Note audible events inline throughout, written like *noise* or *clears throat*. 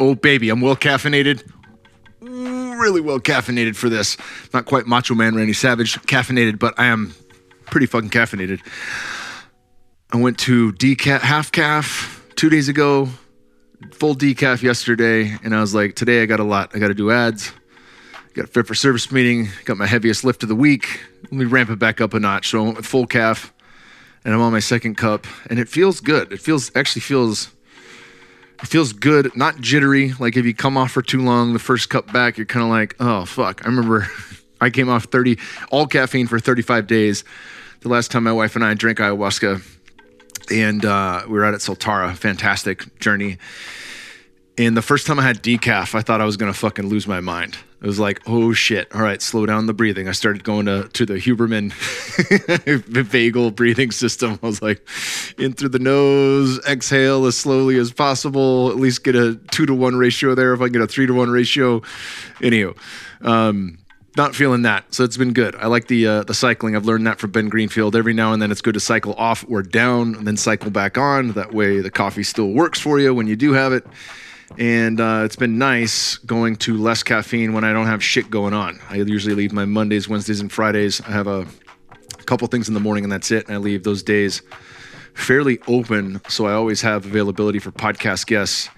Oh, baby, I'm well caffeinated. Mm, really well caffeinated for this. Not quite Macho Man Randy Savage caffeinated, but I am pretty fucking caffeinated. I went to decaf, half calf two days ago, full decaf yesterday, and I was like, today I got a lot. I got to do ads. Got a fit for service meeting. Got my heaviest lift of the week. Let me ramp it back up a notch. So I went with full calf, and I'm on my second cup, and it feels good. It feels actually feels it feels good, not jittery. Like if you come off for too long, the first cup back, you're kind of like, oh fuck. I remember *laughs* I came off 30 all caffeine for 35 days. The last time my wife and I drank ayahuasca, and uh, we were out at Soltara, fantastic journey. And the first time I had decaf, I thought I was gonna fucking lose my mind. It was like, oh shit, all right, slow down the breathing. I started going to, to the Huberman *laughs* vagal breathing system. I was like, in through the nose, exhale as slowly as possible, at least get a two to one ratio there. If I get a three to one ratio, anywho. Um, not feeling that. So it's been good. I like the uh, the cycling. I've learned that from Ben Greenfield. Every now and then it's good to cycle off or down and then cycle back on. That way the coffee still works for you when you do have it and uh, it's been nice going to less caffeine when I don't have shit going on. I usually leave my Mondays, Wednesdays, and Fridays. I have a couple things in the morning, and that's it. And I leave those days fairly open, so I always have availability for podcast guests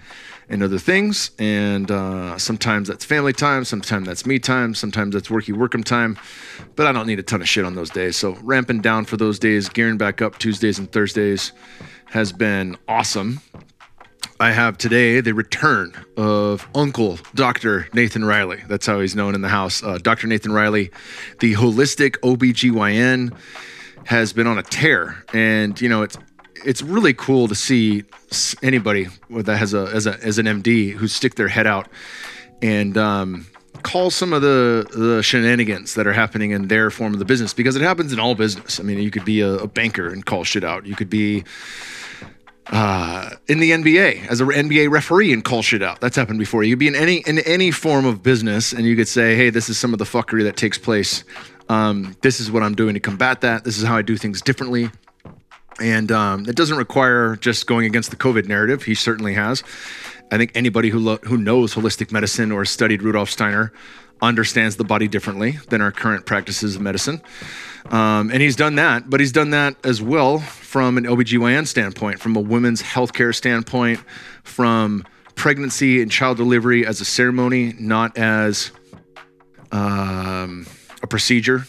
and other things. And uh, sometimes that's family time, sometimes that's me time, sometimes that's worky workum time. But I don't need a ton of shit on those days. So ramping down for those days, gearing back up Tuesdays and Thursdays has been awesome. I have today the return of Uncle Dr. Nathan Riley. That's how he's known in the house. Uh, Dr. Nathan Riley, the holistic OBGYN, has been on a tear. And, you know, it's it's really cool to see anybody that has a as a as an MD who stick their head out and um, call some of the the shenanigans that are happening in their form of the business because it happens in all business. I mean, you could be a, a banker and call shit out. You could be uh, in the NBA as an NBA referee and call shit out. That's happened before. You'd be in any in any form of business, and you could say, "Hey, this is some of the fuckery that takes place. Um, this is what I'm doing to combat that. This is how I do things differently." And um, it doesn't require just going against the COVID narrative. He certainly has. I think anybody who lo- who knows holistic medicine or studied Rudolf Steiner understands the body differently than our current practices of medicine. Um, and he's done that, but he's done that as well from an OBGYN standpoint, from a women's healthcare standpoint, from pregnancy and child delivery as a ceremony, not as um, a procedure.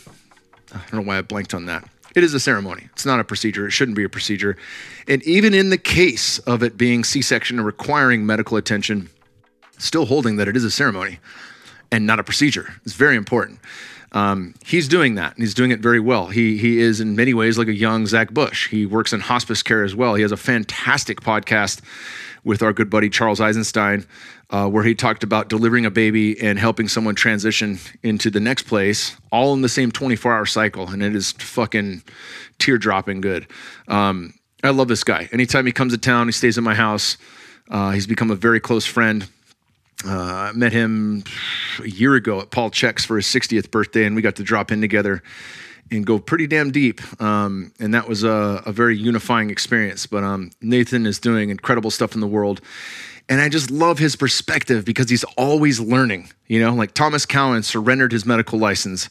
I don't know why I blanked on that. It is a ceremony. It's not a procedure. It shouldn't be a procedure. And even in the case of it being C section and requiring medical attention, still holding that it is a ceremony and not a procedure. It's very important. Um, he's doing that, and he's doing it very well. He he is in many ways like a young Zach Bush. He works in hospice care as well. He has a fantastic podcast with our good buddy Charles Eisenstein, uh, where he talked about delivering a baby and helping someone transition into the next place, all in the same 24 hour cycle, and it is fucking tear dropping good. Um, I love this guy. Anytime he comes to town, he stays at my house. Uh, he's become a very close friend. Uh, I met him a year ago at Paul Chek's for his 60th birthday, and we got to drop in together and go pretty damn deep. Um, and that was a, a, very unifying experience. But um, Nathan is doing incredible stuff in the world. And I just love his perspective because he's always learning. You know, like Thomas Cowan surrendered his medical license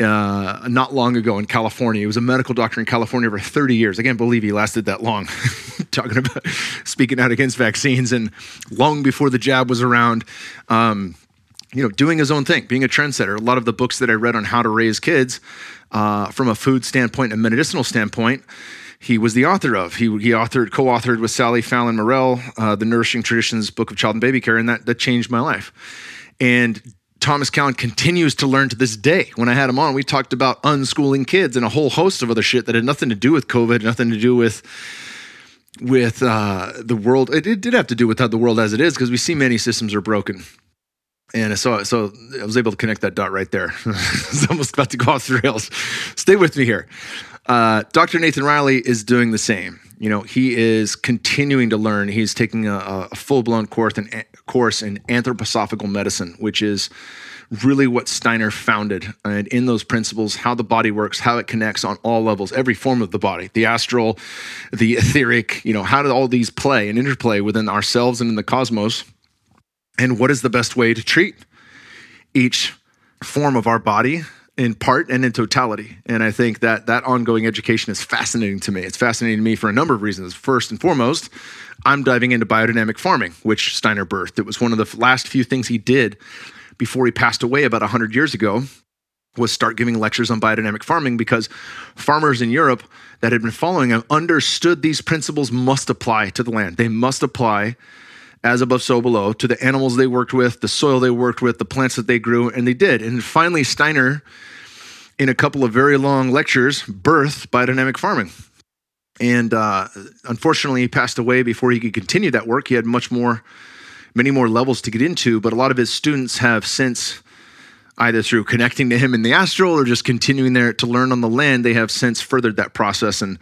uh, not long ago in California. He was a medical doctor in California for 30 years. I can't believe he lasted that long, *laughs* talking about speaking out against vaccines and long before the jab was around. Um, you know, doing his own thing, being a trendsetter. A lot of the books that I read on how to raise kids uh, from a food standpoint and medicinal standpoint, he was the author of. He, he authored, co-authored with Sally Fallon Morell, uh, the Nourishing Traditions book of child and baby care, and that, that changed my life. And Thomas Cowan continues to learn to this day. When I had him on, we talked about unschooling kids and a whole host of other shit that had nothing to do with COVID, nothing to do with with uh, the world. It, it, did have to do with how the world as it is because we see many systems are broken. And so, so I was able to connect that dot right there. *laughs* it's almost about to go off the rails. Stay with me here. Uh, Dr. Nathan Riley is doing the same. You know, he is continuing to learn. He's taking a, a full blown course in, course in anthroposophical medicine, which is really what Steiner founded. And in those principles, how the body works, how it connects on all levels, every form of the body, the astral, the etheric, you know, how do all these play and interplay within ourselves and in the cosmos and what is the best way to treat each form of our body in part and in totality. And I think that that ongoing education is fascinating to me. It's fascinating to me for a number of reasons. First and foremost, I'm diving into biodynamic farming, which Steiner birthed. It was one of the last few things he did before he passed away about 100 years ago was start giving lectures on biodynamic farming because farmers in Europe that had been following him understood these principles must apply to the land. They must apply as above, so below to the animals they worked with, the soil they worked with, the plants that they grew, and they did. And finally, Steiner, in a couple of very long lectures, birthed biodynamic farming. And uh, unfortunately, he passed away before he could continue that work. He had much more, many more levels to get into, but a lot of his students have since either through connecting to him in the astral or just continuing there to learn on the land, they have since furthered that process. And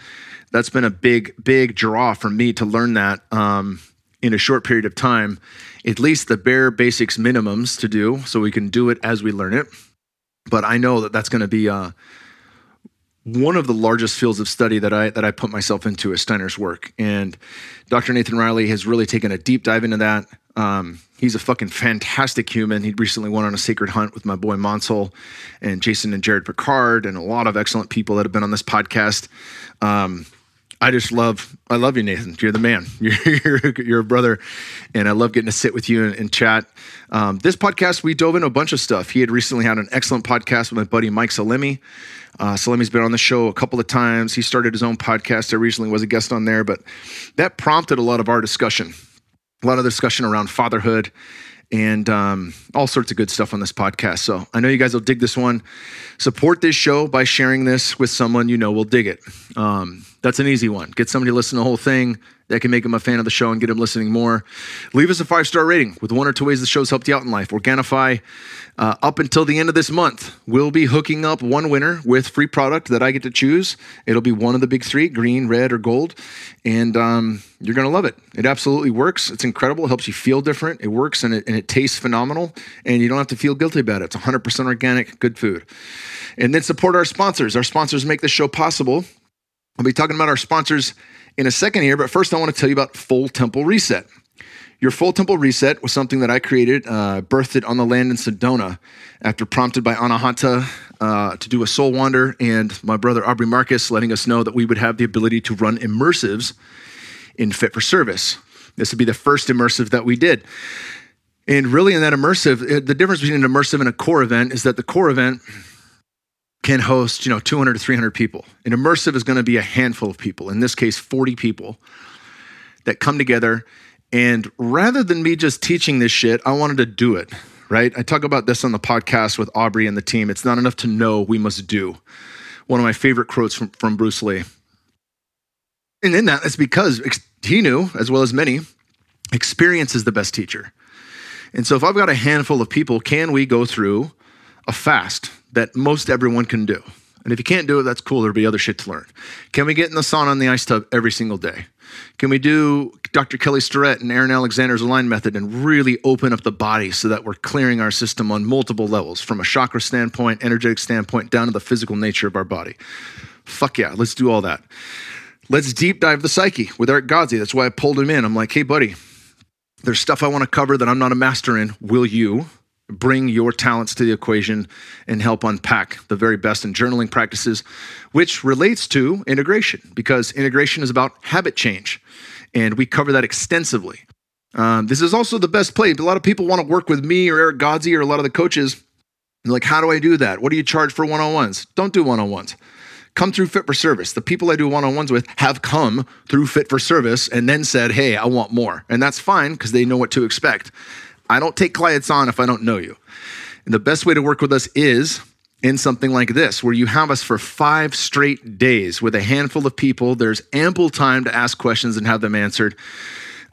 that's been a big, big draw for me to learn that um, in a short period of time, at least the bare basics minimums to do so we can do it as we learn it. But I know that that's going to be uh, one of the largest fields of study that I that I put myself into is Steiner's work, and Dr. Nathan Riley has really taken a deep dive into that. Um, he's a fucking fantastic human. He recently went on a sacred hunt with my boy Mansal and Jason and Jared Picard and a lot of excellent people that have been on this podcast. Um, I just love, I love you, Nathan. You're the man. *laughs* You're, you're, a brother, and I love getting to sit with you and, and chat. Um, this podcast, we dove into a bunch of stuff. He had recently had an excellent podcast with my buddy Mike Salemi. Uh, Salemi's been on the show a couple of times. He started his own podcast. I recently was a guest on there, but that prompted a lot of our discussion, a lot of discussion around fatherhood and um, all sorts of good stuff on this podcast. So I know you guys will dig this one. Support this show by sharing this with someone you know will dig it. Um, that's an easy one. Get somebody to listen to the whole thing that can make them a fan of the show and get them listening more. Leave us a five star rating with one or two ways the show's helped you out in life. Organifi, uh, up until the end of this month, we'll be hooking up one winner with free product that I get to choose. It'll be one of the big three green, red, or gold. And um, you're going to love it. It absolutely works. It's incredible. It helps you feel different. It works and it, and it tastes phenomenal. And you don't have to feel guilty about it. It's 100% organic, good food. And then support our sponsors. Our sponsors make this show possible. I'll be talking about our sponsors in a second here, but first I want to tell you about Full Temple Reset. Your Full Temple Reset was something that I created, uh, birthed it on the land in Sedona after prompted by Anahata uh, to do a soul wander and my brother Aubrey Marcus letting us know that we would have the ability to run immersives in Fit for Service. This would be the first immersive that we did. And really, in that immersive, the difference between an immersive and a core event is that the core event can host, you know, 200 to 300 people. An immersive is going to be a handful of people, in this case, 40 people that come together. And rather than me just teaching this shit, I wanted to do it, right? I talk about this on the podcast with Aubrey and the team. It's not enough to know, we must do. One of my favorite quotes from, from Bruce Lee. And in that, it's because he knew, as well as many, experience is the best teacher. And so if I've got a handful of people, can we go through a fast that most everyone can do. And if you can't do it, that's cool. There'll be other shit to learn. Can we get in the sauna and the ice tub every single day? Can we do Dr. Kelly Starrett and Aaron Alexander's Align method and really open up the body so that we're clearing our system on multiple levels from a chakra standpoint, energetic standpoint, down to the physical nature of our body? Fuck yeah, let's do all that. Let's deep dive the psyche with Eric Godsey. That's why I pulled him in. I'm like, hey, buddy, there's stuff I want to cover that I'm not a master in. Will you? Bring your talents to the equation and help unpack the very best in journaling practices, which relates to integration because integration is about habit change. And we cover that extensively. Um, this is also the best play. A lot of people want to work with me or Eric Godsey or a lot of the coaches. like, how do I do that? What do you charge for one on ones? Don't do one on ones. Come through Fit for Service. The people I do one on ones with have come through Fit for Service and then said, hey, I want more. And that's fine because they know what to expect. I don't take clients on if I don't know you. And the best way to work with us is in something like this, where you have us for five straight days with a handful of people. There's ample time to ask questions and have them answered.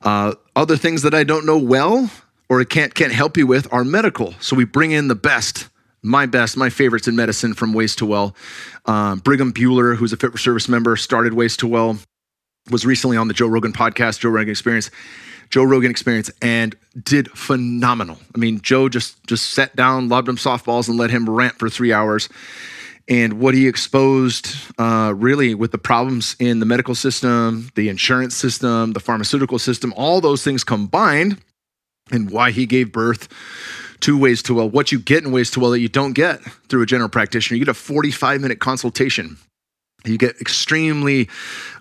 Uh, other things that I don't know well or can't can't help you with are medical. So we bring in the best, my best, my favorites in medicine from Ways to Well. Um, Brigham Buhler, who's a Fit for Service member, started Ways to Well, was recently on the Joe Rogan podcast, Joe Rogan Experience. Joe Rogan experience and did phenomenal. I mean, Joe just just sat down, lobbed him softballs, and let him rant for three hours. And what he exposed, uh, really, with the problems in the medical system, the insurance system, the pharmaceutical system, all those things combined, and why he gave birth to Ways to Well, what you get in Ways to Well that you don't get through a general practitioner. You get a 45 minute consultation. You get extremely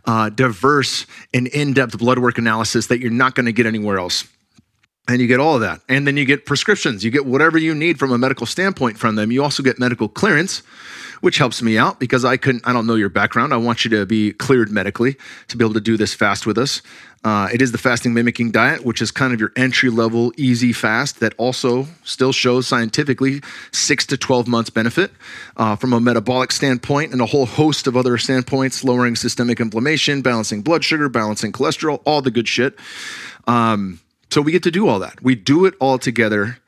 uh, diverse and in depth blood work analysis that you're not going to get anywhere else. And you get all of that. And then you get prescriptions. You get whatever you need from a medical standpoint from them. You also get medical clearance which helps me out because I couldn't, I don't know your background. I want you to be cleared medically to be able to do this fast with us. Uh, it is the fasting mimicking diet, which is kind of your entry level easy fast that also still shows scientifically six to 12 months benefit uh, from a metabolic standpoint and a whole host of other standpoints, lowering systemic inflammation, balancing blood sugar, balancing cholesterol, all the good shit. Um, so we get to do all that. We do it all together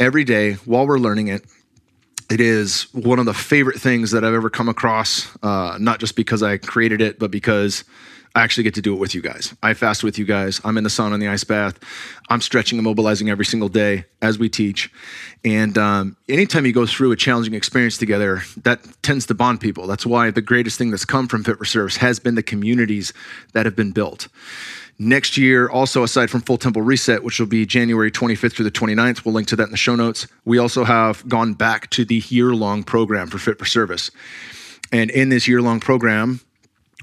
every day while we're learning it it is one of the favorite things that I've ever come across, uh, not just because I created it, but because I actually get to do it with you guys. I fast with you guys. I'm in the sun in the ice bath. I'm stretching and mobilizing every single day as we teach. And um, anytime you go through a challenging experience together, that tends to bond people. That's why the greatest thing that's come from Fit for Service has been the communities that have been built. Next year, also aside from Full Temple Reset, which will be January 25th through the 29th, we'll link to that in the show notes. We also have gone back to the year long program for Fit for Service. And in this year long program,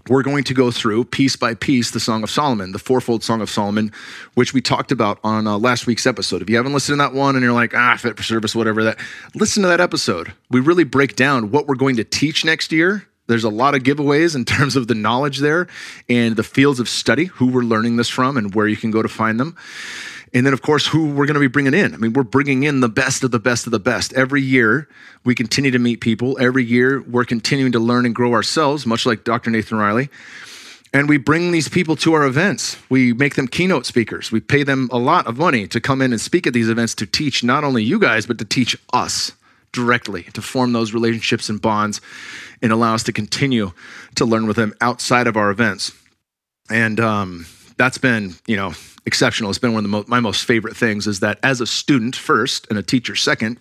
we're going to go through piece by piece the Song of Solomon, the fourfold Song of Solomon, which we talked about on uh, last week's episode. If you haven't listened to that one and you're like, ah, fit for service, whatever that, listen to that episode. We really break down what we're going to teach next year there's a lot of giveaways in *laughs* terms of the knowledge there and the fields of study, who we're learning this from and where you can go to find them. And then, of course, who we're going to be bringing in. I mean, we're bringing in the best of the best of the best. Every year, we continue to meet people. Every year, we're continuing to learn and grow ourselves, much like Dr. Nathan Riley. And we bring these people to our events. We make them keynote speakers. We pay them a lot of money to come in and speak at these events to teach not only you guys, but to teach us directly, to form those relationships and bonds and allow us to continue to learn with them outside of our events. And um, that's been, you know, exceptional. It's been one of mo- my most favorite things is that as a student first and a teacher second,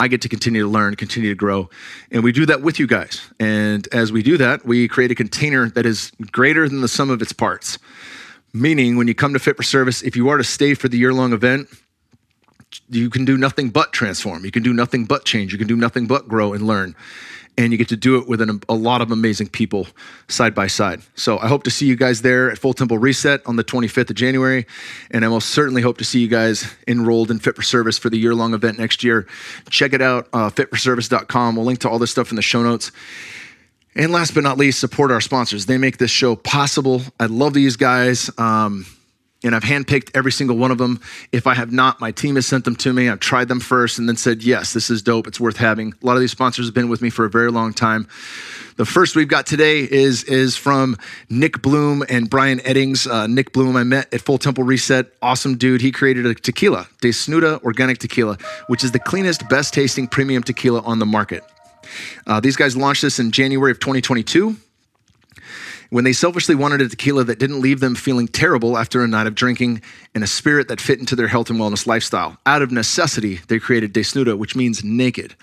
I get to continue to learn, continue to grow. And we do that with you guys. And as we do that, we create a container that is greater than the sum of its parts. Meaning, when you come to Fit for Service, if you are to stay for the year long event, you can do nothing but transform. You can do nothing but change. You can do nothing but grow and learn. And you get to do it with an, a lot of amazing people side by side. So I hope to see you guys there at Full Temple Reset on the 25th of January. And I most certainly hope to see you guys enrolled in Fit for Service for the year long event next year. Check it out, uh, fitforservice.com. We'll link to all this stuff in the show notes. And last but not least, support our sponsors. They make this show possible. I love these guys. Um, and I've handpicked every single one of them. If I have not, my team has sent them to me. I've tried them first and then said, yes, this is dope. It's worth having. A lot of these sponsors have been with me for a very long time. The first we've got today is, is from Nick Bloom and Brian Eddings. Uh, Nick Bloom, I met at Full Temple Reset. Awesome dude. He created a tequila, Desnuda Organic Tequila, which is the cleanest, best tasting premium tequila on the market. Uh, these guys launched this in January of 2022 when they selfishly wanted a tequila that didn't leave them feeling terrible after a night of drinking and a spirit that fit into their health and wellness lifestyle. Out of necessity, they created Desnuda, which means naked.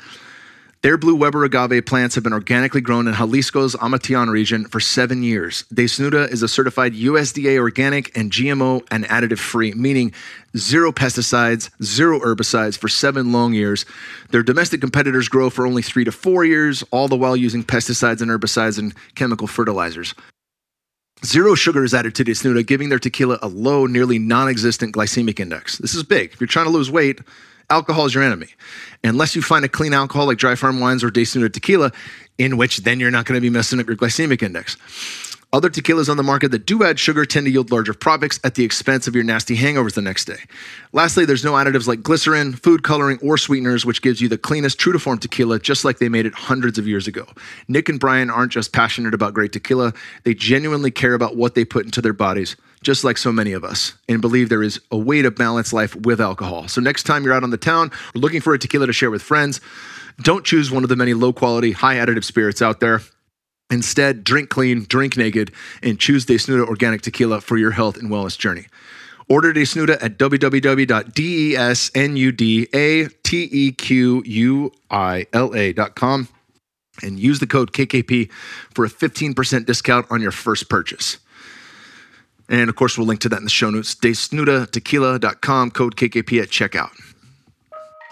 Their blue Weber agave plants have been organically grown in Jalisco's Amatitán region for seven years. Desnuda is a certified USDA organic and GMO and additive free, meaning zero pesticides, zero herbicides for seven long years. Their domestic competitors grow for only three to four years, all the while using pesticides and herbicides and chemical fertilizers. Zero sugar is added to Desnuda, giving their tequila a low, nearly non existent glycemic index. This is big. If you're trying to lose weight, alcohol is your enemy. Unless you find a clean alcohol like dry farm wines or Desnuda tequila, in which then you're not going to be messing up your glycemic index. Other tequilas on the market that do add sugar tend to yield larger profits at the expense of your nasty hangovers the next day. Lastly, there's no additives like glycerin, food coloring, or sweeteners, which gives you the cleanest true to form tequila, just like they made it hundreds of years ago. Nick and Brian aren't just passionate about great tequila, they genuinely care about what they put into their bodies, just like so many of us, and believe there is a way to balance life with alcohol. So next time you're out on the town or looking for a tequila to share with friends, don't choose one of the many low quality, high additive spirits out there. Instead, drink clean, drink naked, and choose Desnuda Organic Tequila for your health and wellness journey. Order Desnuda at www.desnudatequila.com and use the code KKP for a 15% discount on your first purchase. And of course, we'll link to that in the show notes. DesnudaTequila.com, code KKP at checkout.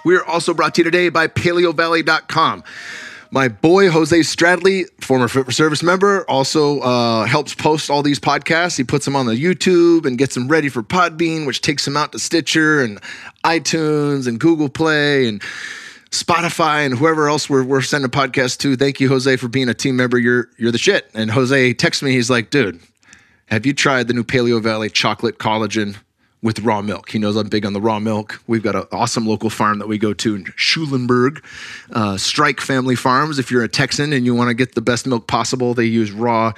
We are also brought to you today by PaleoValley.com. My boy Jose Stradley, former Fit for Service member, also uh, helps post all these podcasts. He puts them on the YouTube and gets them ready for Podbean, which takes them out to Stitcher and iTunes and Google Play and Spotify and whoever else we're, we're sending podcasts to. Thank you, Jose, for being a team member. You're you're the shit. And Jose texts me. He's like, dude, have you tried the new Paleo Valley chocolate collagen? With raw milk. He knows I'm big on the raw milk. We've got an awesome local farm that we go to in Schulenburg, uh, Strike Family Farms. If you're a Texan and you want to get the best milk possible, they use raw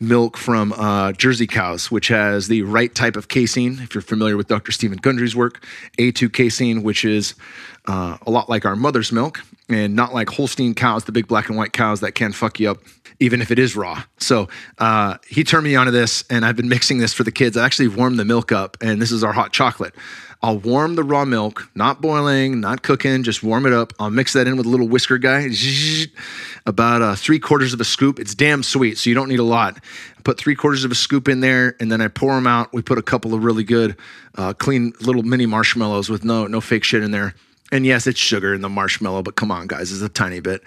milk from uh, Jersey cows, which has the right type of casein. If you're familiar with Dr. Stephen Gundry's work, A2 casein, which is uh, a lot like our mother's milk and not like Holstein cows, the big black and white cows that can fuck you up even if it is raw. So uh, he turned me onto this, and I've been mixing this for the kids. I actually warmed the milk up, and this is our hot chocolate. I'll warm the raw milk, not boiling, not cooking, just warm it up. I'll mix that in with a little whisker guy, about uh, three quarters of a scoop. It's damn sweet, so you don't need a lot. I put three quarters of a scoop in there, and then I pour them out. We put a couple of really good, uh, clean little mini marshmallows with no no fake shit in there. And yes, it's sugar in the marshmallow, but come on, guys, it's a tiny bit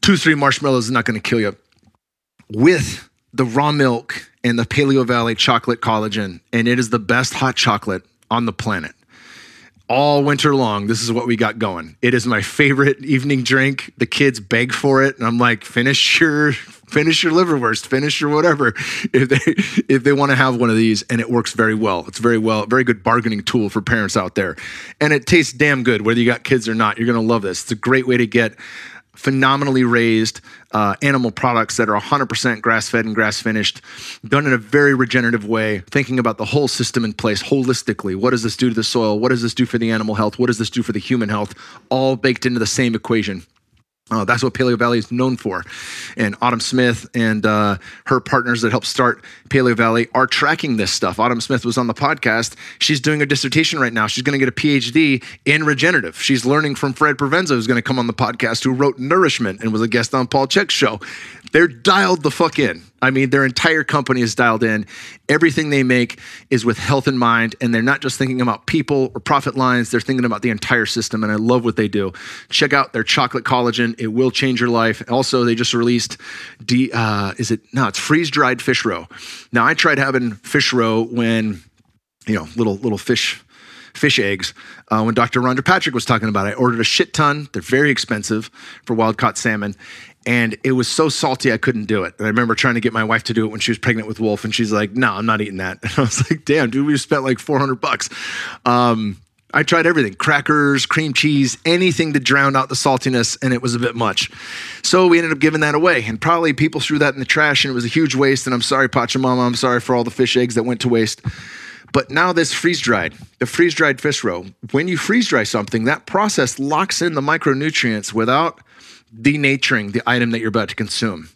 two, three marshmallows is not going to kill you. With the raw milk and the Paleo Valley chocolate collagen, and it is the best hot chocolate on the planet. All winter long, this is what we got going. It is my favorite evening drink. The kids beg for it, and I'm like, finish your finish your liverwurst, finish your whatever. *laughs* If they if they want to have one of these, and it works very well. It's very well, very good bargaining tool for parents out there, and it tastes damn good whether you got kids or not. You're gonna love this. It's a great way to get phenomenally raised uh, animal products that are 100% grass fed and grass finished, done in a very regenerative way, thinking about the whole system in place holistically. What does this do to the soil? What does this do for the animal health? What does this do for the human health? All baked into the same equation. Uh, that's what Paleo Valley is known for. And Autumn Smith and uh, her partners that helped start Paleo Valley are tracking this stuff. Autumn Smith was on the podcast. She's doing a dissertation right now. She's going to get a PhD in regenerative. She's learning from Fred Provenza, who's going to come on the podcast, who wrote Nourishment and was a guest on Paul Chek's show. They're dialed the fuck in. I mean, their entire company is dialed in. Everything they make is with health in mind, and they're not just thinking about people or profit lines, they're thinking about the entire system, and I love what they do. Check out their chocolate collagen, it will change your life. Also, they just released, de, uh, is it, no, it's freeze dried fish roe. Now, I tried having fish roe when, you know, little, little fish fish eggs. Uh, when Dr. Rhonda Patrick was talking about it, I ordered a shit ton. They're very expensive for wild caught salmon and it was so salty I couldn't do it. And I remember trying to get my wife to do it when she was pregnant with Wolf, and she's like, "No, I'm not eating that." *laughs* And I was like, "Damn, dude, we spent like 400 bucks." Um, I tried everything crackers, cream cheese, anything to drown out the saltiness, and it was a bit much. So we ended up giving that away. And probably people threw that in the trash, and it was a huge waste. And I'm sorry, Pachamama, I'm sorry for all the fish eggs that went to waste. But now this freeze dried, the freeze dried fish roe, when you freeze dry something, that process locks in the micronutrients without denaturing the item that you're about to consume.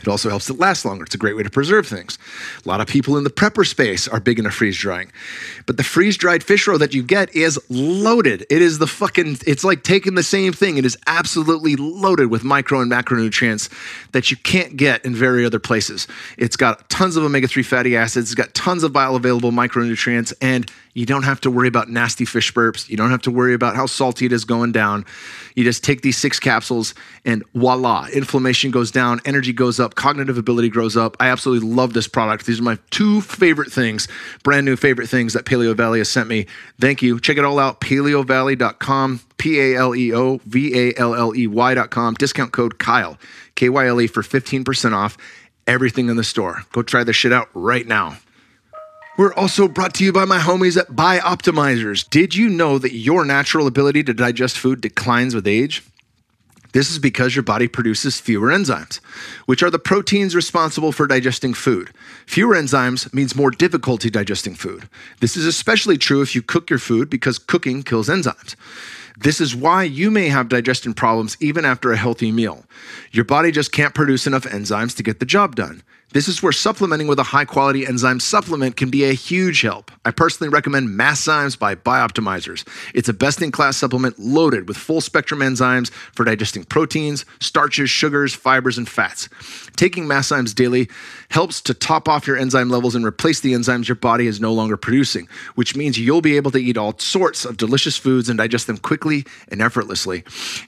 It also helps it last longer. It's a great way to preserve things. A lot of people in the prepper space are big into freeze drying. But the freeze dried fish roe that you get is loaded. It is the fucking, it's like taking the same thing. It is absolutely loaded with micro and macronutrients that you can't get in very other places. It's got tons of omega 3 fatty acids, it's got tons of bioavailable micronutrients, and you don't have to worry about nasty fish burps. You don't have to worry about how salty it is going down. You just take these six capsules and voila, inflammation goes down, energy goes up, cognitive ability grows up. I absolutely love this product. These are my two favorite things, brand new favorite things that Paleo Valley has sent me. Thank you. Check it all out, paleovalley.com, P A L E O V A L L E Y.com. Discount code Kyle, K Y L E, for 15% off everything in the store. Go try this shit out right now. We're also brought to you by my homies at Bioptimizers. Did you know that your natural ability to digest food declines with age? This is because your body produces fewer enzymes, which are the proteins responsible for digesting food. Fewer enzymes means more difficulty digesting food. This is especially true if you cook your food because cooking kills enzymes. This is why you may have digestion problems even after a healthy meal. Your body just can't produce enough enzymes to get the job done. This is where supplementing with a high quality enzyme supplement can be a huge help. I personally recommend Masszymes by Bioptimizers. It's a best in class supplement loaded with full spectrum enzymes for digesting proteins, starches, sugars, fibers, and fats. Taking Masszymes daily helps to top off your enzyme levels and replace the enzymes your body is no longer producing, which means you'll be able to eat all sorts of delicious foods and digest them quickly and effortlessly.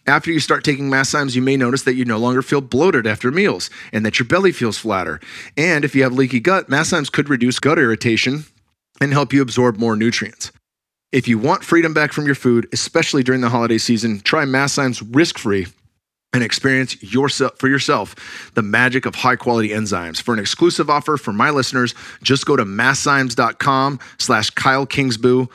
After you start taking Masszymes, you may notice that you no longer feel bloated after meals and that your belly feels flatter. And if you have leaky gut, Masszymes could reduce gut irritation and help you absorb more nutrients. If you want freedom back from your food, especially during the holiday season, try Masszymes risk-free and experience yourself for yourself the magic of high quality enzymes. For an exclusive offer for my listeners, just go to masszymes.com slash Kyle Kingsbury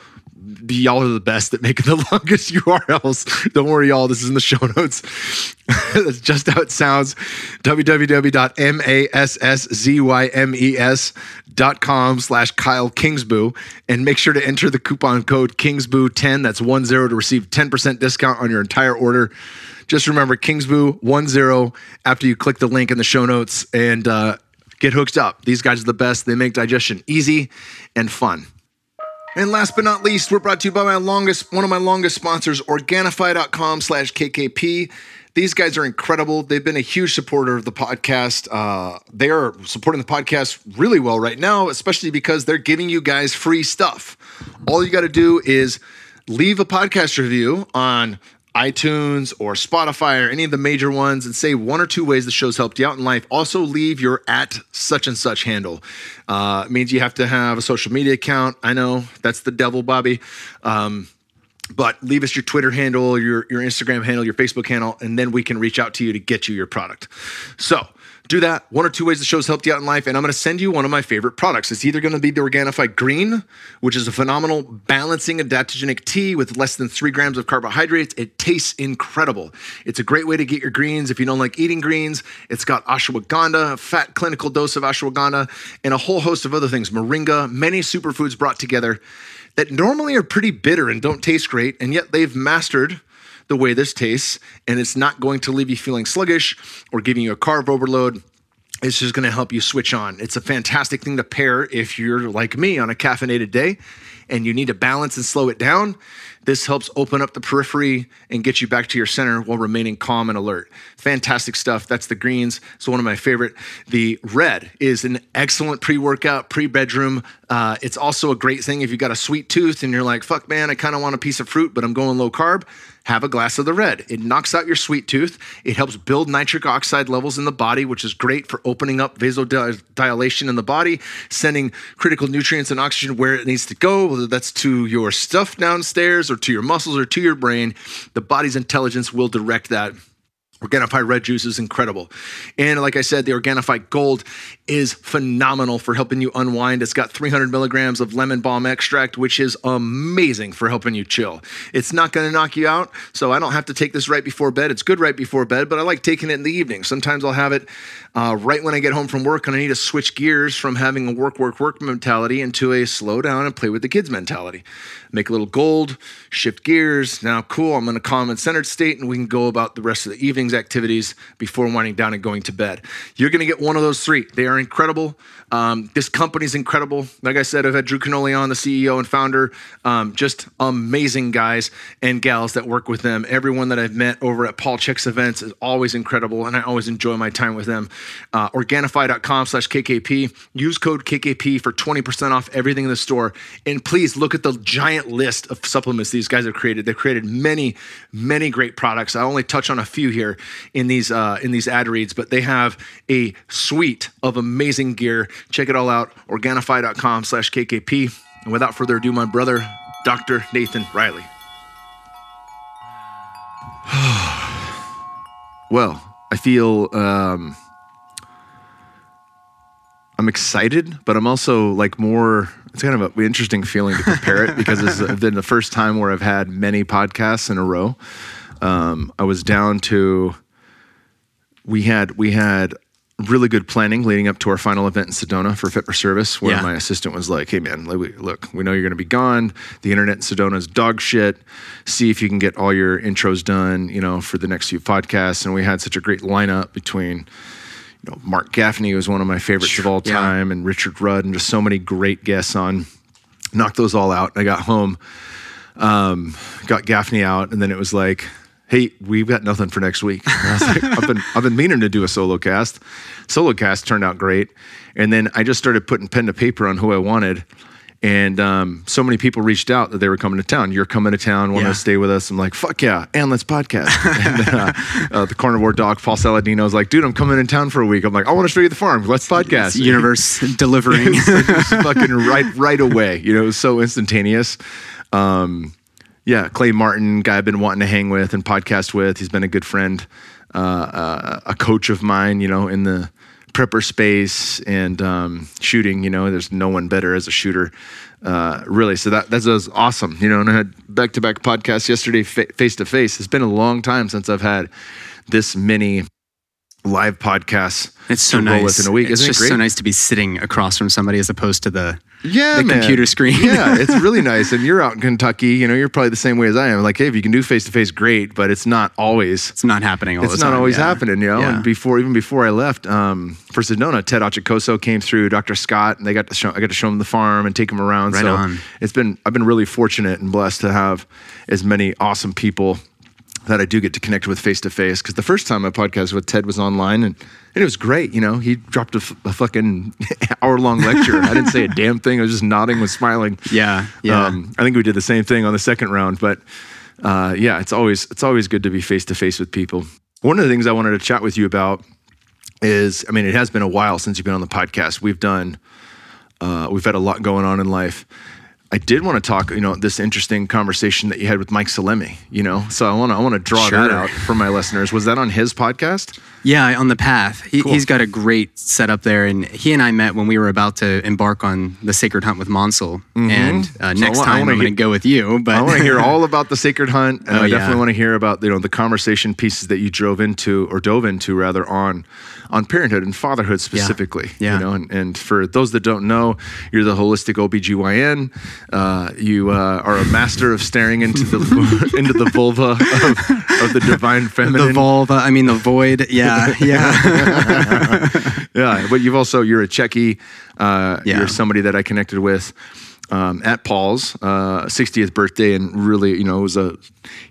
y'all are the best at making the *laughs* longest URLs. Don't worry, y'all. This is in the show notes. *laughs* That's just how it sounds. www.masszymes.com slash Kyle Kingsbury. And make sure to enter the coupon code Kingsbury10. That's 10 to receive 10% discount on your entire order. Just remember Kingsbury10 after you click the link in the show notes and uh, get hooked up. These guys are the best. They make digestion easy and fun. And last but not least, we're brought to you by my longest, one of my longest sponsors, Organifi.com slash KKP. These guys are incredible. They've been a huge supporter of the podcast. Uh, they are supporting the podcast really well right now, especially because they're giving you guys free stuff. All you got to do is leave a podcast review on iTunes or Spotify or any of the major ones and say one or two ways the show's helped you out in life. Also, leave your at such and such handle. Uh, means you have to have a social media account. I know that's the devil, Bobby. Um, but leave us your Twitter handle, your, your Instagram handle, your Facebook handle, and then we can reach out to you to get you your product. So, do that. One or two ways the show's helped you out in life. And I'm going to send you one of my favorite products. It's either going to be the Organifi Green, which is a phenomenal balancing adaptogenic tea with less than three grams of carbohydrates. It tastes incredible. It's a great way to get your greens if you don't like eating greens. It's got ashwagandha, a fat clinical dose of ashwagandha, and a whole host of other things moringa, many superfoods brought together that normally are pretty bitter and don't taste great. And yet they've mastered the way this tastes, and it's not going to leave you feeling sluggish or giving you a carb overload. It's just going to help you switch on. It's a fantastic thing to pair if you're like me on a caffeinated day and you need to balance and slow it down. This helps open up the periphery and get you back to your center while remaining calm and alert. Fantastic stuff. That's the greens. It's one of my favorite. The red is an excellent pre workout, pre bedroom. Uh, it's also a great thing if you've got a sweet tooth and you're like, fuck, man, I kind of want a piece of fruit, but I'm going low carb have a glass of the red. It knocks out your sweet tooth. It helps build nitric oxide levels in the body, which is great for opening up vasodilation in the body, sending critical nutrients and oxygen where it needs to go, whether that's to your stuff downstairs or to your muscles or to your brain. The body's intelligence will direct that Organifi red juice is incredible. And like I said, the Organifi gold is phenomenal for helping you unwind. It's got 300 milligrams of lemon balm extract, which is amazing for helping you chill. It's not going to knock you out, so I don't have to take this right before bed. It's good right before bed, but I like taking it in the evening. Sometimes I'll have it uh, right when I get home from work and I need to switch gears from having a work, work, work mentality into a slow down and play with the kids mentality make a little gold, shift gears. Now, cool, I'm in a calm and centered state, and we can go about the rest of the evening's activities before winding down and going to bed. You're going to get one of those three. They are incredible. Um, this company's incredible. Like I said, I've had Drew Canole on, the CEO and founder. Um, just amazing guys and gals that work with them. Everyone that I've met over at Paul Chek's events is always incredible, and I always enjoy my time with them. Uh, Organifi.com slash KKP. Use code KKP for 20% off everything in the store. And please look at the giant list of supplements these guys have created. They've created many, many great products. I only touch on a few here in these uh, in these ad reads, but they have a suite of amazing gear Check it all out, Organifi.com slash KKP. And without further ado, my brother, Dr. Nathan Riley. *sighs* well, I feel um, I'm excited, but I'm also like more. It's kind of an interesting feeling to prepare it because it's been the first time where I've had many podcasts in a row. Um, I was down to we had we had really good planning leading up to our final event in Sedona for Fit for Service, where yeah. my assistant was like, "Hey man, look, we know you're going to be gone. The internet in Sedona is dog shit. See if you can get all your intros done, you know, for the next few podcasts." And we had such a great lineup between, you know, Mark Gaffney was one of my favorites of all Yeah. time, and Richard Rudd, and just so many great guests on. Knocked those all out. I got home, um, got Gaffney out, and then it was like, "Hey, we've got nothing for next week." And I was like, "I've been I've been meaning to do a solo cast. Solo cast turned out great, and then I just started putting pen to paper on who I wanted." And um, so many people reached out that they were coming to town. You're coming to town, want Yeah. to stay with us? I'm like, fuck yeah, and let's podcast. *laughs* and then, uh, uh, the carnivore dog, Paul Saladino, is like, dude, I'm coming in town for a week. I'm like, I want to show you the farm. Let's podcast. Universe *laughs* delivering. It's fucking right right away. You know, it was so instantaneous. Um, yeah, Clay Martin, guy I've been wanting to hang with and podcast with. He's been a good friend, uh, uh, a coach of mine. You know, in the prepper space and um, shooting. You know, there's no one better as a shooter. Uh, really, so that that was awesome. You know, and I had back to back podcasts yesterday, face to face. It's been a long time since I've had this many live podcasts. It's so nice. with in a week. It's Isn't just it so nice to be sitting across from somebody as opposed to the yeah, the man. computer screen. yeah, *laughs* it's really nice. And you're out in Kentucky, you know, you're probably the same way as I am. Like, hey, if you can do face to face, great, but it's not always. It's not happening all It's not time. always yeah. happening, you know. Yeah. And before, even before I left um, for Sedona, Ted Achacoso came through, Dr. Scott, and they got to show. I got to show him the farm and take him around. Right so on. it's been. I've been really fortunate and blessed to have as many awesome people that I do get to connect with face to face. Because the first time I podcast with Ted was online, and, and it was great. You know, he dropped a, f- a fucking *laughs* hour long lecture. I didn't say a damn thing. I was just nodding, was smiling. Yeah, yeah. Um, I think we did the same thing on the second round, but uh, yeah, it's always it's always good to be face to face with people. One of the things I wanted to chat with you about is, I mean, it has been a while since you've been on the podcast. We've done, uh, we've had a lot going on in life. I did want to talk, you know, this interesting conversation that you had with Mike Salemi, you know. So I want to I want to draw that out for my listeners. Was that on his podcast? Yeah, on the path. He, Cool. He's got a great setup there, and he and I met when we were about to embark on the sacred hunt with Mansal. And uh, Mm-hmm. So I next I time wanna I'm going to go with you. But I want to hear *laughs* all about the sacred hunt, and Oh, I yeah. definitely want to hear about you know the conversation pieces that you drove into or dove into rather on on parenthood and fatherhood specifically. Yeah. You know, and, and for those that don't know, you're the holistic OBGYN. Uh, you uh, are a master of staring into the *laughs* into the vulva of, of the divine feminine. the vulva. I mean the void. Yeah, *laughs* yeah. yeah, but you've also you're a Checky. Uh, Yeah. You're somebody that I connected with um, at Paul's uh, 60th birthday, and really, you know, it was a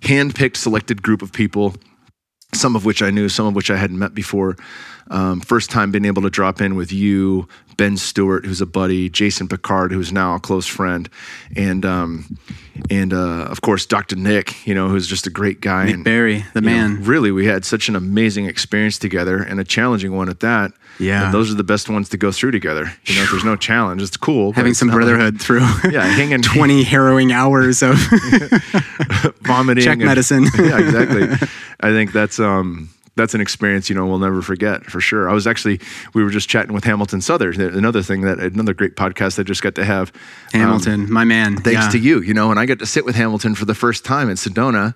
hand-picked, selected group of people. Some of which I knew, some of which I hadn't met before. Um, first time being able to drop in with you, Ben Stewart, who's a buddy, Jason Picard, who's now a close friend, and um, and uh, of course Dr. Nick, you know, who's just a great guy. Nick and, Barry, the you know, man. really, we had such an amazing experience together and a challenging one at that. Yeah. And those are the best ones to go through together. You know, if there's no challenge, it's cool. Having it's some not like- brotherhood through *laughs* yeah, hanging *laughs* 20 harrowing hours of *laughs* vomiting. check and- medicine. yeah, exactly. I think that's um that's an experience you know we'll never forget for sure. I was actually we were just chatting with Hamilton Southern, another thing that another great podcast I just got to have. um, Hamilton, my man. thanks yeah. to you, you know, and I got to sit with Hamilton for the first time in Sedona.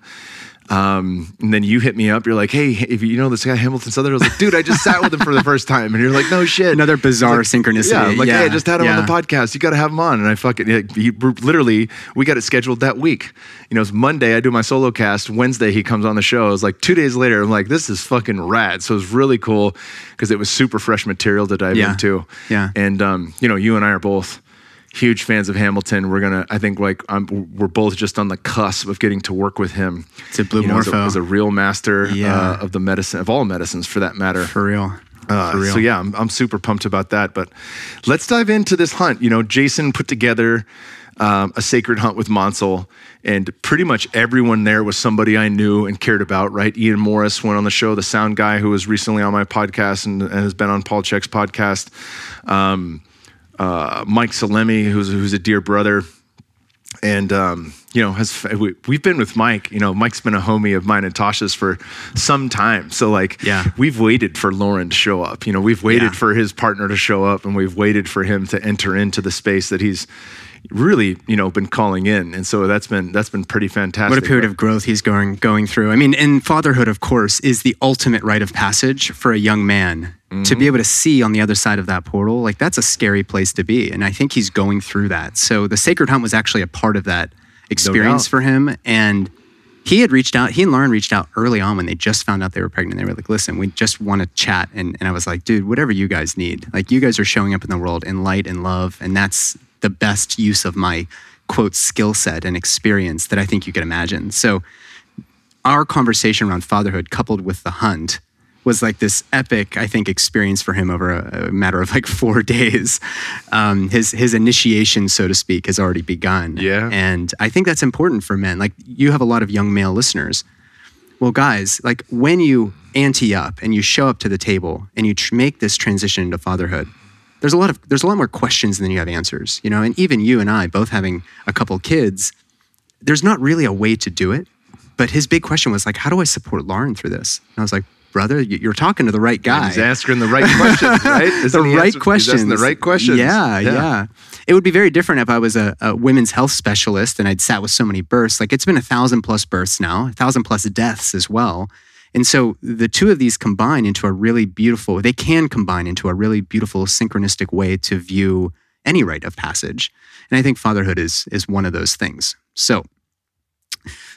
Um, and then you hit me up. You're like, "Hey, if you know this guy Hamilton Southern," I was like, "Dude, I just sat with him for the first time," and you're like, "No shit." Another bizarre like- synchronicity. Yeah, I'm like, Yeah, "Hey, I just had him on the podcast. You got to have him on." And I fucking yeah, he, literally we got it scheduled that week. You know, it's Monday. I do my solo cast. Wednesday he comes on the show. It was like two days later. I'm like, "This is fucking rad." So it was really cool because it was super fresh material to dive Yeah. into. Yeah. And um, you know, you and I are both huge fans of Hamilton. We're gonna, I think, like I'm, we're both just on the cusp of getting to work with him. It's a blue you know, as a, as a real master Yeah. uh, of the medicine of all medicines, for that matter. For real. Uh, For real. so yeah, I'm, I'm super pumped about that. But let's dive into this hunt. You know, Jason put together um, a sacred hunt with Mansal, and pretty much everyone there was somebody I knew and cared about. Right? Ian Morris went on the show, the sound guy who was recently on my podcast and, and has been on Paul Check's podcast. Um, uh, Mike Salemi, who's who's a dear brother and um, you know has we, we've been with mike you know mike's been a homie of mine and tasha's for some time so like Yeah. we've waited for lauren to show up you know we've waited Yeah. for his partner to show up and we've waited for him to enter into the space that he's really you know been calling in and so that's been that's been pretty fantastic What a period of growth he's going going through. I mean, and fatherhood, of course, is the ultimate rite of passage for a young man. To Mm-hmm. be able to see on the other side of that portal, like that's a scary place to be. And I think he's going through that. So the sacred hunt was actually a part of that experience doubt. for him. And he had reached out, he and Lauren reached out early on when they just found out they were pregnant. They were like, listen, we just want to chat. And, and I was like, dude, whatever you guys need. Like, you guys are showing up in the world in light and love. And that's the best use of my quote skill set and experience that I think you could imagine. So, our conversation around fatherhood coupled with the hunt was like this epic, I think, experience for him over a, a matter of like *laughs* four days. Um, his his initiation, so to speak, has already begun. Yeah. and I think that's important for men. Like you have a lot of young male listeners. Well, guys, like when you ante up and you show up to the table and you tr- make this transition into fatherhood, there's a lot of there's a lot more questions than you have answers. You know, and even you and I, both having a couple kids, there's not really a way to do it. But his big question was like, how do I support Lauren through this? And I was like, brother, you- you're talking to the right guy. He's asking the right questions, *laughs* right? the right answer- questions. the right questions. Yeah, yeah, It would be very different if I was a, a women's health specialist and I'd sat with so many births. Like it's been a thousand plus births now, a thousand plus deaths as well. And so the two of these combine into a really beautiful, they can combine into a really beautiful synchronistic way to view any rite of passage. And I think fatherhood is is one of those things. So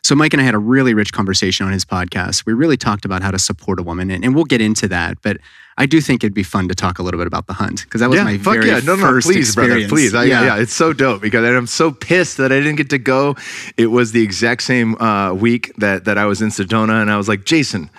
so Mike and I had a really rich conversation on his podcast. We really talked about how to support a woman, and, and we'll get into that. But I do think it'd be fun to talk a little bit about the hunt because that was yeah, my fuck very yeah. No, no, first please, brother, experience. please. I, yeah. it's so dope because I'm so pissed that I didn't get to go. It was the exact same uh, week that that I was in Sedona, and I was like, Jason.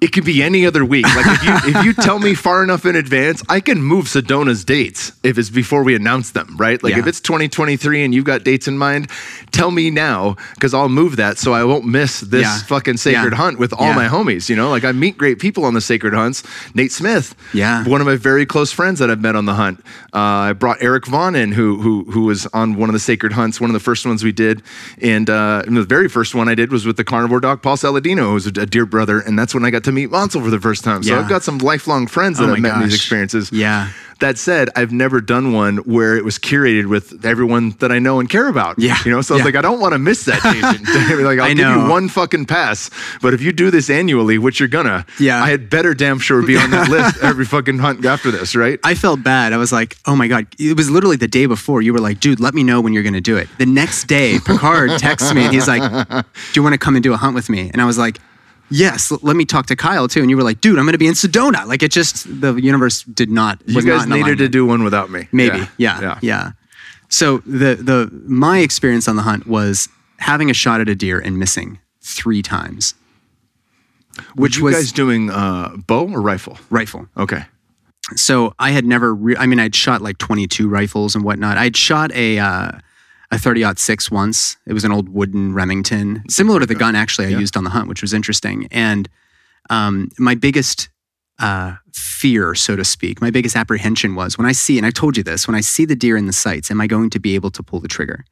It could be any other week. Like if you if you tell me far enough in advance, I can move Sedona's dates if it's before we announce them, right? Like Yeah. if it's 2023 and you've got dates in mind, tell me now because I'll move that so I won't miss this Yeah. fucking sacred Yeah. hunt with all my homies. You know, like I meet great people on the sacred hunts. Nate Smith, Yeah. one of my very close friends that I've met on the hunt. Uh, I brought Eric Vaughn in, who who who was on one of the sacred hunts, one of the first ones we did, and, uh, and the very first one I did was with the carnivore dog Paul Saladino, who's a, a dear brother, and that's when I got to meet Mansal for the first time. So Yeah. I've got some lifelong friends that Oh I've met in these experiences. Yeah. That said, I've never done one where it was curated with everyone that I know and care about. Yeah. you know, so I was like, I don't want to miss that, *laughs* Jason. *laughs* like, I'll I give know. you one fucking pass, but if you do this annually, which you're gonna, Yeah. I had better damn sure be on that *laughs* list every fucking hunt after this, right? I felt bad. I was like, oh my God. It was literally the day before. You were like, dude, let me know when you're to do it. The next day, Picard texts me and he's like, do you want to come and do a hunt with me? And I was like, yes, let me talk to Kyle too. And you were like, dude, I'm going to be in Sedona. Like it just, the universe did not, You guys not needed to do one without me. Maybe. Yeah. Yeah. So the, the, my experience on the hunt was having a shot at a deer and missing three times, which you was guys doing uh, bow or rifle? rifle. Okay. so I had never. Re- I mean, I'd shot like 22 rifles and whatnot. I'd shot a uh, a 30 six once. It was an old wooden Remington, similar to the gun actually I Yeah. used on the hunt, which was interesting. And um, my biggest uh, fear, so to speak, my biggest apprehension was when I see, and I told you this, when I see the deer in the sights, am I going to be able to pull the trigger?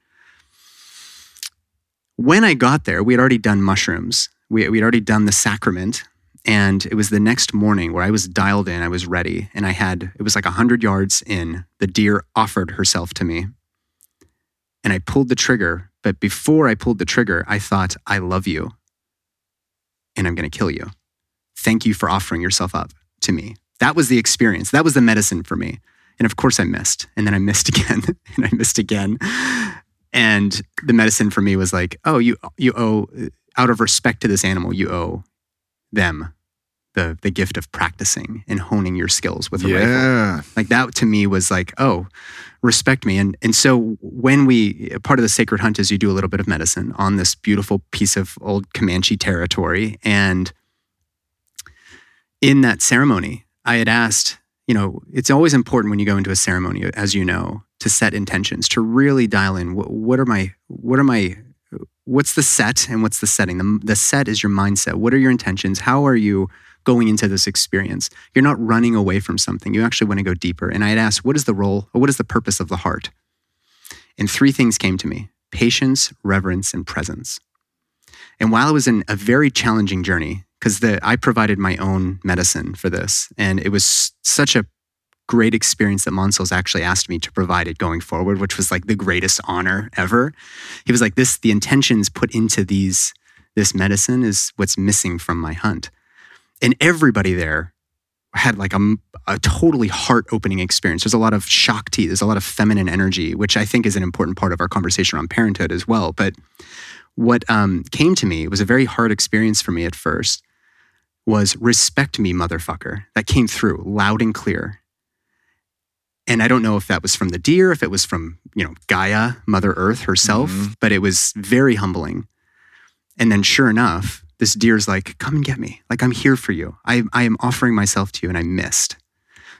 When I got there, we had already done mushrooms. We we had already done the sacrament, and it was the next morning where I was dialed in, I was ready, and I had it was like 100 yards in. The deer offered herself to me. And I pulled the trigger, but before I pulled the trigger, I thought, I love you and I'm going to kill you. Thank you for offering yourself up to me. That was the experience. That was the medicine for me. And of course I missed. And then I missed *laughs* again and I missed again. And the medicine for me was like, oh, you you owe out of respect to this animal, you owe them the the gift of practicing and honing your skills with a rifle. Like that to me was like, oh, respect me. And and so when we part of the sacred hunt is you do a little bit of medicine on this beautiful piece of old Comanche territory. And in that ceremony, I had asked, you know, it's always important when you go into a ceremony, as you know, to set intentions, to really dial in what, what are my what are my what's the set and what's the setting? The, the set is your mindset. What are your intentions? How are you going into this experience? You're not running away from something. You actually want to go deeper. And I had asked, what is the role or what is the purpose of the heart? And three things came to me patience, reverence, and presence. And while it was in a very challenging journey, because I provided my own medicine for this, and it was such a great experience that Mansal's actually asked me to provide it going forward, which was like the greatest honor ever. He was like, "This, the intentions put into these this medicine is what's missing from my hunt," and everybody there had like a, a totally heart opening experience. There's a lot of Shakti, there's a lot of feminine energy, which I think is an important part of our conversation around parenthood as well. But what um, came to me, was a very hard experience for me at first, was respect me, motherfucker. That came through loud and clear. And I don't know if that was from the deer, if it was from, you know, Gaia, Mother Earth herself, Mhm. but it was very humbling. And then sure enough, this deer's like, come and get me. Like I'm here for you. I, I am offering myself to you and I missed.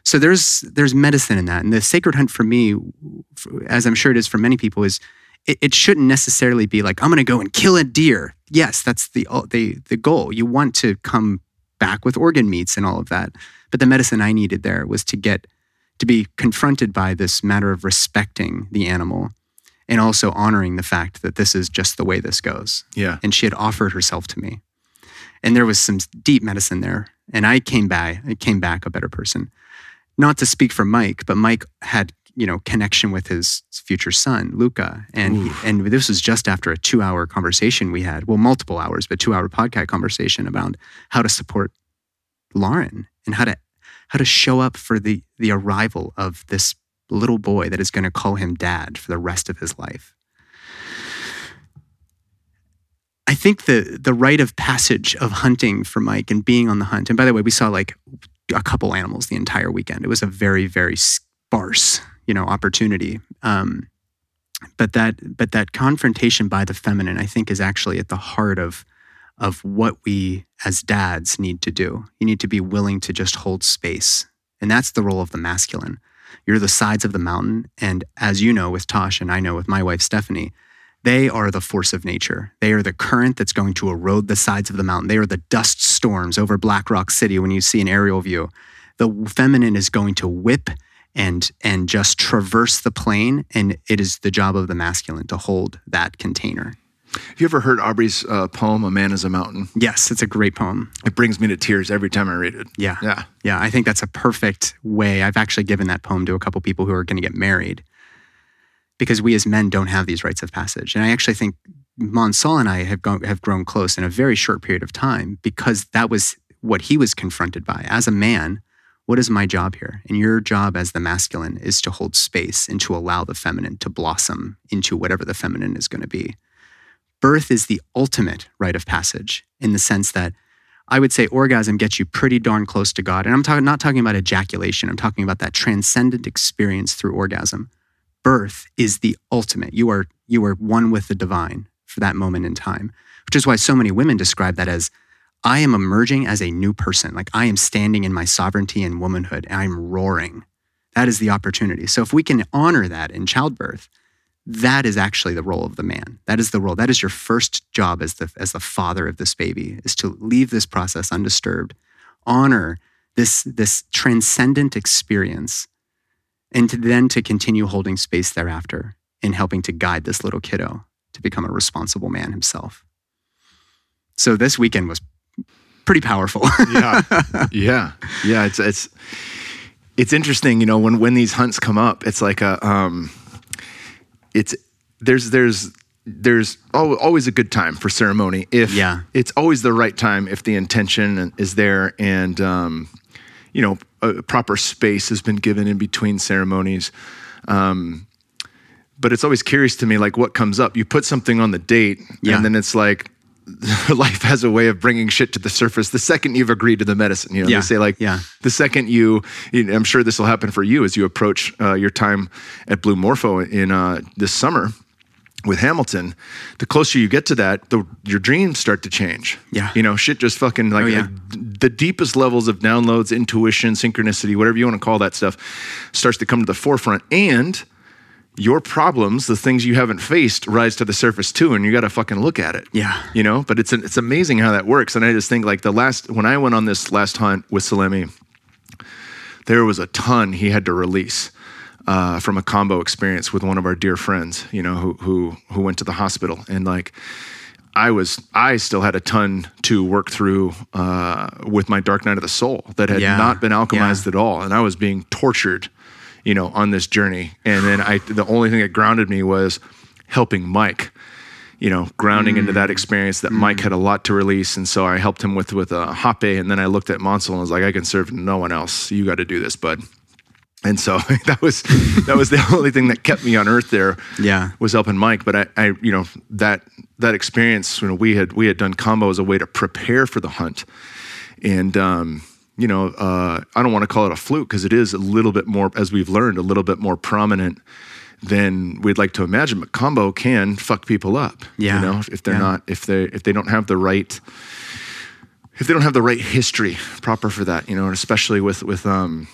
So there's there's medicine in that. And the sacred hunt for me, as I'm sure it is for many people, is it, it shouldn't necessarily be like, I'm gonna go and kill a deer. Yes, that's the the the goal. You want to come back with organ meats and all of that. But the medicine I needed there was to get to be confronted by this matter of respecting the animal and also honoring the fact that this is just the way this goes. Yeah. And she had offered herself to me. And there was some deep medicine there. And I came back, I came back a better person. Not to speak for Mike, but Mike had, you know, connection with his future son, Luca. And he, and this was just after a two hour conversation we had. Well, multiple hours, but two hour podcast conversation about how to support Lauren and how to how to show up for the the arrival of this little boy that is going to call him dad for the rest of his life. I think the the rite of passage of hunting for Mike and being on the hunt. And by the way, we saw like a couple animals the entire weekend. It was a very very sparse, you know, opportunity. Um, but that but that confrontation by the feminine, I think, is actually at the heart of of what we as dads need to do. You need to be willing to just hold space, and that's the role of the masculine. You're the sides of the mountain, and as you know with Tosh, and I know with my wife Stephanie, they are the force of nature. They are the current that's going to erode the sides of the mountain. They are the dust storms over Black Rock City when you see an aerial view. The feminine is going to whip and and just traverse the plane, and it is the job of the masculine to hold that container. Have you ever heard Aubrey's uh, poem, A Man is a Mountain? Yes, it's a great poem. It brings me to tears every time I read it. Yeah. Yeah. Yeah, I think that's a perfect way. I've actually given that poem to a couple people who are going to get married because we as men don't have these rites of passage. And I actually think Mansal and I have, have grown close in a very short period of time because that was what he was confronted by. As a man, what is my job here? And your job as the masculine is to hold space and to allow the feminine to blossom into whatever the feminine is going to be. Birth is the ultimate rite of passage in the sense that I would say orgasm gets you pretty darn close to God. And I'm not talking about ejaculation, I'm talking about that transcendent experience through orgasm. Birth is the ultimate. You are, you are one with the divine for that moment in time, which is why so many women describe that as I am emerging as a new person. Like I am standing in my sovereignty and womanhood and I'm roaring. That is the opportunity. So if we can honor that in childbirth, that is actually the role of the man. That is the role. That is your first job as the as the father of this baby is to leave this process undisturbed, honor this this transcendent experience, and to then to continue holding space thereafter in helping to guide this little kiddo to become a responsible man himself. So this weekend was pretty powerful. *laughs* Yeah. *laughs* yeah. Yeah. It's it's it's interesting, you know, when when these hunts come up, it's like a um it's there's there's there's al- always a good time for ceremony if Yeah. it's always the right time if the intention is there and um you know a proper space has been given in between ceremonies um but it's always curious to me like what comes up you put something on the date Yeah. and then it's like *laughs* life has a way of bringing shit to the surface the second you've agreed to the medicine you know Yeah. they say like Yeah. the second you, you know, i'm sure this will happen for you as you approach uh, your time at blue morpho in uh, this summer with hamilton the closer you get to that the, your dreams start to change Yeah. you know shit just fucking like Oh, yeah. like, the deepest levels of downloads intuition synchronicity whatever you want to call that stuff starts to come to the forefront and your problems, the things you haven't faced, rise to the surface too, and you got to fucking look at it. Yeah. you know. But it's it's amazing how that works, and I just think like the last when I went on this last hunt with Salemi, there was a ton he had to release uh, from a kambo experience with one of our dear friends, you know, who who who went to the hospital, and like I was I still had a ton to work through uh, with my dark night of the soul that had Yeah. not been alchemized Yeah. at all, and I was being tortured, you know, on this journey. And then I the only thing that grounded me was helping Mike, you know, grounding into that experience that Mike had a lot to release, and so I helped him with with a uh, Hape, and then I looked at Mansal and was like, I can serve no one else. You got to do this, bud. And so *laughs* that was that was the *laughs* only thing that kept me on earth there Yeah. was helping Mike. But I, I you know that that experience, you know, we had we had done kambo as a way to prepare for the hunt, and um, you know, uh, I don't want to call it a fluke because it is a little bit more, as we've learned, a little bit more prominent than we'd like to imagine. But kambo can fuck people up. Yeah. you know, if they're Yeah. not if they if they don't have the right if they don't have the right history proper for that, you know, and especially with with um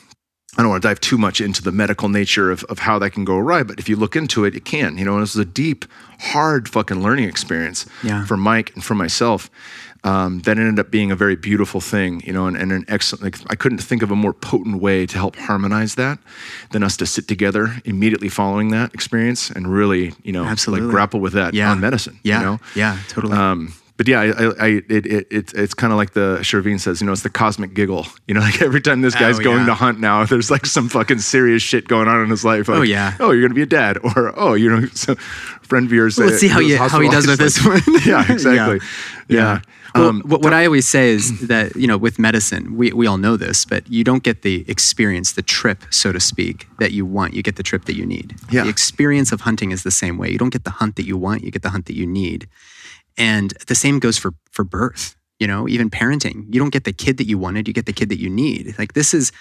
I don't want to dive too much into the medical nature of, of how that can go awry, but if you look into it, it can. You know, this is a deep, hard fucking learning experience Yeah. for Mike and for myself. Um, that ended up being a very beautiful thing, you know, and, and an excellent. Like, I couldn't think of a more potent way to help harmonize that than us to sit together immediately following that experience and really, you know, Absolutely. like grapple with that Yeah. on medicine. Yeah. you know? Yeah. Totally. Um, but yeah, I, I, I it, it, it's it's kind of like the Shervin says, you know, it's the cosmic giggle. You know, *laughs* like every time this guy's Oh, going yeah. to hunt now, *laughs* there's like some fucking serious shit going on in his life. Like, Oh, yeah. Oh, you're gonna be a dad, *laughs* or oh, you know, so friend of yours. Well, let's uh, see how you how he does with this hospitalized, one. like- yeah, exactly. Yeah. Well, Um, what, what I always say is *clears throat* that you know, with medicine, we we all know this, but you don't get the experience, the trip, so to speak, that you want. You get the trip that you need. Yeah. The experience of hunting is the same way. You don't get the hunt that you want. You get the hunt that you need, and the same goes for for birth. You know, even parenting, you don't get the kid that you wanted. You get the kid that you need. Like this is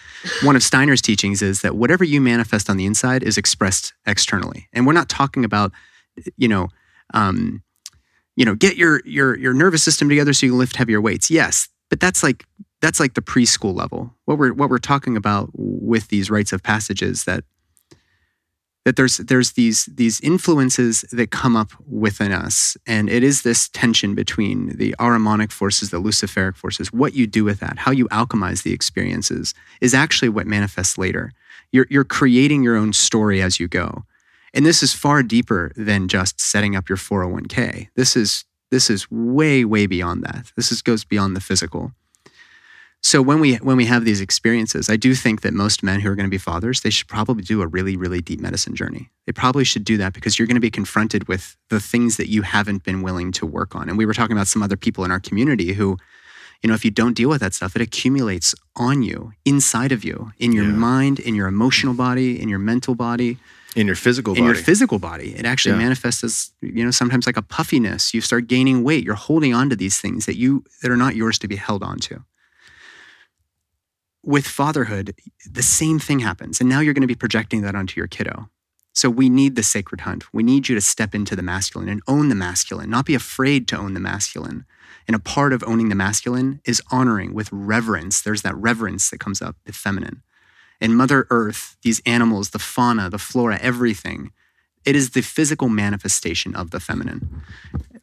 one of Steiner's teachings: is that whatever you manifest on the inside is expressed externally, and we're not talking about, you know. Um, you know, get your your your nervous system together so you can lift heavier weights. Yes, but that's like that's like the preschool level. What we're what we're talking about with these rites of passages that that there's there's these these influences that come up within us, and it is this tension between the Ahrimanic forces, the Luciferic forces. What you do with that, how you alchemize the experiences, is actually what manifests later. You're you're creating your own story as you go. And this is far deeper than just setting up your 401k. This is this is way way beyond that. This is goes beyond the physical. So when we when we have these experiences, I do think that most men who are going to be fathers, they should probably do a really really deep medicine journey. They probably should do that because you're going to be confronted with the things that you haven't been willing to work on. And we were talking about some other people in our community who you know, if you don't deal with that stuff, it accumulates on you, inside of you, in your Yeah. mind, in your emotional body, in your mental body in your physical in body. your physical body. It actually Yeah. manifests as you know sometimes like a puffiness. You start gaining weight. You're holding on to these things that you that are not yours to be held on to. With fatherhood, the same thing happens, and now you're going to be projecting that onto your kiddo. So we need the sacred hunt. We need you to step into the masculine and own the masculine, not be afraid to own the masculine. And a part of owning the masculine is honoring with reverence. There's that reverence that comes up, the feminine. And Mother Earth, these animals, the fauna, the flora, everything, it is the physical manifestation of the feminine.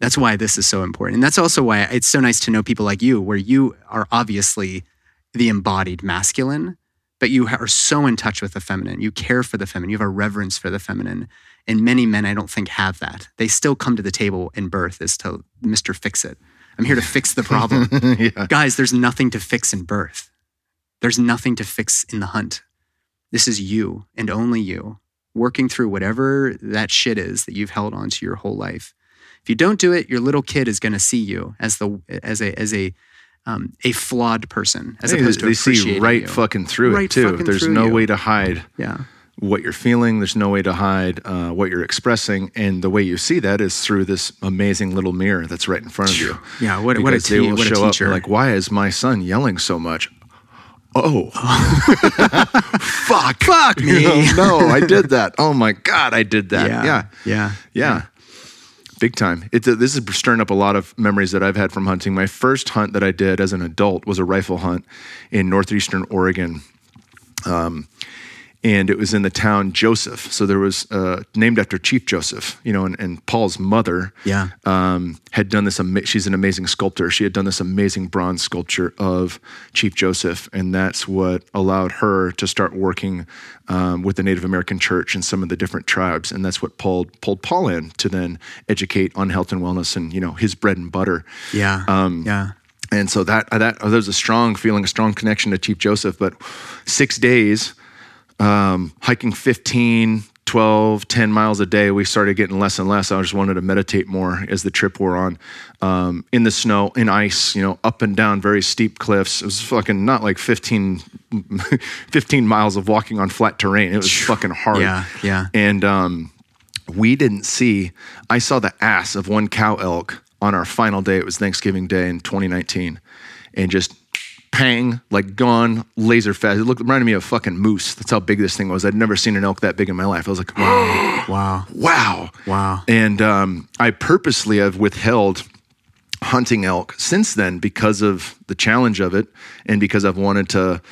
That's why this is so important. And that's also why it's so nice to know people like you, where you are obviously the embodied masculine, but you are so in touch with the feminine. You care for the feminine. You have a reverence for the feminine. And many men, I don't think, have that. They still come to the table in birth as to Mr. Fix It. I'm here to fix the problem. *laughs* yeah. Guys, there's nothing to fix in birth. There's nothing to fix in the hunt. This is you and only you working through whatever that shit is that you've held on to your whole life. If you don't do it, your little kid is going to see you as the as a as a um, a flawed person, as opposed to they see right you. fucking through Right it too. There's no you. way to hide Yeah, what you're feeling. There's no way to hide uh, what you're expressing, and the way you see that is through this amazing little mirror that's right in front of you. yeah. What what a, Because they will what show up teacher. and like, why is my son yelling so much? Oh, *laughs* fuck, *laughs* Fuck You me. know, no, I did that. Oh my god, I did that. yeah, yeah. yeah, Yeah. Big time. A, this is stirring up a lot of memories that I've had from hunting. My first hunt that I did as an adult was a rifle hunt in northeastern Oregon. Um, and it was in the town Joseph. So there was uh, named after Chief Joseph, you know, and, and Paul's mother Yeah. um, had done this. Ama- she's an amazing sculptor. She had done this amazing bronze sculpture of Chief Joseph, and that's what allowed her to start working um, with the Native American Church and some of the different tribes, and that's what pulled pulled Paul in to then educate on health and wellness and you know his bread and butter. yeah, Um, yeah. And so that that oh, there's a strong feeling, a strong connection to Chief Joseph. But six days, um, hiking 15, 12, 10 miles a day, we started getting less and less. I just wanted to meditate more as the trip wore on. Um, in the snow, in ice, you know, up and down very steep cliffs. It was fucking not like 15, *laughs* 15 miles of walking on flat terrain. It was fucking hard. Yeah, yeah. And um, we didn't see, I saw the ass of one cow elk on our final day. It was Thanksgiving Day in 2019. And just pang, like gone, laser fast. It looked reminded me of fucking moose. That's how big this thing was. I'd never seen an elk that big in my life. I was like, wow, *gasps* Wow. wow, Wow. And um, I purposely have withheld hunting elk since then because of the challenge of it, and because I've wanted to.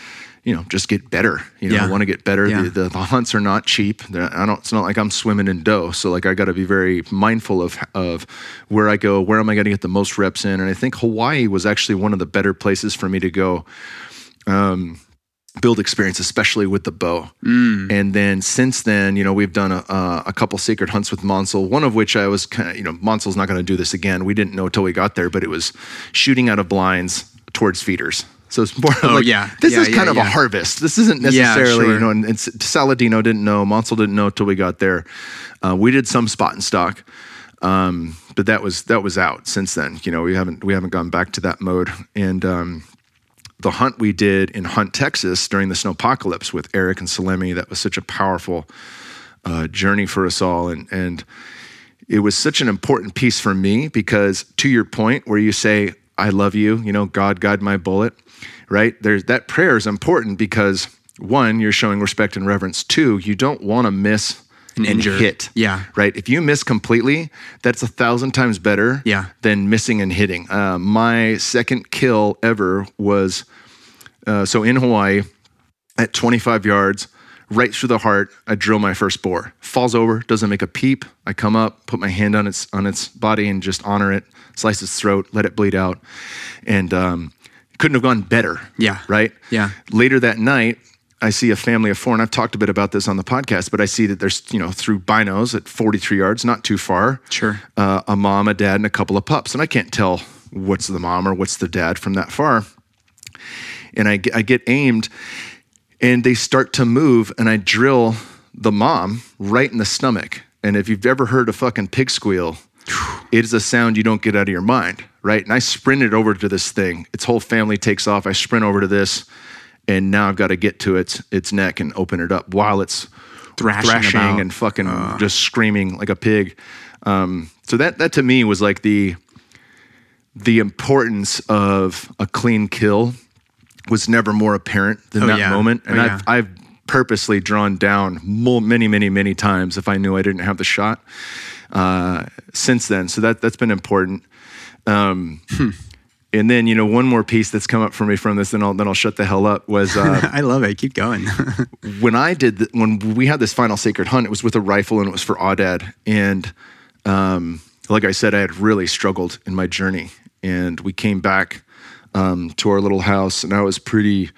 You know, just get better. You know, I want to get better. Yeah. The, the, the hunts are not cheap. They're, I don't. It's not like I'm swimming in dough. So like, I got to be very mindful of of where I go. Where am I going to get the most reps in? And I think Hawaii was actually one of the better places for me to go um, build experience, especially with the bow. Mm. And then since then, you know, we've done a, a, a couple sacred hunts with Mansal, one of which I was kind of, you know, Mansal's not going to do this again. We didn't know until we got there, but it was shooting out of blinds towards feeders. So it's more Oh, like, yeah. this Yeah, is yeah, kind of a harvest. This isn't necessarily, sure. you know, and, and Saladino didn't know, Mansal didn't know until we got there. Uh, we did some spot and stock. Um, but that was that was out since then. You know, we haven't we haven't gone back to that mode. And um, the hunt we did in Hunt, Texas during the snowpocalypse with Eric and Salemi, that was such a powerful uh, journey for us all. And, and it was such an important piece for me because to your point where you say, I love you, you know, God, guide my bullet, right? There's that prayer is important because one, you're showing respect and reverence. Two, you don't want to miss An and injured. hit. Yeah. Right. If you miss completely, that's a thousand times better Yeah. than missing and hitting. Uh, my second kill ever was uh, so in Hawaii at 25 yards, right through the heart. I drill my first bore. Falls over, doesn't make a peep. I come up, put my hand on its on its body, and just honor it. Slice its throat, let it bleed out, and um, couldn't have gone better. Yeah. Right. Yeah. Later that night, I see a family of four, and I've talked a bit about this on the podcast, but I see that there's, you know, through binos at 43 yards, not too far. Sure. Uh, a mom, a dad, and a couple of pups. And I can't tell what's the mom or what's the dad from that far. And I, I get aimed, and they start to move, and I drill the mom right in the stomach. And if you've ever heard a fucking pig squeal, *sighs* it is a sound you don't get out of your mind, right? And I sprinted over to this thing. Its whole family takes off. I sprint over to this, and now I've got to get to its its neck and open it up while it's Thrashing thrashing and fucking just screaming like a pig. Um, so that that to me was like the the importance of a clean kill was never more apparent than Oh, that yeah. moment. And Oh, I've yeah. I've purposely drawn down many many many times if I knew I didn't have the shot uh, since then. So that that's been important. Um, Hmm. And then you know one more piece that's come up for me from this, then I'll then I'll shut the hell up. Was uh, *laughs* I love it. Keep going. *laughs* when I did the, when we had this final sacred hunt, it was with a rifle and it was for Aoudad. And um, like I said, I had really struggled in my journey, and we came back um, to our little house, and I was pretty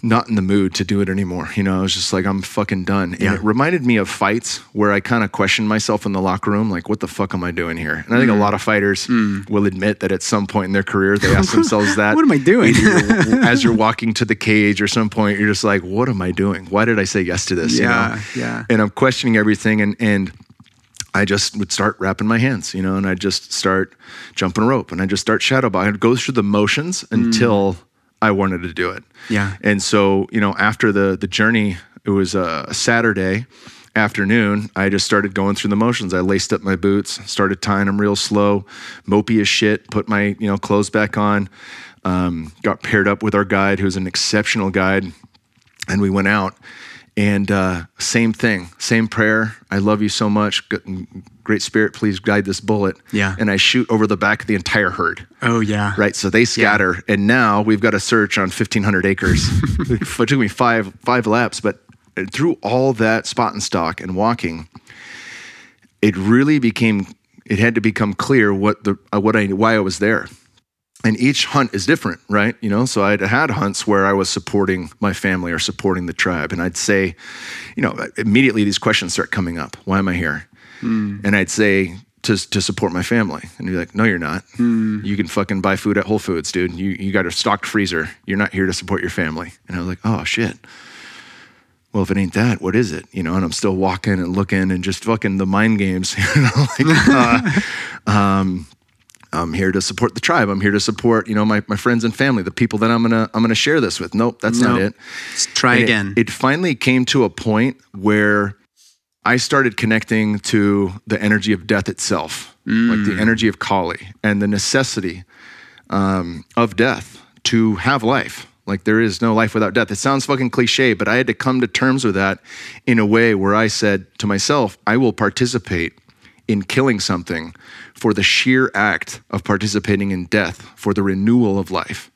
not in the mood to do it anymore. You know, I was just like, I'm fucking done. And Yeah. it reminded me of fights where I kind of questioned myself in the locker room, like, what the fuck am I doing here? And I think a lot of fighters will admit that at some point in their career, they ask *laughs* themselves that. what am I doing? *laughs* as you're walking to the cage or some point, you're just like, what am I doing? Why did I say yes to this? you Yeah, know? yeah. And I'm questioning everything and and I just would start wrapping my hands, you know, and I'd just start jumping rope and I'd just start shadow boxing. I'd go through the motions until I wanted to do it. Yeah. And so, you know, after the the journey, it was a Saturday afternoon. I just started going through the motions. I laced up my boots, started tying them real slow, mopey as shit. Put my you know clothes back on. Um, got paired up with our guide, who's an exceptional guide, and we went out. And uh, same thing, same prayer. I love you so much. Great Spirit, please guide this bullet. Yeah. And I shoot over the back of the entire herd oh yeah. right? So they scatter, and now we've got a search on 1,500 acres. *laughs* it took me five five laps, but through all that spot and stock and walking, it really became. It had to become clear what the uh, what I why I was there. And each hunt is different, right? You know, so I'd had hunts where I was supporting my family or supporting the tribe, and I'd say, you know, immediately these questions start coming up. Why am I here? And I'd say to to support my family, and you're like, no, you're not. You can fucking buy food at Whole Foods, dude. You you got a stocked freezer. You're not here to support your family. And I was like, oh shit. well, if it ain't that, what is it? You know, and I'm still walking and looking and just fucking the mind games. *laughs* You know, like, uh, *laughs* um, I'm here to support the tribe. I'm here to support, you know, my, my friends and family, the people that I'm gonna I'm gonna share this with. Nope, that's not it. Let's try And again. It, finally came to a point where I started connecting to the energy of death itself, like the energy of Kali and the necessity um, of death to have life. Like there is no life without death. It sounds fucking cliche, but I had to come to terms with that in a way where I said to myself, I will participate in killing something for the sheer act of participating in death, for the renewal of life.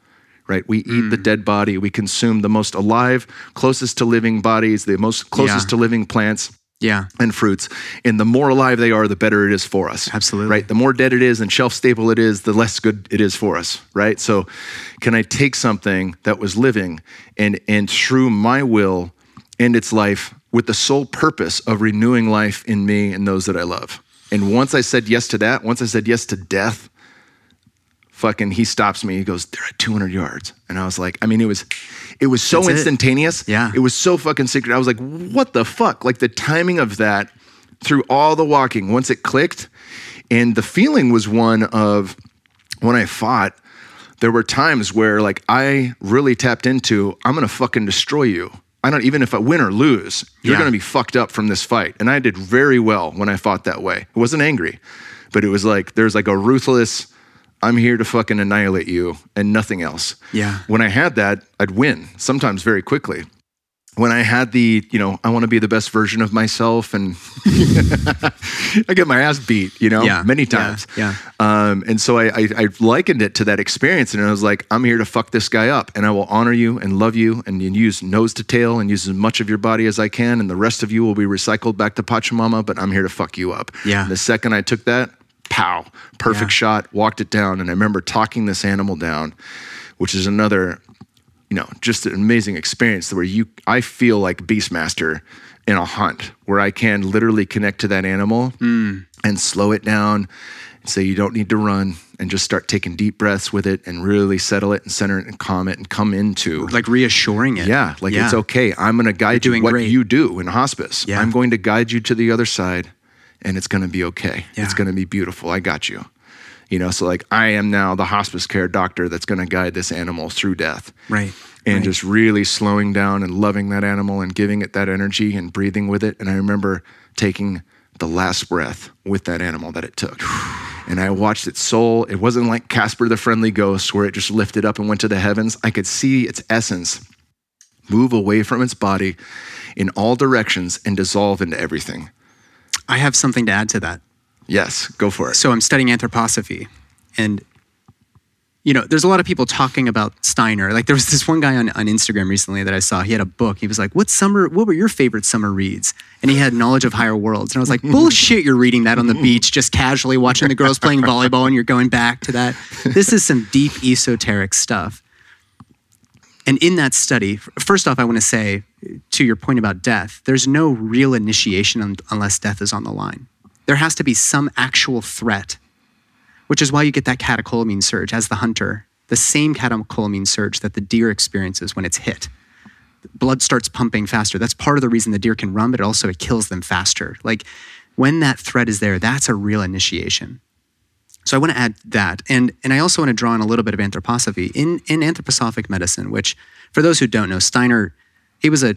Right? We eat the mm. dead body, we consume the most alive, closest to living bodies, the most closest Yeah. to living plants yeah. and fruits. And the more alive they are, the better it is for us. Absolutely. Right? The more dead it is and shelf stable it is, the less good it is for us. Right? So can I take something that was living and and through my will end its life with the sole purpose of renewing life in me and those that I love? And once I said yes to that, once I said yes to death, fucking he stops me. He goes, They're at 200 yards. And I was like, I mean, it was it was so That's it. instantaneous. Yeah. It was so fucking secret. I was like, what the fuck? Like the timing of that through all the walking, once it clicked, and the feeling was one of when I fought, there were times where like I really tapped into, I'm gonna fucking destroy you. I don't even if I win or lose, you're Yeah. gonna be fucked up from this fight. And I did very well when I fought that way. I wasn't angry, but it was like there's like a ruthless, I'm here to fucking annihilate you and nothing else. Yeah. When I had that, I'd win, sometimes very quickly. When I had the, you know, I want to be the best version of myself and *laughs* I get my ass beat, you know, Yeah. many Yeah. times. Yeah. Um, and so I, I, I likened it to that experience, and I was like, I'm here to fuck this guy up, and I will honor you and love you, and use nose to tail, and use as much of your body as I can, and the rest of you will be recycled back to Pachamama. But I'm here to fuck you up. Yeah. And the second I took that, pow, perfect Yeah. shot, walked it down, and I remember talking this animal down, which is another, you know, just an amazing experience where you, I feel like Beastmaster in a hunt, where I can literally connect to that animal hmm. and slow it down and say you don't need to run and just start taking deep breaths with it and really settle it and center it and calm it and come into Like reassuring it. yeah like it's okay i'm going to guide you doing what great. you do in hospice Yeah. i'm going to guide you to the other side and it's going to be okay Yeah. it's going to be beautiful i got you you know so like i am now the hospice care doctor that's going to guide this animal through death Right. and Right. just really slowing down and loving that animal and giving it that energy and breathing with it. And I remember taking the last breath with that animal that it took. *sighs* And I watched its soul. It wasn't like Casper the Friendly Ghost where it just lifted up and went to the heavens. I could see its essence move away from its body in all directions and dissolve into everything. I have something to add to that. Yes, go for it. So I'm studying anthroposophy, and you know, there's a lot of people talking about Steiner. Like there was this one guy on, on Instagram recently that I saw. He had a book. He was like, "What summer? What were your favorite summer reads?" And he had knowledge of higher worlds. And I was like, "Bullshit! You're reading that on the beach, just casually watching the girls playing volleyball, and you're going back to that. This is some deep esoteric stuff." And in that study, first off, I want to say to your point about death, there's no real initiation unless death is on the line. There has to be some actual threat, which is why you get that catecholamine surge as the hunter, the same catecholamine surge that the deer experiences when it's hit. Blood starts pumping faster. That's part of the reason the deer can run, but also it kills them faster. Like when that threat is there, that's a real initiation. So I want to add that, and and I also want to draw on a little bit of anthroposophy in in anthroposophic medicine, which for those who don't know, Steiner, he was a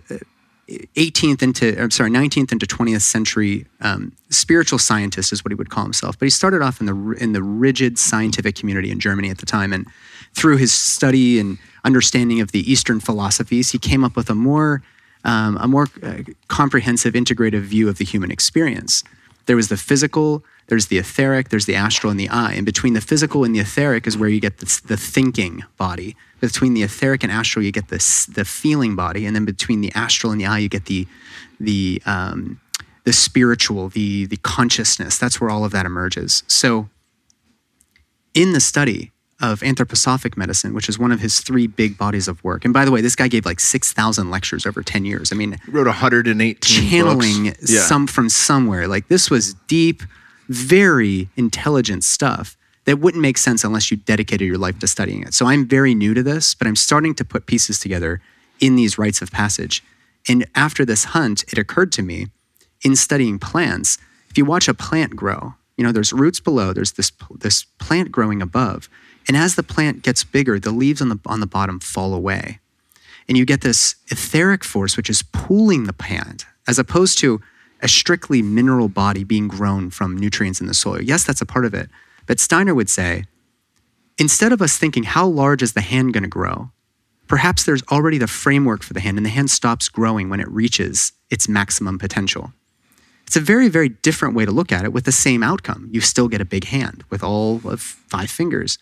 18th into I'm sorry 19th into 20th century um, spiritual scientist is what he would call himself. But he started off in the in the rigid scientific community in Germany at the time, and through his study and understanding of the Eastern philosophies, he came up with a more um, a more uh, comprehensive, integrative view of the human experience. There was the physical, there's the etheric, there's the astral, and the I. And between the physical and the etheric is where you get the, the thinking body. Between the etheric and astral, you get the, the feeling body. And then between the astral and the I, you get the, the, um, the spiritual, the, the consciousness. That's where all of that emerges. So, in the study of anthroposophic medicine, which is one of his three big bodies of work, and by the way, this guy gave like 6,000 lectures over 10 years. I mean, Wrote 118 channeling books. Yeah. some from somewhere. Like this was deep, very intelligent stuff that wouldn't make sense unless you dedicated your life to studying it. So I'm very new to this, but I'm starting to put pieces together in these rites of passage. And after this hunt, it occurred to me in studying plants, if you watch a plant grow, you know, there's roots below, there's this, this plant growing above. And as the plant gets bigger, the leaves on the, on the bottom fall away. And you get this etheric force, which is pulling the plant, as opposed to a strictly mineral body being grown from nutrients in the soil. Yes, that's a part of it. But Steiner would say instead of us thinking, how large is the hand going to grow? Perhaps there's already the framework for the hand, and the hand stops growing when it reaches its maximum potential. It's a very, very different way to look at it with the same outcome. You still get a big hand with all of five fingers.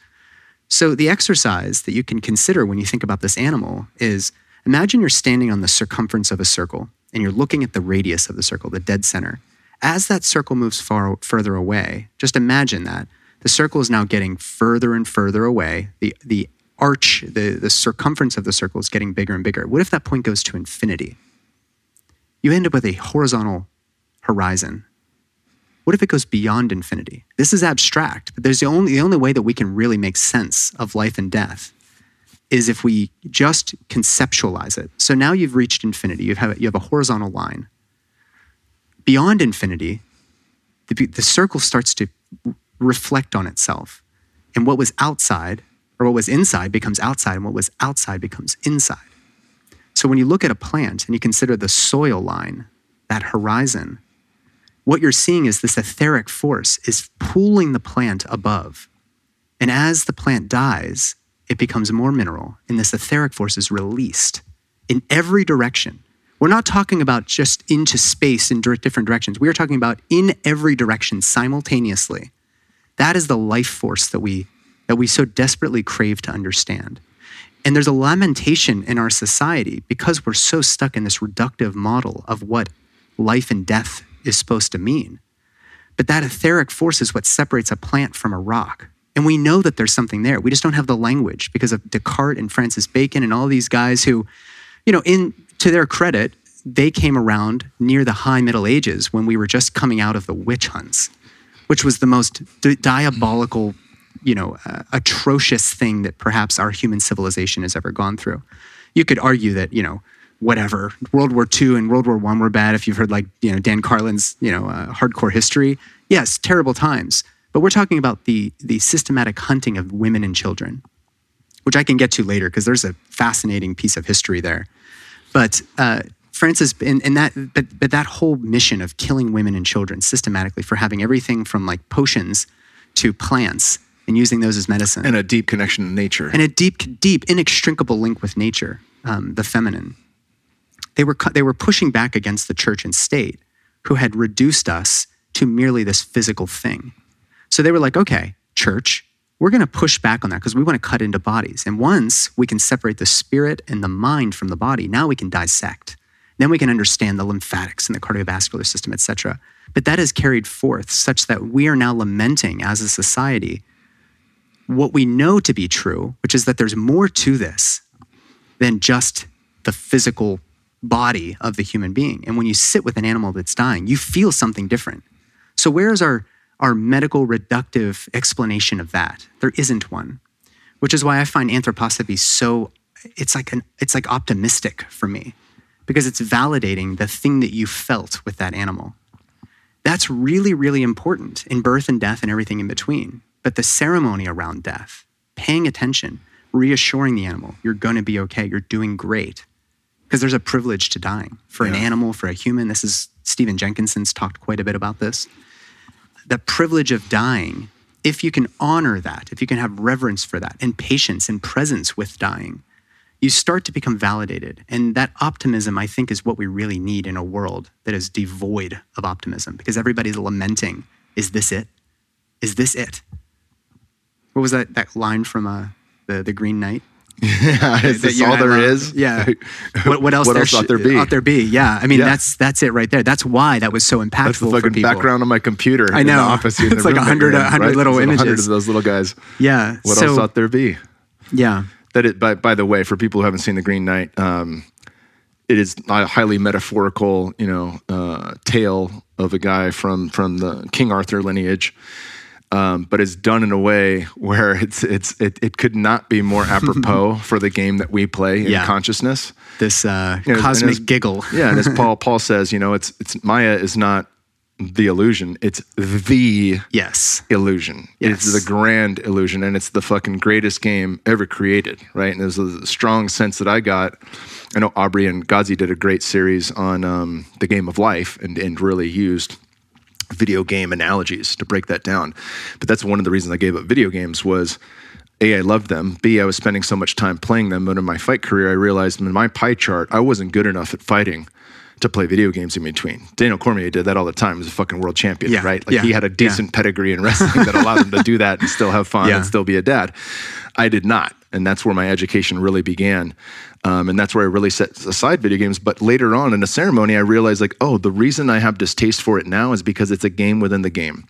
So, the exercise that you can consider when you think about this animal is imagine you're standing on the circumference of a circle and you're looking at the radius of the circle, the dead center. As that circle moves far further away, just imagine that the circle is now getting further and further away. The, the arch, the, the circumference of the circle is getting bigger and bigger. What if that point goes to infinity? You end up with a horizontal horizon. What if it goes beyond infinity? This is abstract, but there's the only, the only way that we can really make sense of life and death is if we just conceptualize it. So now you've reached infinity, you have, you have a horizontal line. Beyond infinity, the, the circle starts to reflect on itself. And what was outside, or what was inside, becomes outside, and what was outside becomes inside. So when you look at a plant and you consider the soil line, that horizon, what you're seeing is this etheric force is pulling the plant above. And as the plant dies, it becomes more mineral, and this etheric force is released in every direction. We're not talking about just into space in different directions. We are talking about in every direction simultaneously. That is the life force that we, that we so desperately crave to understand. And there's a lamentation in our society because we're so stuck in this reductive model of what life and death is supposed to mean. But that etheric force is what separates a plant from a rock. And we know that there's something there. We just don't have the language because of Descartes and Francis Bacon and all these guys who, you know, in to their credit, they came around near the high Middle Ages when we were just coming out of the witch hunts which was the most di- diabolical, you know, uh, atrocious thing that perhaps our human civilization has ever gone through. You could argue that, you know, whatever World War II and World War One were bad. If you've heard like you know Dan Carlin's you know uh, hardcore history, yes, terrible times. But we're talking about the the systematic hunting of women and children, which I can get to later because there's a fascinating piece of history there. But uh, Francis, and, and that, but, but that whole mission of killing women and children systematically for having everything from like potions to plants and using those as medicine. And a deep connection to nature. And a deep, deep, inextricable link with nature, um, the feminine. They were, they were pushing back against the church and state who had reduced us to merely this physical thing. So they were like, okay, church, we're going to push back on that because we want to cut into bodies. And once we can separate the spirit and the mind from the body, now we can dissect. Then we can understand the lymphatics and the cardiovascular system, et cetera. But that is carried forth such that we are now lamenting as a society what we know to be true, which is that there's more to this than just the physical body of the human being. And when you sit with an animal that's dying, you feel something different. So, where's our, our medical reductive explanation of that? There isn't one, which is why I find anthroposophy so, it's like, an, it's like optimistic for me because it's validating the thing that you felt with that animal. That's really, really important in birth and death and everything in between. But the ceremony around death, paying attention, reassuring the animal, you're going to be okay, you're doing great. Because there's a privilege to dying for yeah. an animal, for a human. This is Stephen Jenkinson's talked quite a bit about this. The privilege of dying, if you can honor that, if you can have reverence for that, and patience and presence with dying, you start to become validated. And that optimism, I think, is what we really need in a world that is devoid of optimism because everybody's lamenting is this it? Is this it? What was that, that line from uh, the, the Green Knight? *laughs* Yeah, is this all there is? Yeah. *laughs* What, what else? what there else ought there be? Ought there be? Yeah. I mean, yeah. that's that's it right there. That's why that was so impactful that's the fucking background on my computer. I know. office *laughs* it's like a hundred, a hundred little images. Hundred of those little guys. Yeah. What so, else ought there be? Yeah that it by, by the way for people who haven't seen the green knight um, it is a highly metaphorical you know uh, tale of a guy from from the king arthur lineage Um, but it's done in a way *laughs* where it's it's it, it could not be more apropos *laughs* for the game that we play in Yeah. consciousness. This uh, Yeah, and cosmic it's- giggle. Yeah, and as *laughs* Paul Paul says, you know, it's it's Maya is not the illusion; it's the Yes. illusion. It's the grand illusion, and it's the fucking greatest game ever created, right? And there's a strong sense that I got. I know Aubrey and Gazi did a great series on um, the game of life, and and really used video game analogies to break that down. But that's one of the reasons I gave up video games was. A, I loved them. B, I was spending so much time playing them. But in my fight career, I realized in my pie chart, I wasn't good enough at fighting to play video games in between. Daniel Cormier did that all the time. He was a fucking world champion, Yeah, right? Like yeah, he had a yeah. decent pedigree in wrestling that allowed him to do that and still have fun Yeah. and still be a dad. I did not. And that's where my education really began. Um, and that's where I really set aside video games. But later on in the ceremony, I realized, like, oh, the reason I have distaste for it now is because it's a game within the game,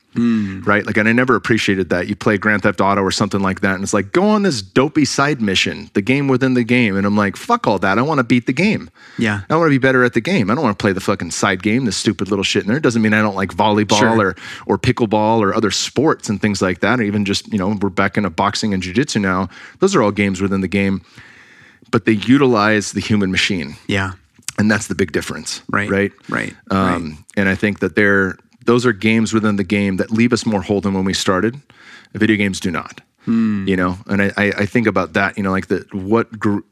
right? Like, and I never appreciated that. You play Grand Theft Auto or something like that, and it's like, go on this dopey side mission, the game within the game. And I'm like, fuck all that. I want to beat the game. Yeah. I want to be better at the game. I don't want to play the fucking side game, the stupid little shit in there. It doesn't mean I don't like volleyball Sure. or or pickleball or other sports and things like that, or even just you know we're back into boxing and jujitsu now. Those are all games within the game, but they utilize the human machine, Yeah. and that's the big difference, Right. Right. Right. Um, And I think that they're those are games within the game that leave us more whole than when we started. Video games do not. Hmm. You know, and I, I, I think about that. You know, like the what gr-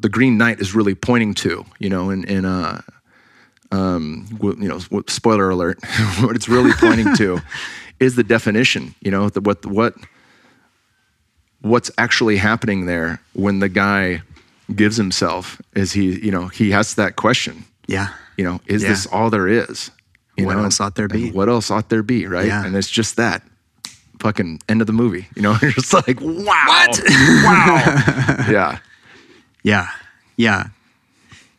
the Green Knight is really pointing to. You know, in in uh, um, w- you know, spoiler alert. *laughs* what it's really pointing to *laughs* is the definition. You know, the, what what what's actually happening there when the guy gives himself is he you know he has that question Yeah. you know, is Yeah. this all there is? You What know, else ought there be? What else ought there be, right? Yeah. And it's just that fucking end of the movie. You know, *laughs* you're just like, wow, what? *laughs* wow, yeah, Yeah. Yeah.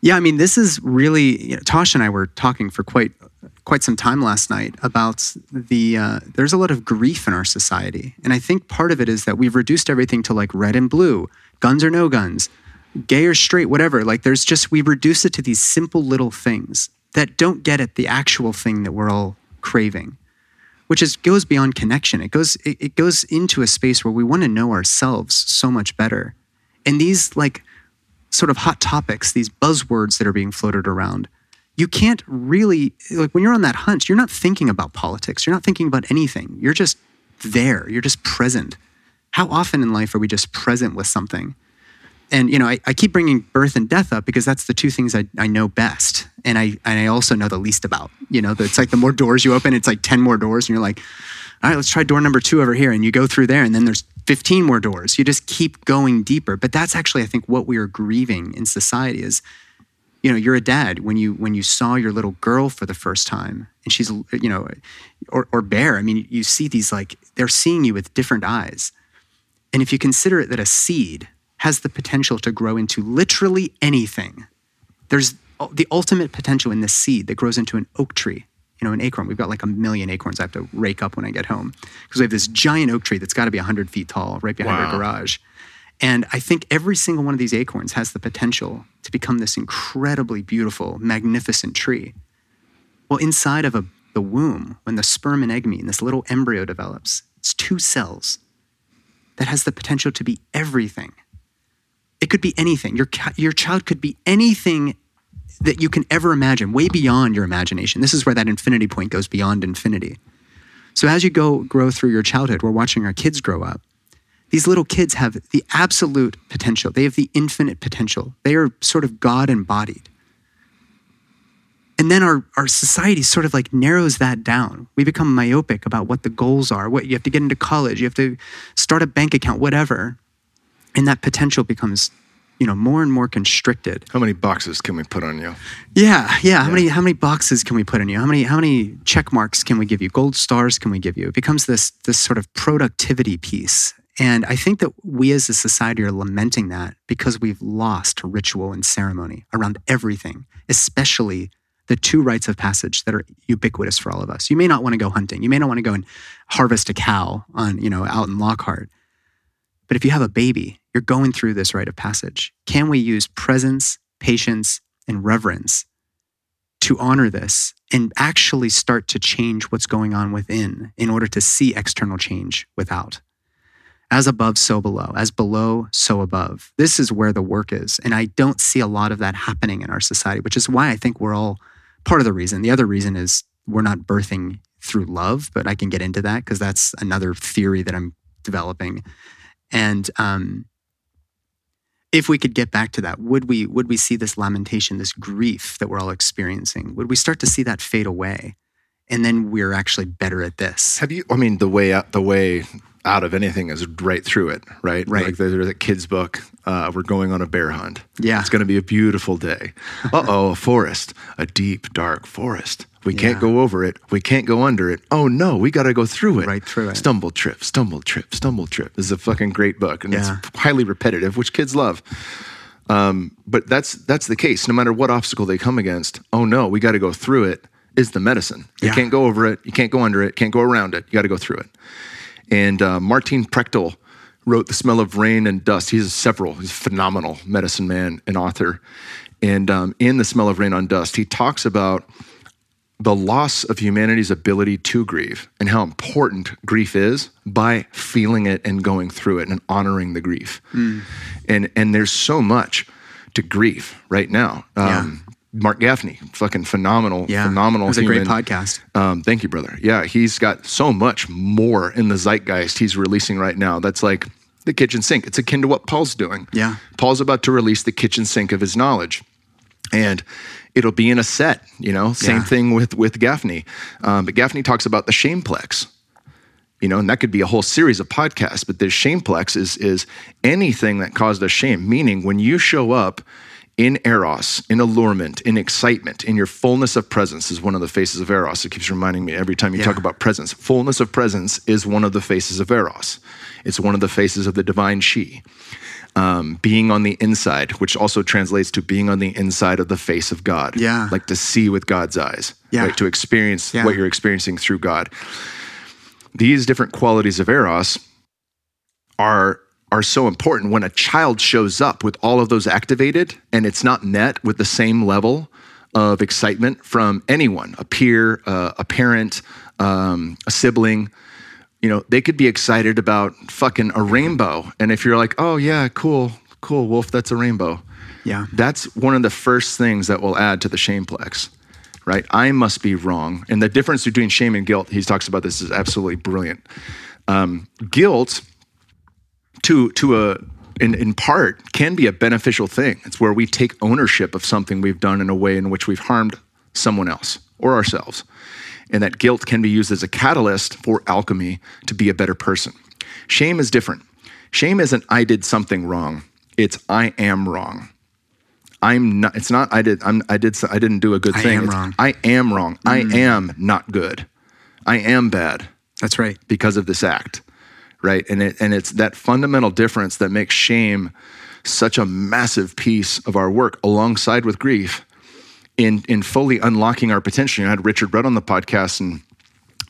Yeah. I mean, this is really, you know, Tosh and I were talking for quite, quite some time last night about the, uh, there's a lot of grief in our society. And I think part of it is that we've reduced everything to like red and blue, guns or no guns, gay or straight, whatever. Like there's just, we reduce it to these simple little things that don't get at the actual thing that we're all craving which is goes beyond connection. It goes it, it goes into a space where we want to know ourselves so much better. And these like sort of hot topics, these buzzwords that are being floated around, you can't really like when you're on that hunt, you're not thinking about politics. You're not thinking about anything. You're just there. You're just present. How often in life are we just present with something? And you know I, I keep bringing birth and death up because that's the two things I, I know best. And I and I also know the least about you know it's like the more doors you open it's like 10 more doors and you're like all right let's try door number two over here. And you go through there and then there's 15 more doors. You just keep going deeper. But that's actually I think what we are grieving in society is you know you're a dad when you when you saw your little girl for the first time and she's you know or, or bear. I mean you see these like they're seeing you with different eyes. And if you consider it that a seed has the potential to grow into literally anything, there's the ultimate potential in this seed that grows into an oak tree. You know, an acorn. We've got like a million acorns I have to rake up when I get home because we have this giant oak tree that's got to be 100 feet tall right behind our garage. And I think every single one of these acorns has the potential to become this incredibly beautiful, magnificent tree. Well, inside of a, the womb, when the sperm and egg meet and this little embryo develops, it's two cells that has the potential to be everything. It could be anything. Your, your child could be anything that you can ever imagine, way beyond your imagination. This is where that infinity point goes beyond infinity. So as you go grow through your childhood, we're watching our kids grow up. These little kids have the absolute potential. They have the infinite potential. They are sort of God embodied. And then our, our society sort of like narrows that down. We become myopic about what the goals are, what you have to get into college, you have to start a bank account, whatever. And that potential becomes, you know, more and more constricted. How many boxes can we put on you? Yeah, yeah. How many how many boxes can we put in you? How many how many check marks can we give you? Gold stars can we give you? It becomes this this sort of productivity piece. And I think that we as a society are lamenting that because we've lost ritual and ceremony around everything, especially the two rites of passage that are ubiquitous for all of us. You may not want to go hunting. You may not want to go and harvest a cow on, you know, out in Lockhart. But if you have a baby, you're going through this rite of passage. Can we use presence, patience, and reverence to honor this and actually start to change what's going on within in order to see external change without. As above, so below. As below, so above. This is where the work is. And I don't see a lot of that happening in our society, which is why I think we're all part of the reason. The other reason is we're not birthing through love, but I can get into that because that's another theory that I'm developing. And um, if we could get back to that, would we would we see this lamentation, this grief that we're all experiencing? Would we start to see that fade away? And then we're actually better at this. Have you? I mean, the way out, the way out of anything is right through it, right? Right. Like there's a kid's book. Uh, we're going on a bear hunt. Yeah. It's going to be a beautiful day. Uh oh, a forest, a deep, dark forest. We can't go over it. We can't go under it. Oh no, we got to go through it. Right through it. Stumble, trip, stumble, trip, stumble, trip. This is a fucking great book, and Yeah. it's highly repetitive, which kids love. Um, but that's that's the case. No matter what obstacle they come against, oh no, we got to go through it. Is the medicine? You Yeah. can't go over it. You can't go under it. Can't go around it. You got to go through it. And uh, Martin Prechtel wrote The Smell of Rain and Dust. He's several, he's a phenomenal medicine man and author. And um, in The Smell of Rain on Dust, he talks about the loss of humanity's ability to grieve and how important grief is by feeling it and going through it and honoring the grief. And, and there's so much to grief right now. Um, Marc Gafni, fucking phenomenal, Yeah. phenomenal It was a great podcast. Um, thank you, brother. Yeah, he's got so much more in the zeitgeist he's releasing right now. That's like the kitchen sink. It's akin to what Paul's doing. Yeah. Paul's about to release the kitchen sink of his knowledge, and it'll be in a set. You know, same Yeah. thing with with Gafni. Um, but Gafni talks about the shameplex. You know, and that could be a whole series of podcasts. But the shameplex is is anything that caused us shame. Meaning, when you show up in eros, in allurement, in excitement, in your fullness of presence is one of the faces of eros. It keeps reminding me every time you Yeah. talk about presence. Fullness of presence is one of the faces of eros. It's one of the faces of the divine she. Um, being on the inside, which also translates to being on the inside of the face of God. Yeah. Like to see with God's eyes. Yeah. Right? To experience Yeah. what you're experiencing through God. These different qualities of eros are are so important when a child shows up with all of those activated and it's not met with the same level of excitement from anyone a peer uh, a parent um, a sibling you know they could be excited about fucking a rainbow. And if you're like oh yeah cool cool wolf that's a rainbow. Yeah. that's one of the first things that will add to the shameplex right? I must be wrong. And the difference between shame and guilt he talks about this is absolutely brilliant. Um, guilt to to a in, in part can be a beneficial thing. It's where we take ownership of something we've done in a way in which we've harmed someone else or ourselves and that guilt can be used as a catalyst for alchemy to be a better person. Shame is different. Shame isn't i did something wrong. It's i am wrong. I'm not it's not i did I'm, i did i didn't do a good I thing. am It's, wrong. i am wrong. I mm-hmm. am not good. I am bad. That's right. because of this act, right? And it and it's that fundamental difference that makes shame such a massive piece of our work alongside with grief in in fully unlocking our potential. You know, I had Richard Rudd on the podcast and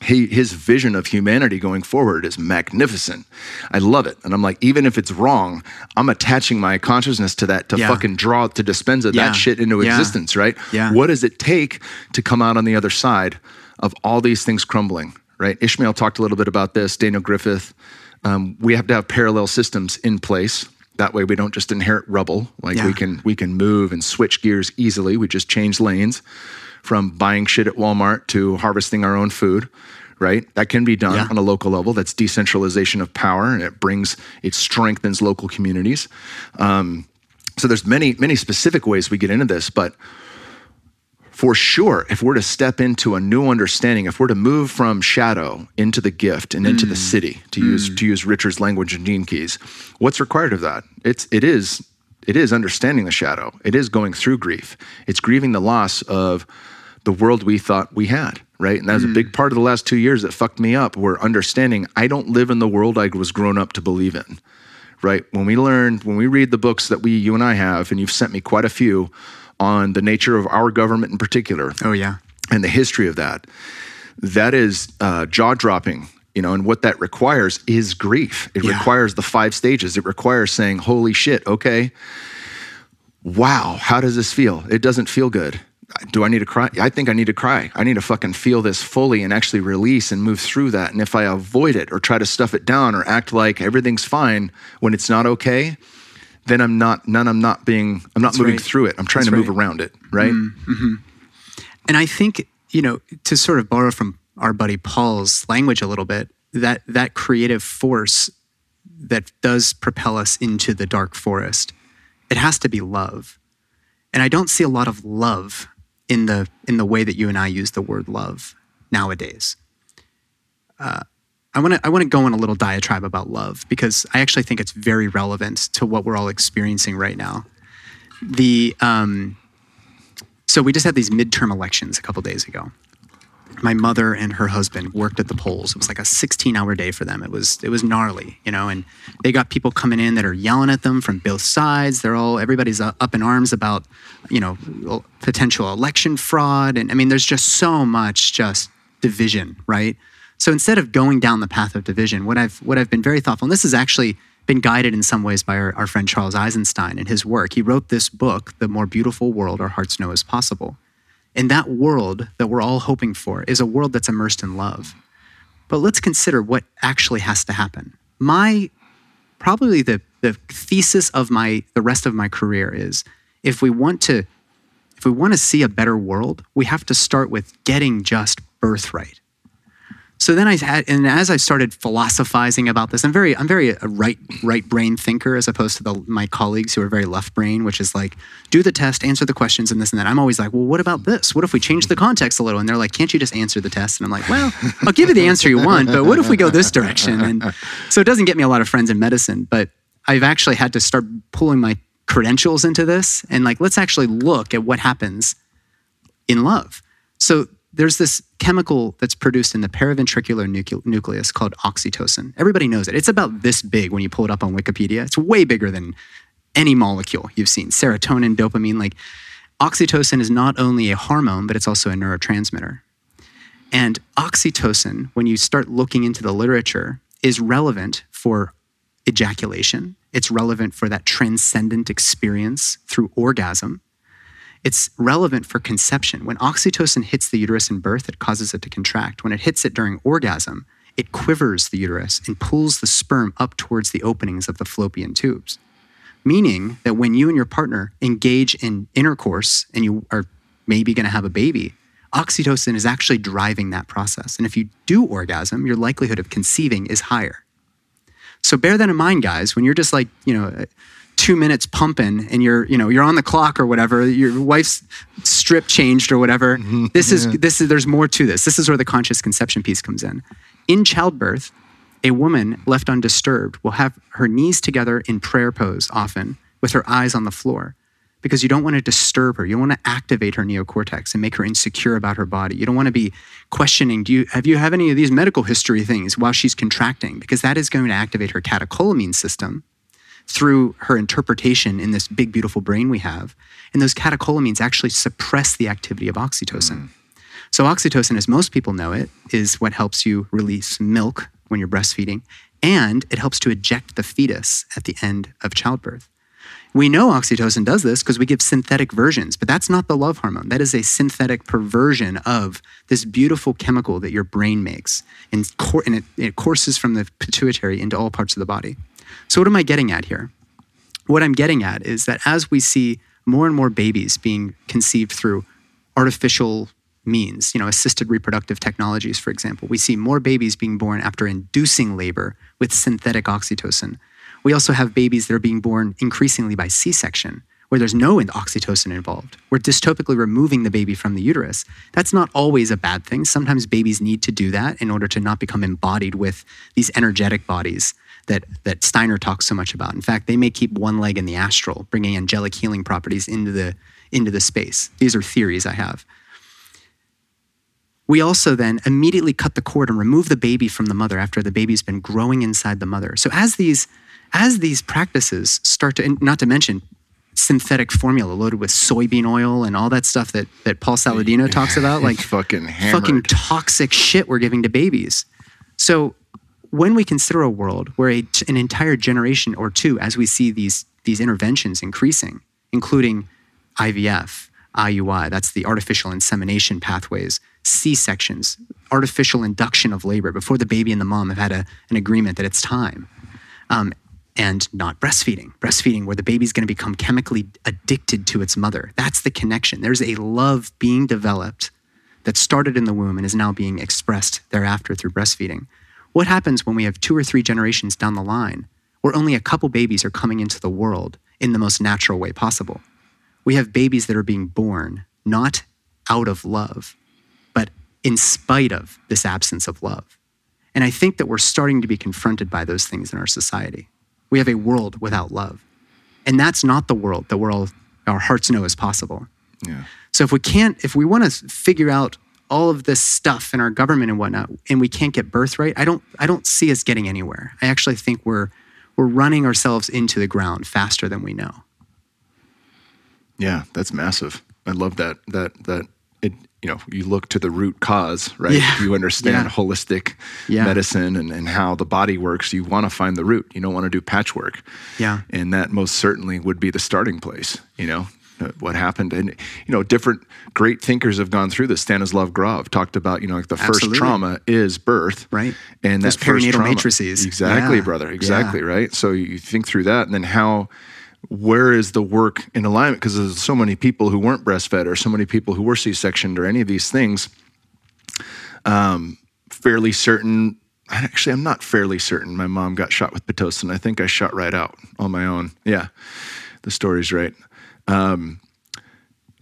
he, his vision of humanity going forward is magnificent. I love it. And I'm like, even if it's wrong, I'm attaching my consciousness to that to Yeah. fucking draw, to dispense Yeah. that shit into Yeah. existence, right? Yeah. What does it take to come out on the other side of all these things crumbling, right? Ishmael talked a little bit about this, Daniel Griffith. Um, we have to have parallel systems in place. That way we don't just inherit rubble. Like Yeah. we can we can move and switch gears easily. We just change lanes from buying shit at Walmart to harvesting our own food, right? That can be done Yeah. on a local level. That's decentralization of power, and it brings it strengthens local communities. Um, so there's many many specific ways we get into this, but for sure, if we're to step into a new understanding, if we're to move from shadow into the gift and into the mm. siddhi, to use mm. to use Richard's language and Gene Keys, what's required of that? It's it is it is understanding the shadow. It is going through grief. It's grieving the loss of the world we thought we had, right? And that was a big mm. part of the last two years that fucked me up. Were understanding I don't live in the world I was grown up to believe in right? When we learn, when we read the books that we, you and I have, and you've sent me quite a few on the nature of our government in particular Oh yeah. and the history of that, that is uh, jaw dropping. You know, and what that requires is grief. It Yeah. requires the five stages. It requires saying, "Holy shit, okay, wow, how does this feel? It doesn't feel good." do I need to cry? I think I need to cry. I need to fucking feel this fully and actually release and move through that. And if I avoid it or try to stuff it down or act like everything's fine when it's not okay, then I'm not none. I'm not being. I'm not That's moving right. through it. I'm trying That's to move right. around it. Right. And I think, you know, to sort of borrow from our buddy Paul's language a little bit, that that creative force that does propel us into the dark forest, it has to be love. And I don't see a lot of love in the in the way that you and I use the word love nowadays. Uh, I want to I want to go on a little diatribe about love because I actually think it's very relevant to what we're all experiencing right now. The um, so we just had these midterm elections a couple days ago. My mother and her husband worked at the polls. It was like a 16-hour day for them. It was it was gnarly, you know, and they got people coming in that are yelling at them from both sides. They're all everybody's uh, up in arms about, you know, potential election fraud and I mean there's just so much just division, right? So instead of going down the path of division, what I've what I've been very thoughtful, and this has actually been guided in some ways by our, our friend Charles Eisenstein and his work. He wrote this book, The More Beautiful World Our Hearts Know Is Possible. And that world that we're all hoping for is a world that's immersed in love. But let's consider what actually has to happen. My probably the, the thesis of my the rest of my career is if we want to if we want to see a better world, we have to start with getting just birthright. So then I had, and as I started philosophizing about this, I'm very, I'm very a right, right brain thinker as opposed to the, my colleagues who are very left brain, which is like, do the test, answer the questions, and this and that. I'm always like, well, what about this? What if we change the context a little? And they're like, can't you just answer the test? And I'm like, well, I'll give you the answer you want, but what if we go this direction? And so it doesn't get me a lot of friends in medicine, but I've actually had to start pulling my credentials into this and like, let's actually look at what happens in love. So there's this chemical that's produced in the paraventricular nucle- nucleus called oxytocin. Everybody knows it. It's about this big when you pull it up on Wikipedia. It's way bigger than any molecule you've seen. Serotonin, dopamine, like oxytocin is not only a hormone, but it's also a neurotransmitter. And oxytocin, when you start looking into the literature, is relevant for ejaculation. It's relevant for that transcendent experience through orgasm. It's relevant for conception. When oxytocin hits the uterus in birth, it causes it to contract. When it hits it during orgasm, it quivers the uterus and pulls the sperm up towards the openings of the fallopian tubes. Meaning that when you and your partner engage in intercourse and you are maybe going to have a baby, oxytocin is actually driving that process. And if you do orgasm, your likelihood of conceiving is higher. So bear that in mind, guys, when you're just like, you know, two minutes pumping and you're, you know, you're on the clock or whatever, your wife's strip changed or whatever. Mm-hmm. This is this is there's more to this. This is where the conscious conception piece comes in. In childbirth, a woman left undisturbed will have her knees together in prayer pose often with her eyes on the floor because you don't want to disturb her. You don't want to activate her neocortex and make her insecure about her body. You don't want to be questioning, do you have you have any of these medical history things while she's contracting because that is going to activate her catecholamine system through her interpretation in this big beautiful brain we have. And those catecholamines actually suppress the activity of oxytocin. Hmm. So oxytocin as most people know it is what helps you release milk when you're breastfeeding and it helps to eject the fetus at the end of childbirth. We know oxytocin does this because we give synthetic versions, but that's not the love hormone. That is a synthetic perversion of this beautiful chemical that your brain makes, and, cour- and it, it courses from the pituitary into all parts of the body. So, what am I getting at here? What I'm getting at is that as we see more and more babies being conceived through artificial means, you know, assisted reproductive technologies, for example, we see more babies being born after inducing labor with synthetic oxytocin. We also have babies that are being born increasingly by C section, where there's no oxytocin involved. We're dystopically removing the baby from the uterus. That's not always a bad thing. Sometimes babies need to do that in order to not become embodied with these energetic bodies that, that Steiner talks so much about. In fact, they may keep one leg in the astral, bringing angelic healing properties into the, into the space. These are theories I have. We also then immediately cut the cord and remove the baby from the mother after the baby's been growing inside the mother. So as these as these practices start to, not to mention synthetic formula loaded with soybean oil and all that stuff that that Paul Saladino talks about, like fucking hammered. fucking toxic shit we're giving to babies. So when we consider a world where a, an entire generation or two, as we see these these interventions increasing, including IVF, IUI, that's the artificial insemination pathways, C sections, artificial induction of labor before the baby and the mom have had a, an agreement that it's time. Um, and not breastfeeding. Breastfeeding, where the baby's going to become chemically addicted to its mother. That's the connection. There's a love being developed that started in the womb and is now being expressed thereafter through breastfeeding. What happens when we have two or three generations down the line where only a couple babies are coming into the world in the most natural way possible? We have babies that are being born not out of love, but in spite of this absence of love. And I think that we're starting to be confronted by those things in our society. We have a world without love. And that's not the world that we're all, our hearts know is possible. Yeah. So if we can't, if we want to figure out all of this stuff in our government and whatnot, and we can't get birthright, I don't, I don't see us getting anywhere. I actually think we're, we're running ourselves into the ground faster than we know. Yeah, that's massive. I love that. That that it. You know, you look to the root cause, right? Yeah. You understand Yeah. holistic Yeah. medicine and, and how the body works. You want to find the root. You don't want to do patchwork. Yeah. and that most certainly would be the starting place. You know, what happened, and you know, different great thinkers have gone through this. Stanislav Grof talked about, you know, like the first Absolutely. trauma is birth, Right. And Those that perinatal trauma, matrices. exactly, Yeah. brother, Yeah. exactly, right. So you think through that, and then how. Where is the work in alignment? Because there's so many people who weren't breastfed, or so many people who were C-sectioned, or any of these things. Um, fairly certain. Actually, I'm not fairly certain. My mom got shot with pitocin. I think I shot right out on my own. Yeah, the story's right. Um,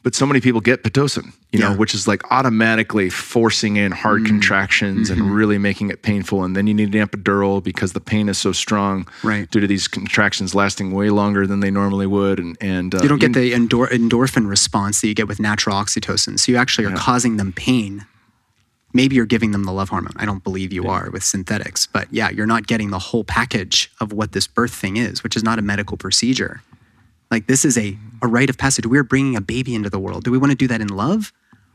but so many people get pitocin, you know, which is like automatically forcing in hard contractions and really making it painful. And then you need an epidural because the pain is so strong Right. due to these contractions lasting way longer than they normally would. And and uh, You don't get the endor- endorphin response that you get with natural oxytocin. So you actually are causing them pain. Maybe you're giving them the love hormone. I don't believe you are with synthetics. But yeah, you're not getting the whole package of what this birth thing is, which is not a medical procedure. Like this is a, a rite of passage. We're bringing a baby into the world. Do we want to do that in love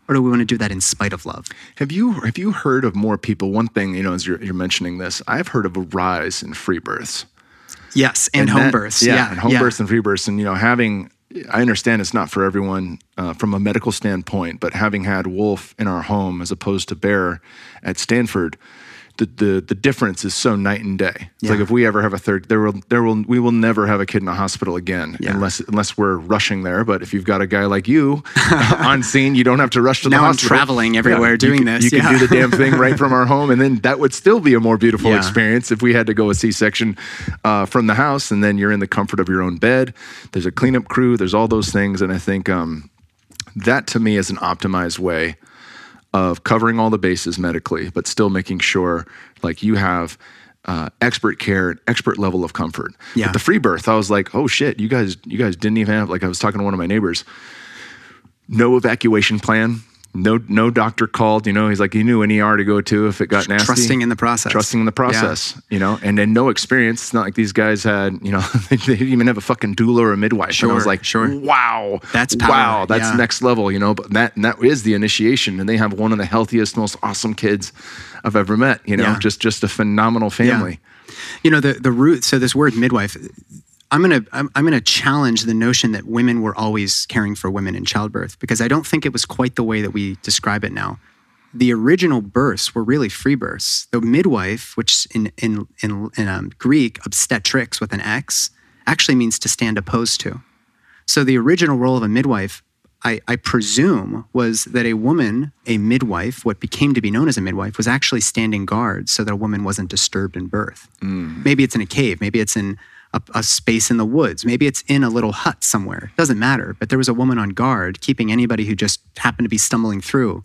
or do we want to do that in spite of love? Have you have you heard of more people? One thing you know, as you're, you're mentioning this, I've heard of a rise in free births. Yes, and, home that- births. Yeah, Yeah, and home yeah. births and free births, and you know, having. I understand it's not for everyone uh, from a medical standpoint, but having had Wolf in our home as opposed to Bear at Stanford, the the, the difference is so night and day. It's like if we ever have a third, there will there will we will never have a kid in a hospital again Yeah. unless unless we're rushing there. But if you've got a guy like you *laughs* on scene, you don't have to rush to the Now I'm hospital. traveling everywhere you doing can- this, You can do the damn thing right from our home, and then that would still be a more beautiful Yeah. experience if we had to go a C-section uh, from the house, and then you're in the comfort of your own bed. There's a cleanup crew. There's all those things, and I think um, that to me is an optimized way of covering all the bases medically, but still making sure like you have. Uh, expert care, and expert level of comfort. Yeah. But the free birth, I was like, oh shit, you guys, you guys didn't even have. Like, I was talking to one of my neighbors no evacuation plan. No, no doctor called. You know, he's like he knew an ER to go to if it got nasty. Trusting in the process. trusting in the process. You know, and then no experience. It's not like these guys had. You know, *laughs* they didn't even have a fucking doula or a midwife. and I was Sure, like, sure. wow, That's power, wow, that's yeah. next level. You know, but that that is the initiation, and they have one of the healthiest, most awesome kids I've ever met. You know, Yeah. just just a phenomenal family. You know the the root. So this word midwife, I'm gonna I'm, I'm gonna challenge the notion that women were always caring for women in childbirth because I don't think it was quite the way that we describe it now. The original births were really free births. The midwife, which in in in, in um, Greek obstetrics with an X, actually means to stand opposed to. So the original role of a midwife, I, I presume, was that a woman, a midwife, what became to be known as a midwife, was actually standing guard so that a woman wasn't disturbed in birth. Maybe it's in a cave, maybe it's in a, a space in the woods, maybe it's in a little hut somewhere. Doesn't matter. But there was a woman on guard keeping anybody who just happened to be stumbling through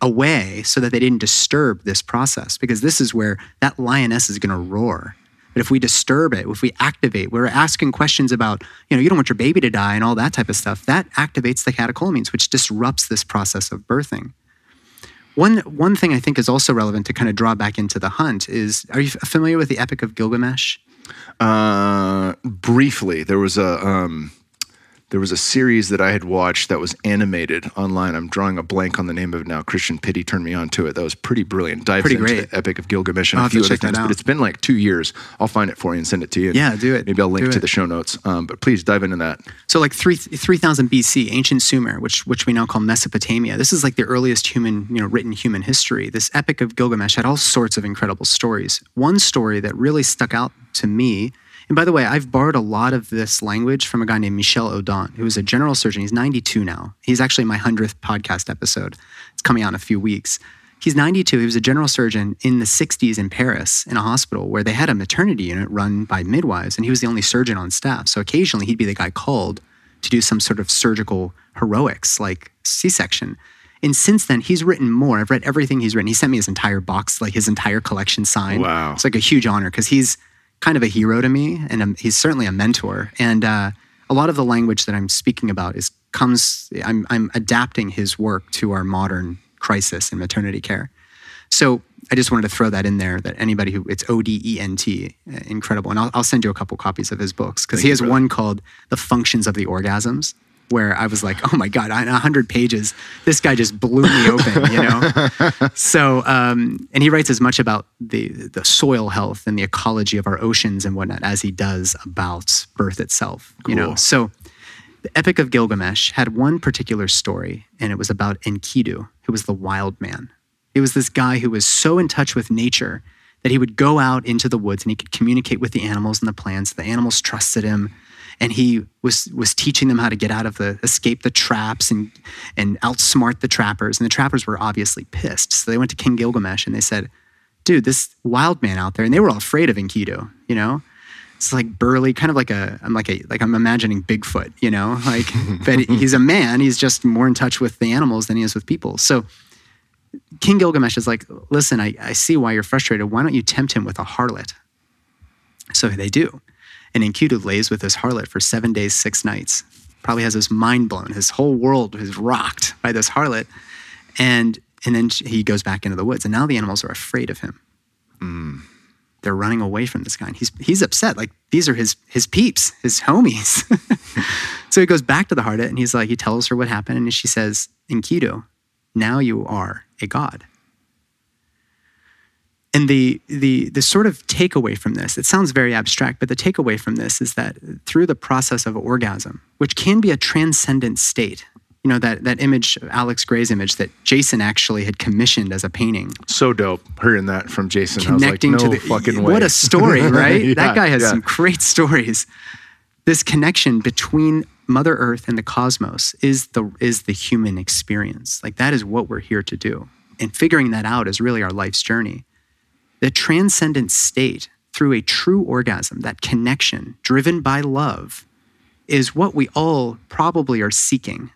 away so that they didn't disturb this process because this is where that lioness is going to roar. But if we disturb it, if we activate, we're asking questions about, you know, you don't want your baby to die and all that type of stuff, that activates the catecholamines, which disrupts this process of birthing. One, one thing I think is also relevant to kind of draw back into the hunt is are you familiar with the Epic of Gilgamesh? Uh, briefly, there was a um, there was a series that I had watched that was animated online. I'm drawing a blank on the name of it now. Christian Pity turned me on to it. That was pretty brilliant. Dives Pretty into great. the Epic of Gilgamesh and I'll a few other things. But it's been like two years. I'll find it for you and send it to you. Yeah, do it. Maybe I'll link Do to it. the show notes. Um, but please dive into that. So like three three thousand BC, ancient Sumer, which which we now call Mesopotamia. This is like the earliest human, you know, written human history. This epic of Gilgamesh had all sorts of incredible stories. One story that really stuck out to me, and by the way, I've borrowed a lot of this language from a guy named Michel Odent, who is a general surgeon. He's 92 now. He's actually my 100th podcast episode. It's coming out in a few weeks. He's 92. He was a general surgeon in the 60s in Paris in a hospital where they had a maternity unit run by midwives, and he was the only surgeon on staff. So occasionally he'd be the guy called to do some sort of surgical heroics like C section. And since then, he's written more. I've read everything he's written. He sent me his entire box, like his entire collection signed. Wow. It's like a huge honor because he's kind of a hero to me, and um he's certainly a mentor. And uh, a lot of the language that I'm speaking about is comes. I'm I'm adapting his work to our modern crisis in maternity care. So I just wanted to throw that in there that anybody who it's O D E N T, uh, incredible. And I'll, I'll send you a couple copies of his books because he has one called The Functions of the Orgasms, where I was like, oh my God, in 100 pages, this guy just blew me open, you know? *laughs* so, um, and he writes as much about the, the soil health and the ecology of our oceans and whatnot as he does about birth itself, you know? So, the Epic of Gilgamesh had one particular story, and it was about Enkidu, who was the wild man. He was this guy who was so in touch with nature that he would go out into the woods and he could communicate with the animals and the plants. The animals trusted him, and he was was teaching them how to get out of the escape the traps and and outsmart the trappers. And the trappers were obviously pissed, so they went to King Gilgamesh and they said, "Dude, this wild man out there," and they were all afraid of Enkidu. You know, it's like burly, kind of like a I'm like a like I'm imagining Bigfoot, you know, *laughs* like but *laughs* he's a man. He's just more in touch with the animals than he is with people. So King Gilgamesh is like, listen, I, I see why you're frustrated. Why don't you tempt him with a harlot? So they do. And in Enkidu lays with this harlot for seven days, six nights. Probably has his mind blown. His whole world is rocked by this harlot. And and then he goes back into the woods. And now the animals are afraid of him. Mm. They're running away from this guy. And he's he's upset. Like these are his his peeps, his homies. *laughs* so he goes back to the harlot and he's like, he tells her what happened. And she says, Enkidu, now you are a god. And the, the, the sort of takeaway from this, it sounds very abstract, but the takeaway from this is that through the process of orgasm, which can be a transcendent state, you know, that, that image, Alex Grey's image that Jason actually had commissioned as a painting, So dope hearing that from Jason. connecting I was like, to the fucking way. what a story *laughs* right Yeah, that guy has yeah. some great stories this connection between mother earth and the cosmos is the is the human experience like that is what we're here to do and figuring that out is really our life's journey the transcendent state through a true orgasm that connection driven by love is what we all probably are seeking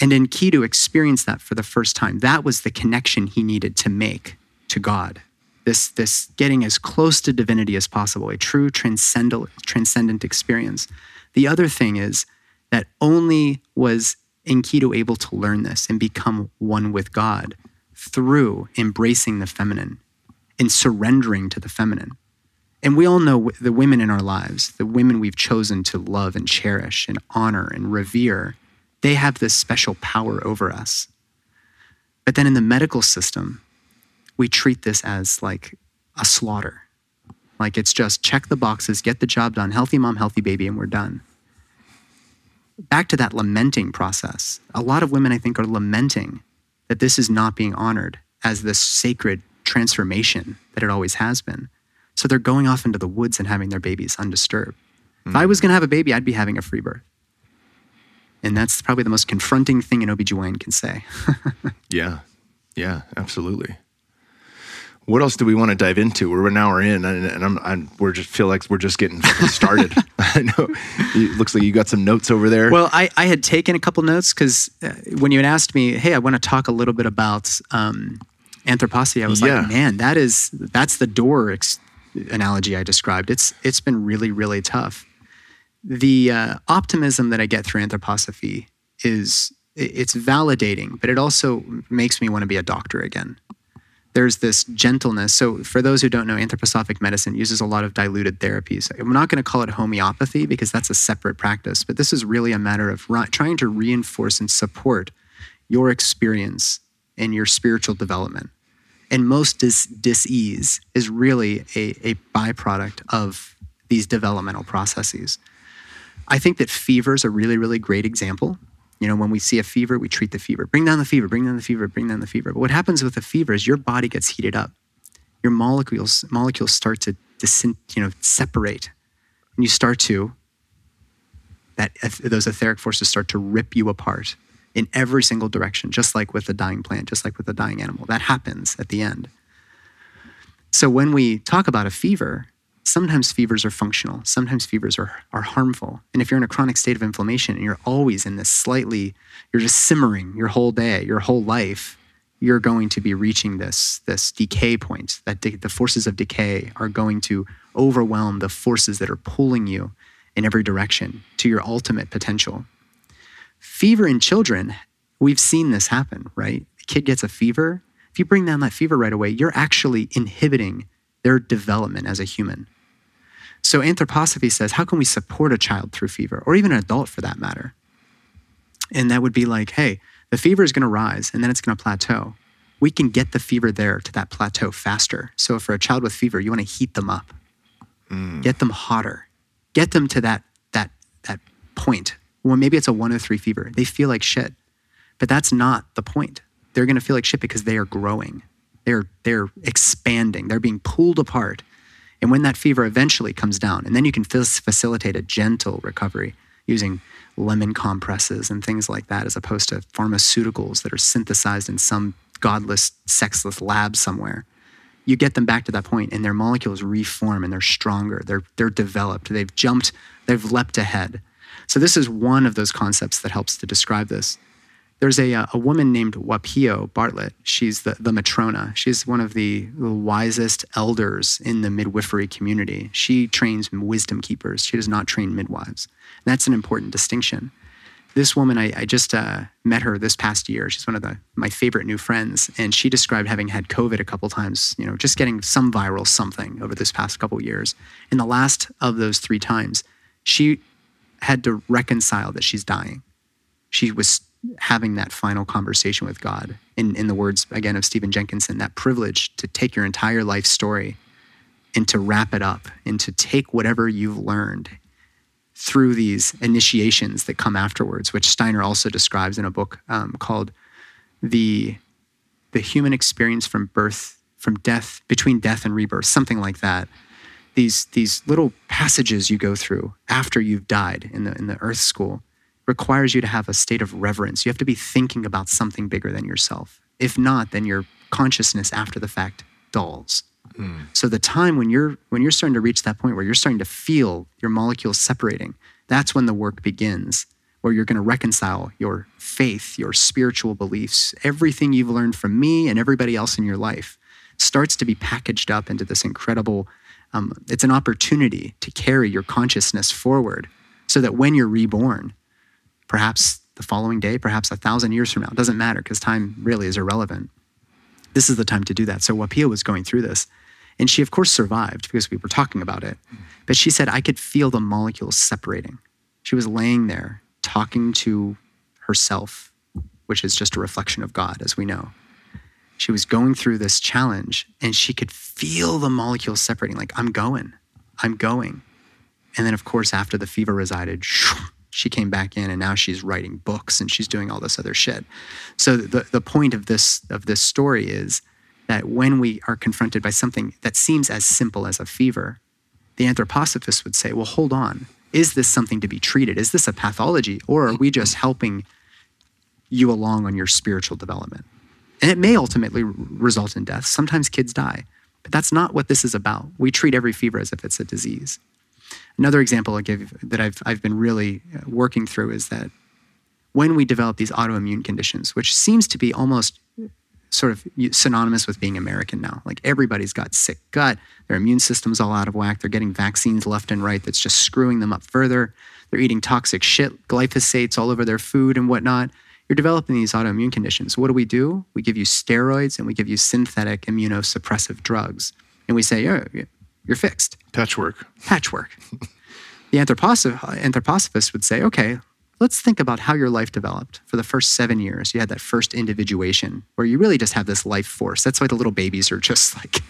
and Enkidu experienced that for the first time. That was the connection he needed to make to God. This, this getting as close to divinity as possible, a true transcendent, transcendent experience. The other thing is that only was Enkidu able to learn this and become one with God through embracing the feminine and surrendering to the feminine. And we all know the women in our lives, the women we've chosen to love and cherish and honor and revere, they have this special power over us. But then in the medical system, we treat this as like a slaughter. Like it's just check the boxes, get the job done, healthy mom, healthy baby, and we're done. Back to that lamenting process. A lot of women, I think, are lamenting that this is not being honored as this sacred transformation that it always has been. So they're going off into the woods and having their babies undisturbed. If I was hmm. going to have a baby, I'd be having a free birth. And that's probably the most confronting thing an OBGYN can say. *laughs* Yeah, yeah, absolutely. What else do we want to dive into? We're an hour in, and, and I'm, I'm we're just feel like we're just getting started. *laughs* I know. It looks like you got some notes over there. Well, I, I had taken a couple notes because uh, when you had asked me, hey, I want to talk a little bit about um, anthroposophy, I was Yeah. like, man, that is that's the door ex- analogy I described. It's it's been really really tough. The uh, optimism that I get through anthroposophy is it's validating, but it also makes me want to be a doctor again. There's this gentleness. So, for those who don't know, anthroposophic medicine uses a lot of diluted therapies. I'm not going to call it homeopathy because that's a separate practice, but this is really a matter of trying to reinforce and support your experience and your spiritual development. And most dis- disease is really a, a byproduct of these developmental processes. I think that fever is a really, really great example you know, when we see a fever, we treat the fever. Bring down the fever, bring down the fever, bring down the fever. But what happens with a fever is your body gets heated up. Your molecules molecules start to disint, you know, separate. And you start to that those etheric forces start to rip you apart in every single direction, just like with a dying plant, just like with a dying animal. That happens at the end. So when we talk about a fever, sometimes fevers are functional, sometimes fevers are, are harmful. And if you're in a chronic state of inflammation and you're always in this slightly, you're just simmering your whole day, your whole life, you're going to be reaching this, this decay point. That de- the forces of decay are going to overwhelm the forces that are pulling you in every direction to your ultimate potential. Fever in children, we've seen this happen, right? A kid gets a fever. If you bring down that fever right away, you're actually inhibiting their development as a human. So anthroposophy says, how can we support a child through fever, or even an adult for that matter? And that would be like, hey, the fever is going to rise and then it's going to plateau. We can get the fever there to that plateau faster. So for a child with fever, you want to heat them up, mm. get them hotter, get them to that that that point. Well, maybe it's a 103 fever. They feel like shit, but that's not the point. They're going to feel like shit because they are growing. They're they're expanding. They're being pulled apart and when that fever eventually comes down, and then you can facilitate a gentle recovery using lemon compresses and things like that, as opposed to pharmaceuticals that are synthesized in some godless, sexless lab somewhere. You get them back to that point, and their molecules reform and they're stronger. They're, they're developed. They've jumped, they've leapt ahead. So, this is one of those concepts that helps to describe this. There's a, uh, a woman named Whapio Bartlett. She's the, the matrona. She's one of the, wisest elders in the midwifery community. She trains wisdom keepers. She does not train midwives. And that's an important distinction. This woman, I, I just uh, met her this past year. She's one of the, my favorite new friends, and she described having had COVID a couple times. You know, just getting some viral something over this past couple years. In the last of those three times, she had to reconcile that she's dying. She was having that final conversation with God. In, in the words, again, of Stephen Jenkinson, that privilege to take your entire life story and to wrap it up and to take whatever you've learned through these initiations that come afterwards, which Steiner also describes in a book um, called the, the Human Experience from Birth, from Death, Between Death and Rebirth, something like that. These, these little passages you go through after you've died in the, in the earth school requires you to have a state of reverence. You have to be thinking about something bigger than yourself. If not, then your consciousness after the fact dulls. Mm. So the time when you're when you're starting to reach that point where you're starting to feel your molecules separating, that's when the work begins, where you're going to reconcile your faith, your spiritual beliefs, everything you've learned from me and everybody else in your life starts to be packaged up into this incredible um, it's an opportunity to carry your consciousness forward so that when you're reborn perhaps the following day, perhaps a thousand years from now. It doesn't matter because time really is irrelevant. This is the time to do that. So Whapio was going through this. And she, of course, survived because we were talking about it. But she said, I could feel the molecules separating. She was laying there talking to herself, which is just a reflection of God, as we know. She was going through this challenge and she could feel the molecules separating, like, I'm going, I'm going. And then, of course, after the fever resided, she came back in and now she's writing books and she's doing all this other shit. So the, the point of this of this story is that when we are confronted by something that seems as simple as a fever, the anthroposophist would say, well, hold on. Is this something to be treated? Is this a pathology? Or are we just helping you along on your spiritual development? And it may ultimately result in death. Sometimes kids die, but that's not what this is about. We treat every fever as if it's a disease. Another example I give that I've, I've been really uh, working through is that when we develop these autoimmune conditions, which seems to be almost sort of synonymous with being American now. Like everybody's got sick gut, their immune system's all out of whack, they're getting vaccines left and right that's just screwing them up further. They're eating toxic shit, glyphosates all over their food and whatnot. you're developing these autoimmune conditions. What do we do? We give you steroids and we give you synthetic immunosuppressive drugs. And we say, oh, you're fixed. Patchwork. Patchwork. *laughs* the anthroposoph- anthroposophist would say, okay, let's think about how your life developed. For the first seven years, you had that first individuation where you really just have this life force. That's why the little babies are just like,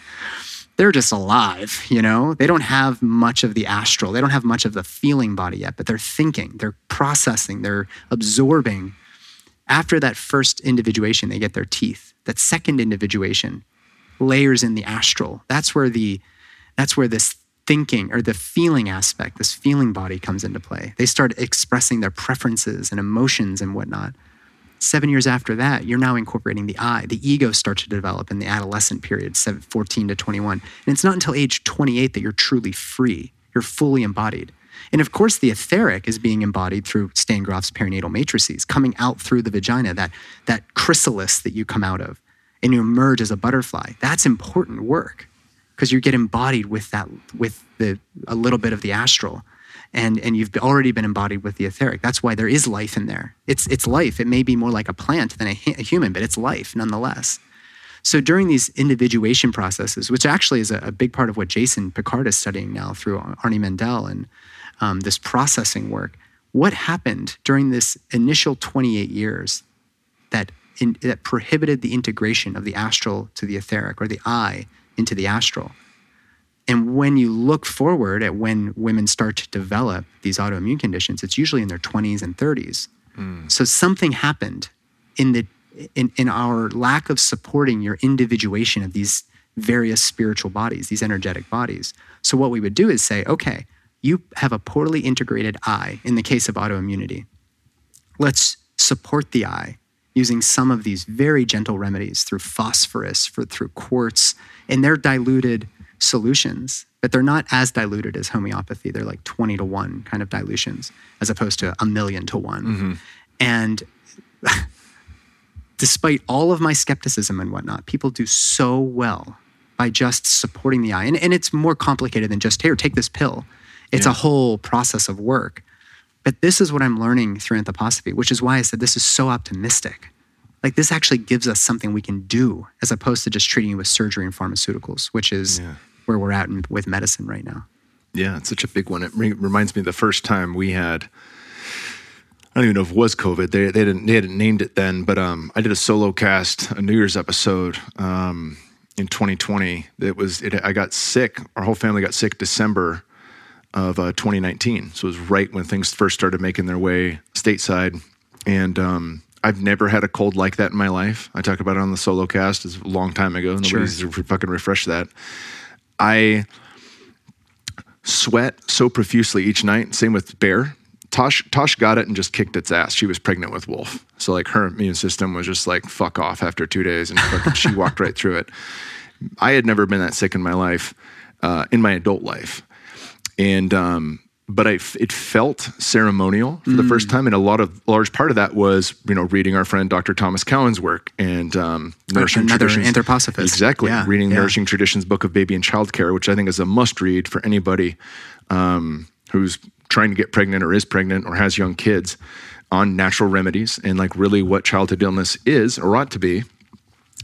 they're just alive, you know? They don't have much of the astral, they don't have much of the feeling body yet, but they're thinking, they're processing, they're absorbing. After that first individuation, they get their teeth. That second individuation layers in the astral. That's where the that's where this thinking or the feeling aspect, this feeling body comes into play. They start expressing their preferences and emotions and whatnot. Seven years after that, you're now incorporating the I. The ego starts to develop in the adolescent period, 14 to 21. And it's not until age 28 that you're truly free. You're fully embodied. And of course, the etheric is being embodied through Stan Grof's perinatal matrices, coming out through the vagina, that, that chrysalis that you come out of, and you emerge as a butterfly. That's important work because you get embodied with that, with the, a little bit of the astral and and you've already been embodied with the etheric. That's why there is life in there. It's it's life. It may be more like a plant than a, a human, but it's life nonetheless. So during these individuation processes, which actually is a, a, big part of what Jason Picard is studying now through Arnie Mindell and um, this processing work, what happened during this initial 28 years that in, that prohibited the integration of the astral to the etheric or the I into the astral? And when you look forward at when women start to develop these autoimmune conditions, it's usually in their 20s and 30s. Mm. So something happened in the in, in our lack of supporting your individuation of these various spiritual bodies, these energetic bodies. So what we would do is say, okay, you have a poorly integrated I in the case of autoimmunity. Let's support the I using some of these very gentle remedies through phosphorus, for, through quartz, and they're diluted solutions, but they're not as diluted as homeopathy. They're like 20 to 1 kind of dilutions, as opposed to a million to one. Mm-hmm. And *laughs* despite all of my skepticism and whatnot, people do so well by just supporting the I. And, and it's more complicated than just, here, take this pill. It's yeah. a whole process of work. But this is what I'm learning through anthroposophy, which is why I said this is so optimistic. Like this actually gives us something we can do as opposed to just treating you with surgery and pharmaceuticals, which is yeah. where we're at in, with medicine right now. Yeah, it's such a big one. It re- reminds me the first time we had. I don't even know if it was COVID. They, they didn't they hadn't named it then, but um, I did a solo cast, a New Year's episode um, in 2020. It was it, I got sick. Our whole family got sick December of uh, 2019. So it was right when things first started making their way stateside, and um, I've never had a cold like that in my life. I talked about it on the solo cast. It's a long time ago. Nobody's sure. fucking refreshed that. I sweat so profusely each night. Same with Bear. Tosh Tosh got it and just kicked its ass. She was pregnant with Wolf, so like her immune system was just like fuck off after two days, and she walked right through it. I had never been that sick in my life, uh, in my adult life, and um, but I, it felt ceremonial for mm. the first time, and a lot of large part of that was you know reading our friend Dr. Thomas Cowan's work and um, nourishing another traditions. anthroposophist. Exactly, yeah, reading yeah. nourishing traditions book of baby and child care, which I think is a must read for anybody um, who's trying to get pregnant or is pregnant or has young kids on natural remedies and like really what childhood illness is or ought to be,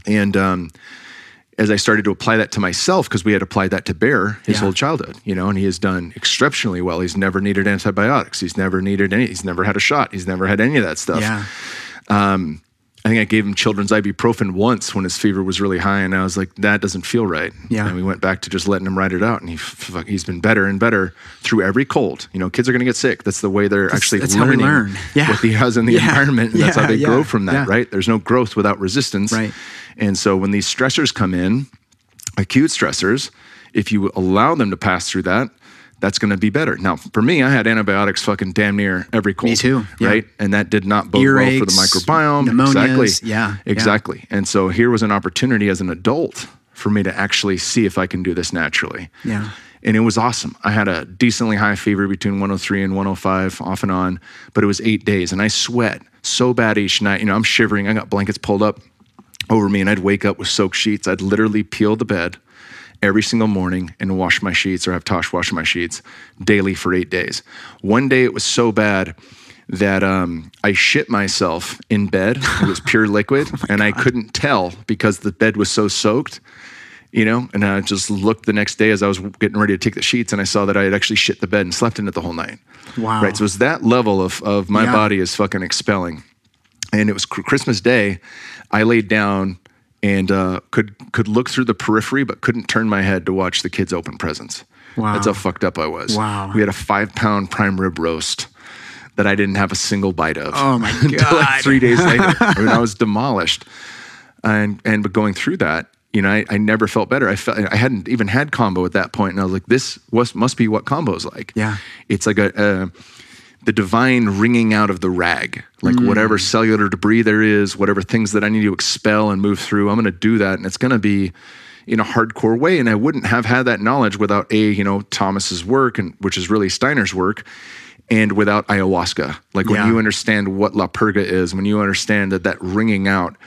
and um, as I started to apply that to myself, because we had applied that to Bear his yeah. whole childhood, you know, and he has done exceptionally well. He's never needed antibiotics. He's never needed any. He's never had a shot. He's never had any of that stuff. Yeah. Um, I think I gave him children's ibuprofen once when his fever was really high, and I was like, "That doesn't feel right." Yeah. And we went back to just letting him ride it out, and he he's been better and better through every cold. You know, kids are going to get sick. That's the way they're that's, actually that's learning learn. yeah. what he has in the *laughs* yeah. environment, and yeah. that's how they grow from that. Right? There's no growth without resistance. Right. And so when these stressors come in, acute stressors, if you allow them to pass through that, that's going to be better. Now, for me, I had antibiotics fucking damn near every cold. Me too. Yeah. Right. And that did not bode Earaches, well for the microbiome. Pneumonias, exactly. Yeah. Exactly. Yeah. And so here was an opportunity as an adult for me to actually see if I can do this naturally. Yeah. And it was awesome. I had a decently high fever between 103 and 105 off and on, but it was eight days and I sweat so bad each night. You know, I'm shivering. I got blankets pulled up over me and I'd wake up with soaked sheets. I'd literally peel the bed every single morning and wash my sheets or have Tosh wash my sheets daily for eight days. One day it was so bad that um, I shit myself in bed. It was pure *laughs* liquid, and I couldn't tell because the bed was so soaked. You know, and I just looked the next day as I was getting ready to take the sheets, and I saw that I had actually shit the bed and slept in it the whole night. Wow. Right. So it was that level of of my Yeah. body is fucking expelling. And it was Chr- Christmas Day. I laid down and uh, could could look through the periphery, but couldn't turn my head to watch the kids open presents. Wow. That's how fucked up I was. Wow. We had a five pound prime rib roast that I didn't have a single bite of. Oh my *laughs* until God. like three days *laughs* later. I mean, I was demolished. And and but going through that, you know, I, I never felt better. I felt I hadn't even had kambo at that point, and I was like, this was must be what kambo is like. Yeah. it's like a. a the divine wringing out of the rag, like Mm. whatever cellular debris there is, whatever things that I need to expel and move through, I'm going to do that, and it's going to be in a hardcore way. And I wouldn't have had that knowledge without a, you know, Thomas's work, and which is really Steiner's work, and without ayahuasca. Like when Yeah. you understand what La Purga is, when you understand that that wringing out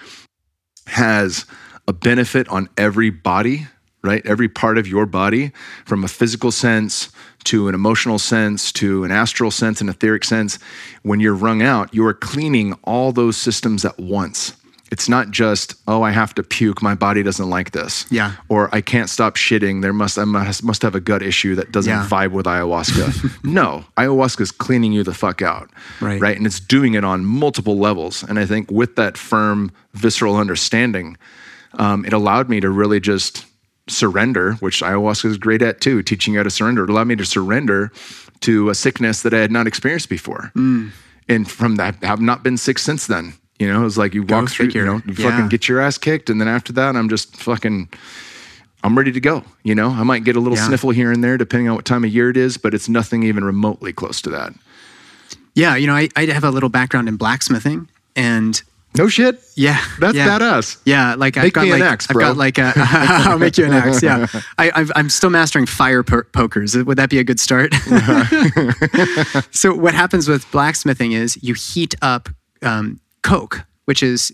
has a benefit on every body, right? Every part of your body, from a physical sense to an emotional sense to an astral sense, an etheric sense. When you're wrung out, you are cleaning all those systems at once. It's not just, oh, I have to puke. My body doesn't like this. Yeah. Or I can't stop shitting. There must I must, must have a gut issue that doesn't Yeah. vibe with ayahuasca. *laughs* no, ayahuasca is cleaning you the fuck out. Right. Right. And it's doing it on multiple levels. And I think with that firm, visceral understanding, um, it allowed me to really just surrender, which ayahuasca is great at too, teaching you how to surrender. It allowed me to surrender to a sickness that I had not experienced before. Mm. And from that, I've not been sick since then. You know, it was like you walk through, figure. you know, you Yeah. fucking get your ass kicked. And then after that, I'm just fucking, I'm ready to go. You know, I might get a little Yeah. sniffle here and there depending on what time of year it is, but it's nothing even remotely close to that. Yeah, you know, I, I have a little background in blacksmithing, and No shit. yeah, That's yeah. badass. Yeah, like I've got me an like axe, I've got like a, *laughs* I'll make you an axe. Yeah, *laughs* I, I've, I'm still mastering fire po- pokers. Would that be a good start? *laughs* so what happens with blacksmithing is you heat up um, coke, which is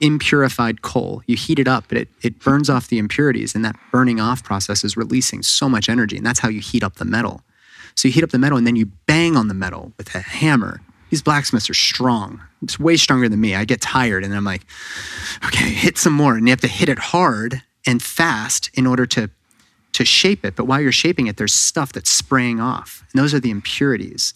impurified coal. You heat it up, but it it burns off the impurities, and that burning off process is releasing so much energy, and that's how you heat up the metal. So you heat up the metal, and then you bang on the metal with a hammer. These blacksmiths are strong. It's way stronger than me. I get tired, and I'm like, okay, hit some more. And you have to hit it hard and fast in order to to shape it. But while you're shaping it, there's stuff that's spraying off. And those are the impurities.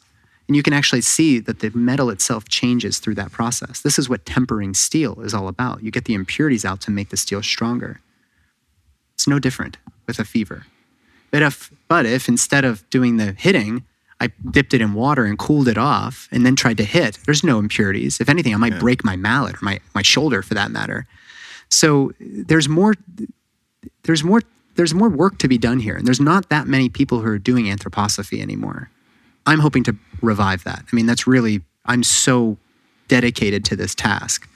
And you can actually see that the metal itself changes through that process. This is what tempering steel is all about. You get the impurities out to make the steel stronger. It's no different with a fever. But if, but if instead of doing the hitting, I dipped it in water and cooled it off and then tried to hit, there's no impurities. If anything, I might break my mallet or my, my shoulder for that matter. So there's more there's more there's more work to be done here. And there's not that many people who are doing anthroposophy anymore. I'm hoping to revive that. I mean that's really i'm so dedicated to this task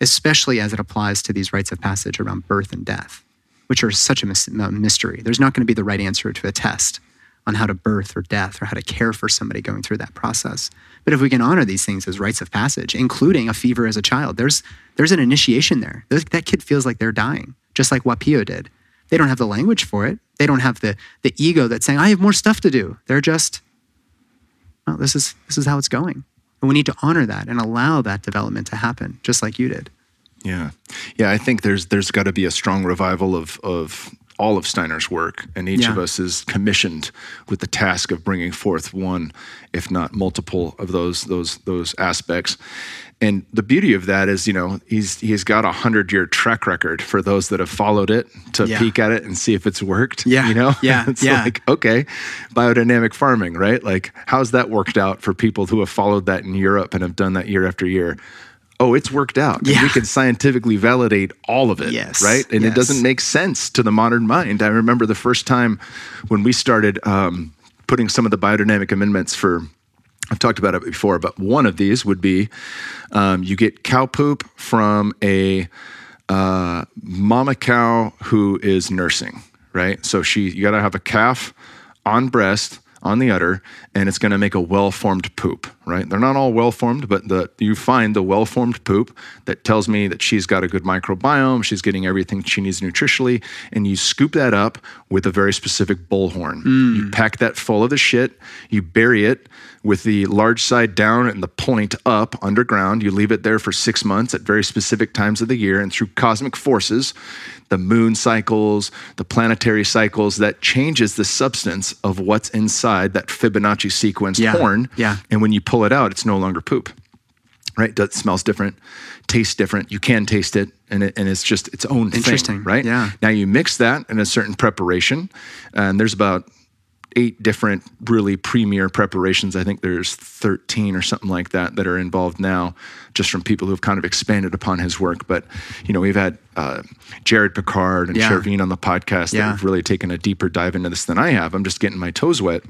especially as it applies to these rites of passage around birth and death which are such a a mystery. There's not going to be the right answer to a test on how to birth or death or how to care for somebody going through that process but if we can honor these things as rites of passage including a fever as a child there's there's an initiation there Those- that kid feels like they're dying just like Whapio did they don't have the language for it. They don't have the the ego that's saying, I have more stuff to do. They're just, well, this is this is how it's going. And we need to honor that and allow that development to happen, just like you did. Yeah, yeah. I think there's there's got to be a strong revival of of all of Steiner's work, and each Yeah. of us is commissioned with the task of bringing forth one, if not multiple, of those those those aspects. And the beauty of that is, you know, he's he's got a hundred year track record for those that have followed it to Yeah. peek at it and see if it's worked. Yeah, you know, yeah, *laughs* it's yeah. like okay, biodynamic farming, right? Like, how's that worked out for people who have followed that in Europe and have done that year after year? Oh, it's worked out. Yeah. we can scientifically validate all of it. Yes, Right. And yes. it doesn't make sense to the modern mind. I remember the first time when we started um, putting some of the biodynamic amendments for, I've talked about it before, but one of these would be um, you get cow poop from a uh, mama cow who is nursing, right? So she, you got to have a calf on breast on the udder, and it's going to make a well-formed poop, right? They're not all well formed, but the you find the well formed poop that tells me that she's got a good microbiome, she's getting everything she needs nutritionally, and you scoop that up with a very specific bullhorn. You mm. pack that full of the shit, you bury it with the large side down and the point up underground. You leave it there for six months at very specific times of the year, and through cosmic forces, the moon cycles, the planetary cycles, that changes the substance of what's inside that Fibonacci sequence Yeah. horn. Yeah. And when you pull it out, it's no longer poop. Right? It smells different, tastes different. You can taste it, and it, and it's just its own Interesting. thing. Right? Yeah. Now you mix that in a certain preparation, and there's about eight different really premier preparations. I think there's 13 or something like that that are involved now, just from people who've kind of expanded upon his work. But you know, we've had uh, Jared Picard and Yeah. On the podcast that Yeah. have really taken a deeper dive into this than I have. I'm just getting my toes wet.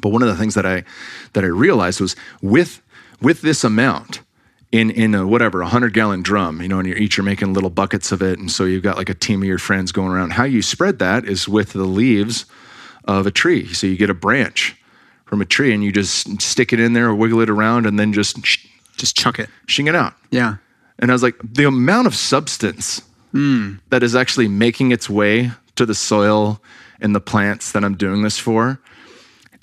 But one of the things that I that I realized was with with this amount in in a whatever a hundred gallon drum, you know, and you're each are making little buckets of it, and so you've got like a team of your friends going around. How you spread that is with the leaves of a tree. So you get a branch from a tree and you just stick it in there or wiggle it around and then just sh- Just chuck it. shing it out. Yeah. And I was like, the amount of substance hmm. that is actually making its way to the soil and the plants that I'm doing this for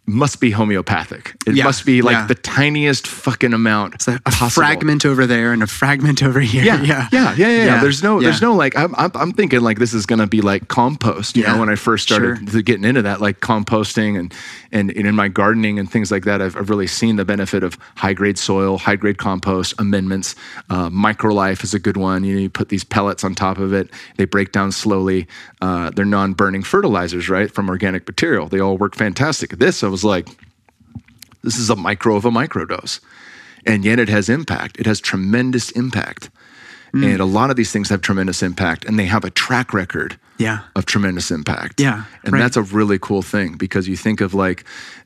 must be homeopathic. It Yeah, must be like yeah. the tiniest fucking amount It's a, a possible. fragment over there and a fragment over here. Yeah, yeah, yeah, yeah, yeah. Yeah, There's no, there's no like. I'm, I'm, I'm thinking like this is gonna be like compost. You know, when I first started sure. getting into that, like composting and, and and in my gardening and things like that, I've, I've really seen the benefit of high grade soil, high grade compost, amendments. Uh, Microlife is a good one. You know, you put these pellets on top of it. They break down slowly. Uh, they're non-burning fertilizers, right, from organic material. They all work fantastic. This, I was like, this is a micro of a microdose. And yet it has impact. It has tremendous impact. And a lot of these things have tremendous impact and they have a track record Yeah. of tremendous impact. Yeah, And right. that's a really cool thing because you think of like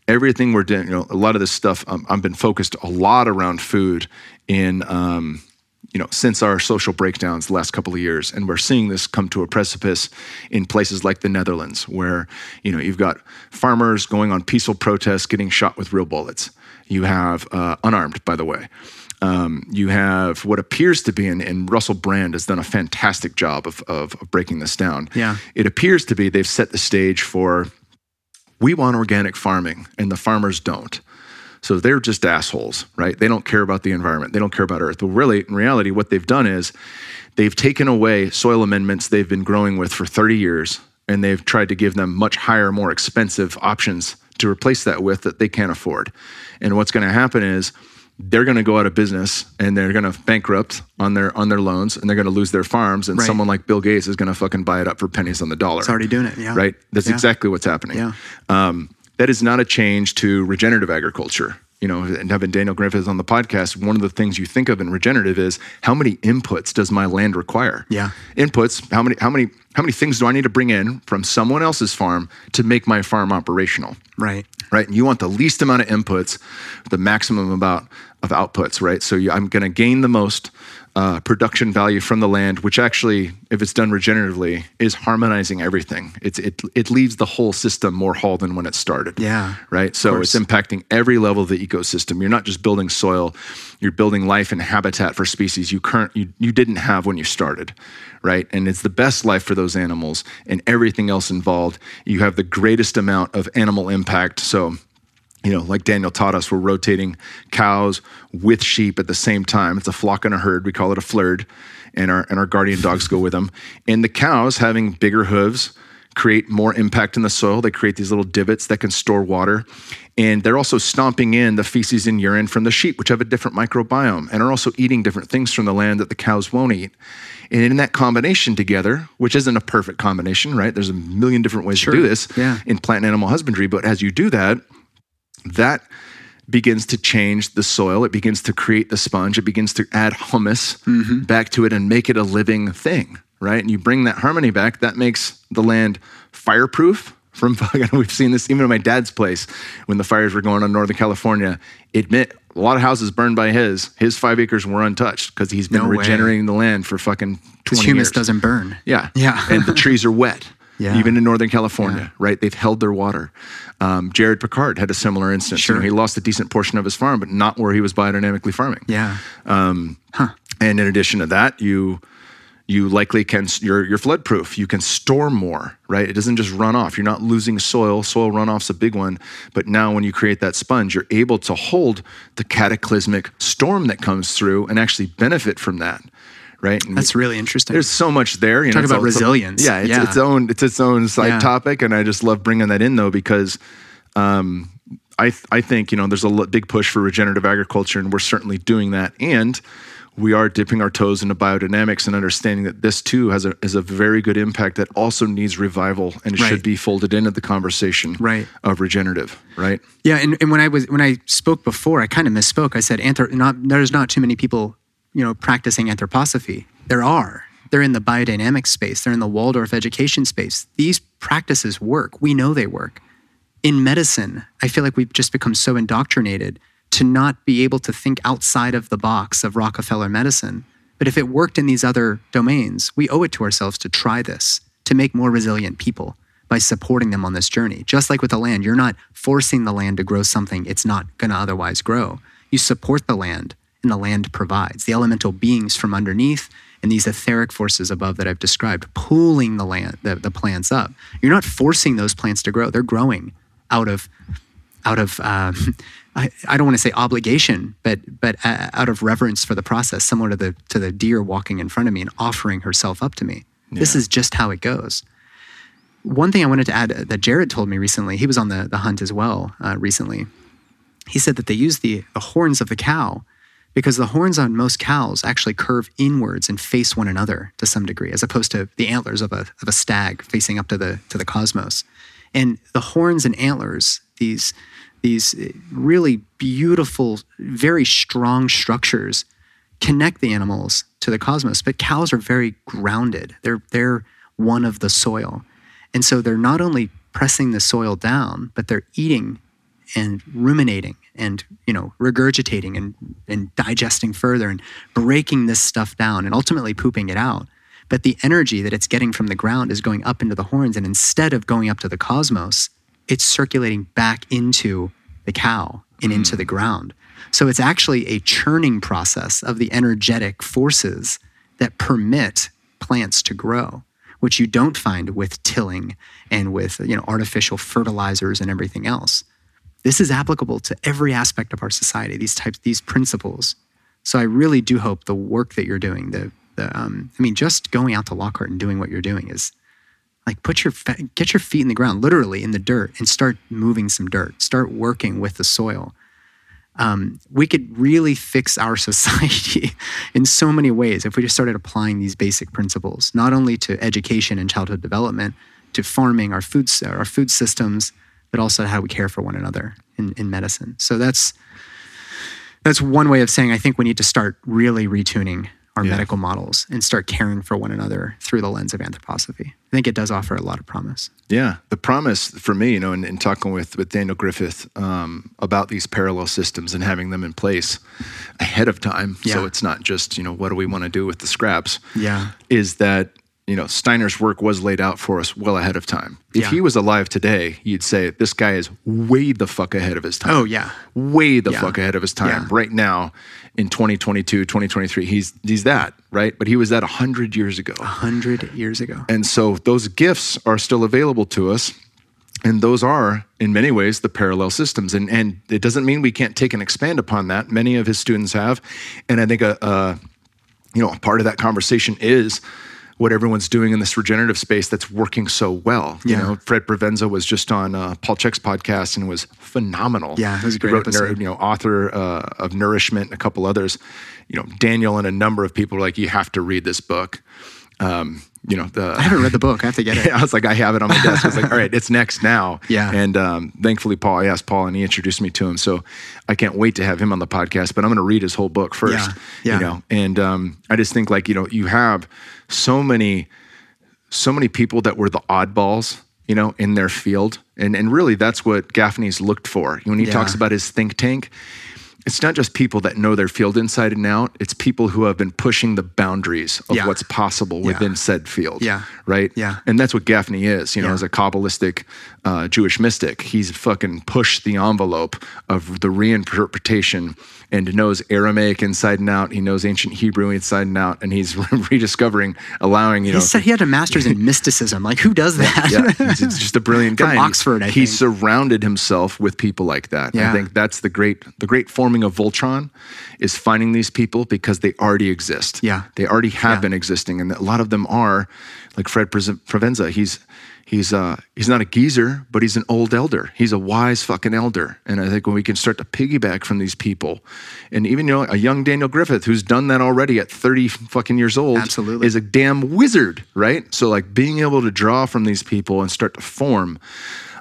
everything we're doing, you know, a lot of this stuff, um, I've been focused a lot around food in, um, you know, since our social breakdowns the last couple of years. And we're seeing this come to a precipice in places like the Netherlands, where, you know, you've got farmers going on peaceful protests getting shot with real bullets. You have, uh, unarmed, by the way. Um, you have what appears to be, and, and Russell Brand has done a fantastic job of, of, of breaking this down. Yeah. It appears to be they've set the stage for we want organic farming and the farmers don't. So they're just assholes, right? They don't care about the environment. They don't care about earth. But really, in reality, what they've done is they've taken away soil amendments they've been growing with for 30 years and they've tried to give them much higher, more expensive options to replace that with that they can't afford. And what's going to happen is they're going to go out of business and they're going to bankrupt on their on their loans and they're going to lose their farms and Right. someone like Bill Gates is going to fucking buy it up for pennies on the dollar It's already doing it. Yeah. right? That's Yeah. exactly what's happening. Yeah. Um, that is not a change to regenerative agriculture. You know, and having Daniel Griffith on the podcast, one of the things you think of in regenerative is how many inputs does my land require? Yeah. Inputs. How many? How many? How many things do I need to bring in from someone else's farm to make my farm operational? Right. right? And you want the least amount of inputs, the maximum amount of outputs, right? So you, I'm going to gain the most uh, production value from the land, which actually, if it's done regeneratively, is harmonizing everything. It's it it leaves the whole system more whole than when it started. Yeah. Right. So it's impacting every level of the ecosystem. You're not just building soil, you're building life and habitat for species you current you, you didn't have when you started. Right. And it's the best life for those animals and everything else involved. You have the greatest amount of animal impact. So you know, like Daniel taught us, we're rotating cows with sheep at the same time. It's a flock and a herd. We call it a flerd, and our and our guardian dogs go with them. And the cows having bigger hooves create more impact in the soil. They create these little divots that can store water, and they're also stomping in the feces and urine from the sheep, which have a different microbiome, and are also eating different things from the land that the cows won't eat. And in that combination together, which isn't a perfect combination, right? There's a million different ways to do this Yeah. in plant and animal husbandry, but as you do that, that begins to change the soil. It begins to create the sponge. It begins to add humus mm-hmm. back to it and make it a living thing, right? And you bring that harmony back, that makes the land fireproof. From *laughs* we've seen this even at my dad's place when the fires were going on in Northern California. Admit a lot of houses burned by his. His five acres were untouched because he's been No regenerating the land for fucking Because twenty humus years. doesn't burn. Yeah. Yeah. and the trees are wet. *laughs* Yeah. even in Northern California, right? They've held their water. Um, Jared Picard had a similar instance. You know, he lost a decent portion of his farm, but not where he was biodynamically farming. Yeah. And in addition to that, you you likely can you're you're flood proof. You can store more, right? It doesn't just run off. You're not losing soil. Soil runoff's a big one, but now when you create that sponge, you're able to hold the cataclysmic storm that comes through and actually benefit from that, right? And That's really interesting. there's so much there. You Talk know, about all- it's a- resilience. yeah, it's Yeah. its own it's its own side Yeah. topic, and I just love bringing that in though because um, I th- I think you know there's a big push for regenerative agriculture, and we're certainly doing that, and we are dipping our toes into biodynamics and understanding that this too has a is a very good impact that also needs revival and Right. should be folded into the conversation Right. of regenerative, right? Yeah, and, and when I was when I spoke before, I kind of misspoke. I said anthrop- not there's not too many people, you know, practicing anthroposophy. There are. They're in the biodynamic space. They're in the Waldorf education space. These practices work. We know they work. In medicine, I feel like we've just become so indoctrinated to not be able to think outside of the box of Rockefeller medicine. But if it worked in these other domains, we owe it to ourselves to try this to make more resilient people by supporting them on this journey. Just like with the land, you're not forcing the land to grow something it's not going to otherwise grow. You support the land, and the land provides. The elemental beings from underneath and these etheric forces above that I've described, pulling the land, the, the plants up. You're not forcing those plants to grow; they're growing out of out of um, *laughs* I, I don't want to say obligation, but but uh, out of reverence for the process, similar to the to the deer walking in front of me and offering herself up to me. This is just how it goes. One thing I wanted to add uh, that Jared told me recently, he was on the, the hunt as well uh, recently. He said that they use the, the horns of the cow because the horns on most cows actually curve inwards and face one another to some degree, as opposed to the antlers of a, of a stag facing up to the, to the cosmos. And the horns and antlers, these, these uh, really beautiful, very strong structures, connect the animals to the cosmos. But cows are very grounded. They're they're one of the soil, and so they're not only pressing the soil down, but they're eating and ruminating and you know regurgitating and and digesting further and breaking this stuff down and ultimately pooping it out. But the energy that it's getting from the ground is going up into the horns, and instead of going up to the cosmos, it's circulating back into the cow and hmm. into the ground. So it's actually a churning process of the energetic forces that permit plants to grow, which you don't find with tilling and with you know artificial fertilizers and everything else. This is applicable to every aspect of our society. These types, these principles. So I really do hope the work that you're doing, the the um, I mean, just going out to Lockhart and doing what you're doing is like put your get your feet in the ground, literally in the dirt, and start moving some dirt. Start working with the soil. Um, we could really fix our *laughs* society in so many ways if we just started applying these basic principles, not only to education and childhood development, to farming, our food, our food systems, but also how we care for one another in, in medicine. So that's that's one way of saying I think we need to start really retuning our Yeah. medical models and start caring for one another through the lens of anthroposophy. I think it does offer a lot of promise. Yeah, the promise for me, you know, in, in talking with with Daniel Griffith um, about these parallel systems and having them in place ahead of time, yeah. so it's not just you know what do we want to do with the scraps. Yeah. is that you know Steiner's work was laid out for us well ahead of time. If Yeah. he was alive today, you'd say this guy is way the fuck ahead of his time. Oh yeah. way the Yeah. fuck ahead of his time. Yeah. Right now, in 2022, 2023, he's he's that right, but he was that hundred years ago. A hundred years ago. And so those gifts are still available to us. And those are, in many ways, the parallel systems. And, and it doesn't mean we can't take and expand upon that. Many of his students have. And I think a, a you know, a part of that conversation is what everyone's doing in this regenerative space that's working so well. You Yeah. know, Fred Provenza was just on uh, Paul Chek's podcast and was phenomenal. Yeah, it was a He great wrote, episode. you know, author uh, of Nourishment and a couple others. You know, Daniel and a number of people are like, you have to read this book. Um, you know, the, I haven't read the book. I have to get it. *laughs* I was like, I have it on my desk. I was like, all right, it's next now. Yeah. And um, thankfully, Paul, I asked Paul and he introduced me to him. So I can't wait to have him on the podcast, but I'm going to read his whole book first. Yeah. Yeah. You know, and um, I just think like, you know, you have so many, so many people that were the oddballs, you know, in their field. And, and really that's what Gafni's looked for. When he Yeah. talks about his think tank, it's not just people that know their field inside and out. It's people who have been pushing the boundaries of Yeah. what's possible within said field. Yeah. Right. Yeah. And that's what Gaffney is. You know, Yeah. as a kabbalistic uh, Jewish mystic, he's fucking pushed the envelope of the reinterpretation and knows Aramaic inside and out. He knows ancient Hebrew inside and out, and he's *laughs* rediscovering, allowing you know. He said he had a master's in mysticism. Like, who does that? yeah, he's just a brilliant *laughs* guy. And Oxford, I he think. surrounded himself with people like that. Yeah. I think that's the great the great forming of Voltron is finding these people because they already exist. Yeah. They already have Yeah. been existing and a lot of them are like Fred Provenza. He's he's uh he's not a geezer, but he's an old elder. He's a wise fucking elder. And I think when we can start to piggyback from these people and even you know a young Daniel Griffith who's done that already at 30 fucking years old Absolutely. is a damn wizard, right? So like being able to draw from these people and start to form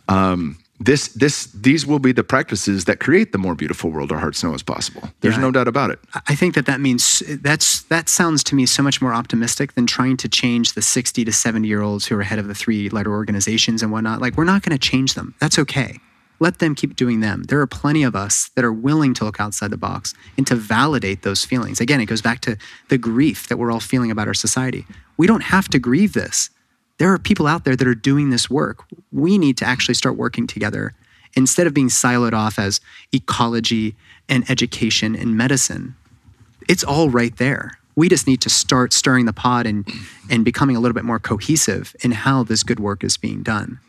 um, this this these will be the practices that create the more beautiful world our hearts know is possible. There's Yeah. no doubt about it. I think that that means that's that sounds to me so much more optimistic than trying to change the 60 to 70 year olds who are head of the three letter organizations and whatnot. Like, we're not going to change them. That's okay. Let them keep doing them. There are plenty of us that are willing to look outside the box and to validate those feelings. Again, it goes back to the grief that we're all feeling about our society. We don't have to grieve this. There are people out there that are doing this work. We need to actually start working together instead of being siloed off as ecology and education and medicine it's all right there. We just need to start stirring the pot and, and becoming a little bit more cohesive in how this good work is being done.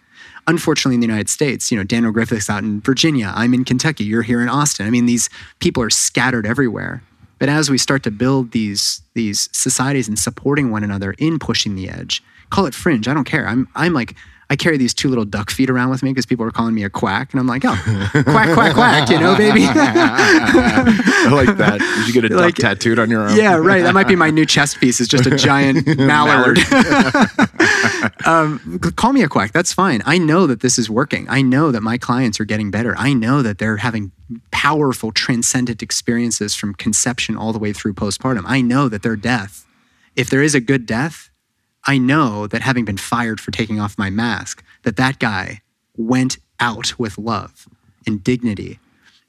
Unfortunately, in the United States, you know, Daniel Griffith's out in Virginia. I'm in Kentucky. You're here in Austin. I mean, these people are scattered everywhere. But as we start to build these these societies and supporting one another in pushing the edge, call it fringe. I don't care. I'm I'm like I carry these two little duck feet around with me because people are calling me a quack, and I'm like, oh, quack, quack, quack, you know, baby. *laughs* I like that. Did you get a duck Like- tattooed on your arm? Yeah, right. That might be my new chest piece. It's just a giant *laughs* mallard. *laughs* um, call me a quack. That's fine. I know that this is working. I know that my clients are getting better. I know that they're having powerful, transcendent experiences from conception all the way through postpartum. I know that their death, if there is a good death, I know that having been fired for taking off my mask, that that guy went out with love and dignity,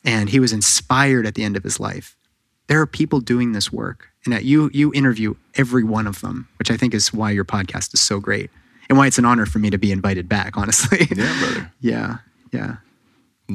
and he was inspired at the end of his life. There are people doing this work and that you you interview every one of them which i think is why your podcast is so great and why it's an honor for me to be invited back honestly. Yeah, brother. *laughs* yeah yeah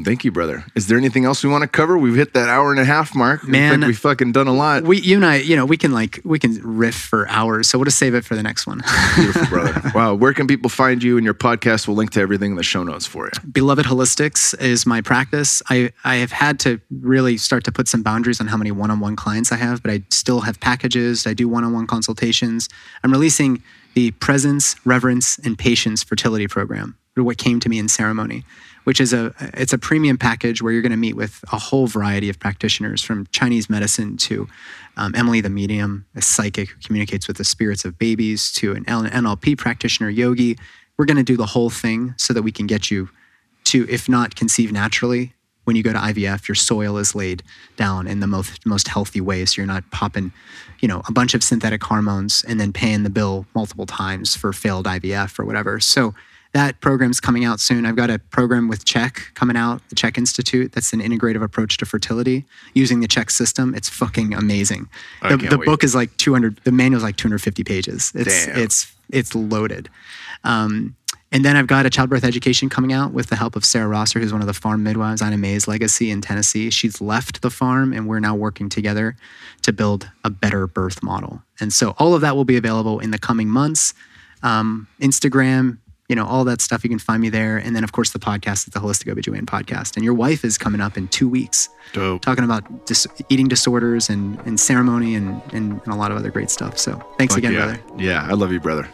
Thank you, brother. Is there anything else we want to cover? We've hit that hour and a half mark. Man. we've fucking done a lot. we you and i you know we can like we can riff for hours so we'll just save it for the next one Beautiful, brother. *laughs* Wow. Where can people find you and your podcast? We'll link to everything in the show notes for you. beloved holistics is my practice i i have had to really start to put some boundaries on how many one-on-one clients i have but i still have packages i do one-on-one consultations i'm releasing the presence reverence and patience fertility program what came to me in ceremony which is a it's a premium package where you're going to meet with a whole variety of practitioners from chinese medicine to um, emily the medium a psychic who communicates with the spirits of babies to an nlp practitioner yogi we're going to do the whole thing so that we can get you to, if not conceive naturally, when you go to IVF, your soil is laid down in the most most healthy way, so you're not popping, you know, a bunch of synthetic hormones and then paying the bill multiple times for failed IVF or whatever. So that program's coming out soon. I've got a program with Chek coming out, the Chek Institute. That's an integrative approach to fertility using the Chek system. It's fucking amazing. I The, can't the wait. book is like 200. The manual's like 250 pages. It's Damn. it's it's loaded. Um, and then I've got a childbirth education coming out with the help of Sarah Rosser, who's one of the farm midwives on May's legacy in Tennessee. She's left the farm, and we're now working together to build a better birth model. And so all of that will be available in the coming months. Um, Instagram, you know, all that stuff. You can find me there. And then, of course, the podcast is the Holistic OBGYN podcast. And your wife is coming up in two weeks Dope. talking about dis- eating disorders and, and ceremony and, and, and a lot of other great stuff. So thanks Fuck again, yeah. brother. Yeah. I love you, brother.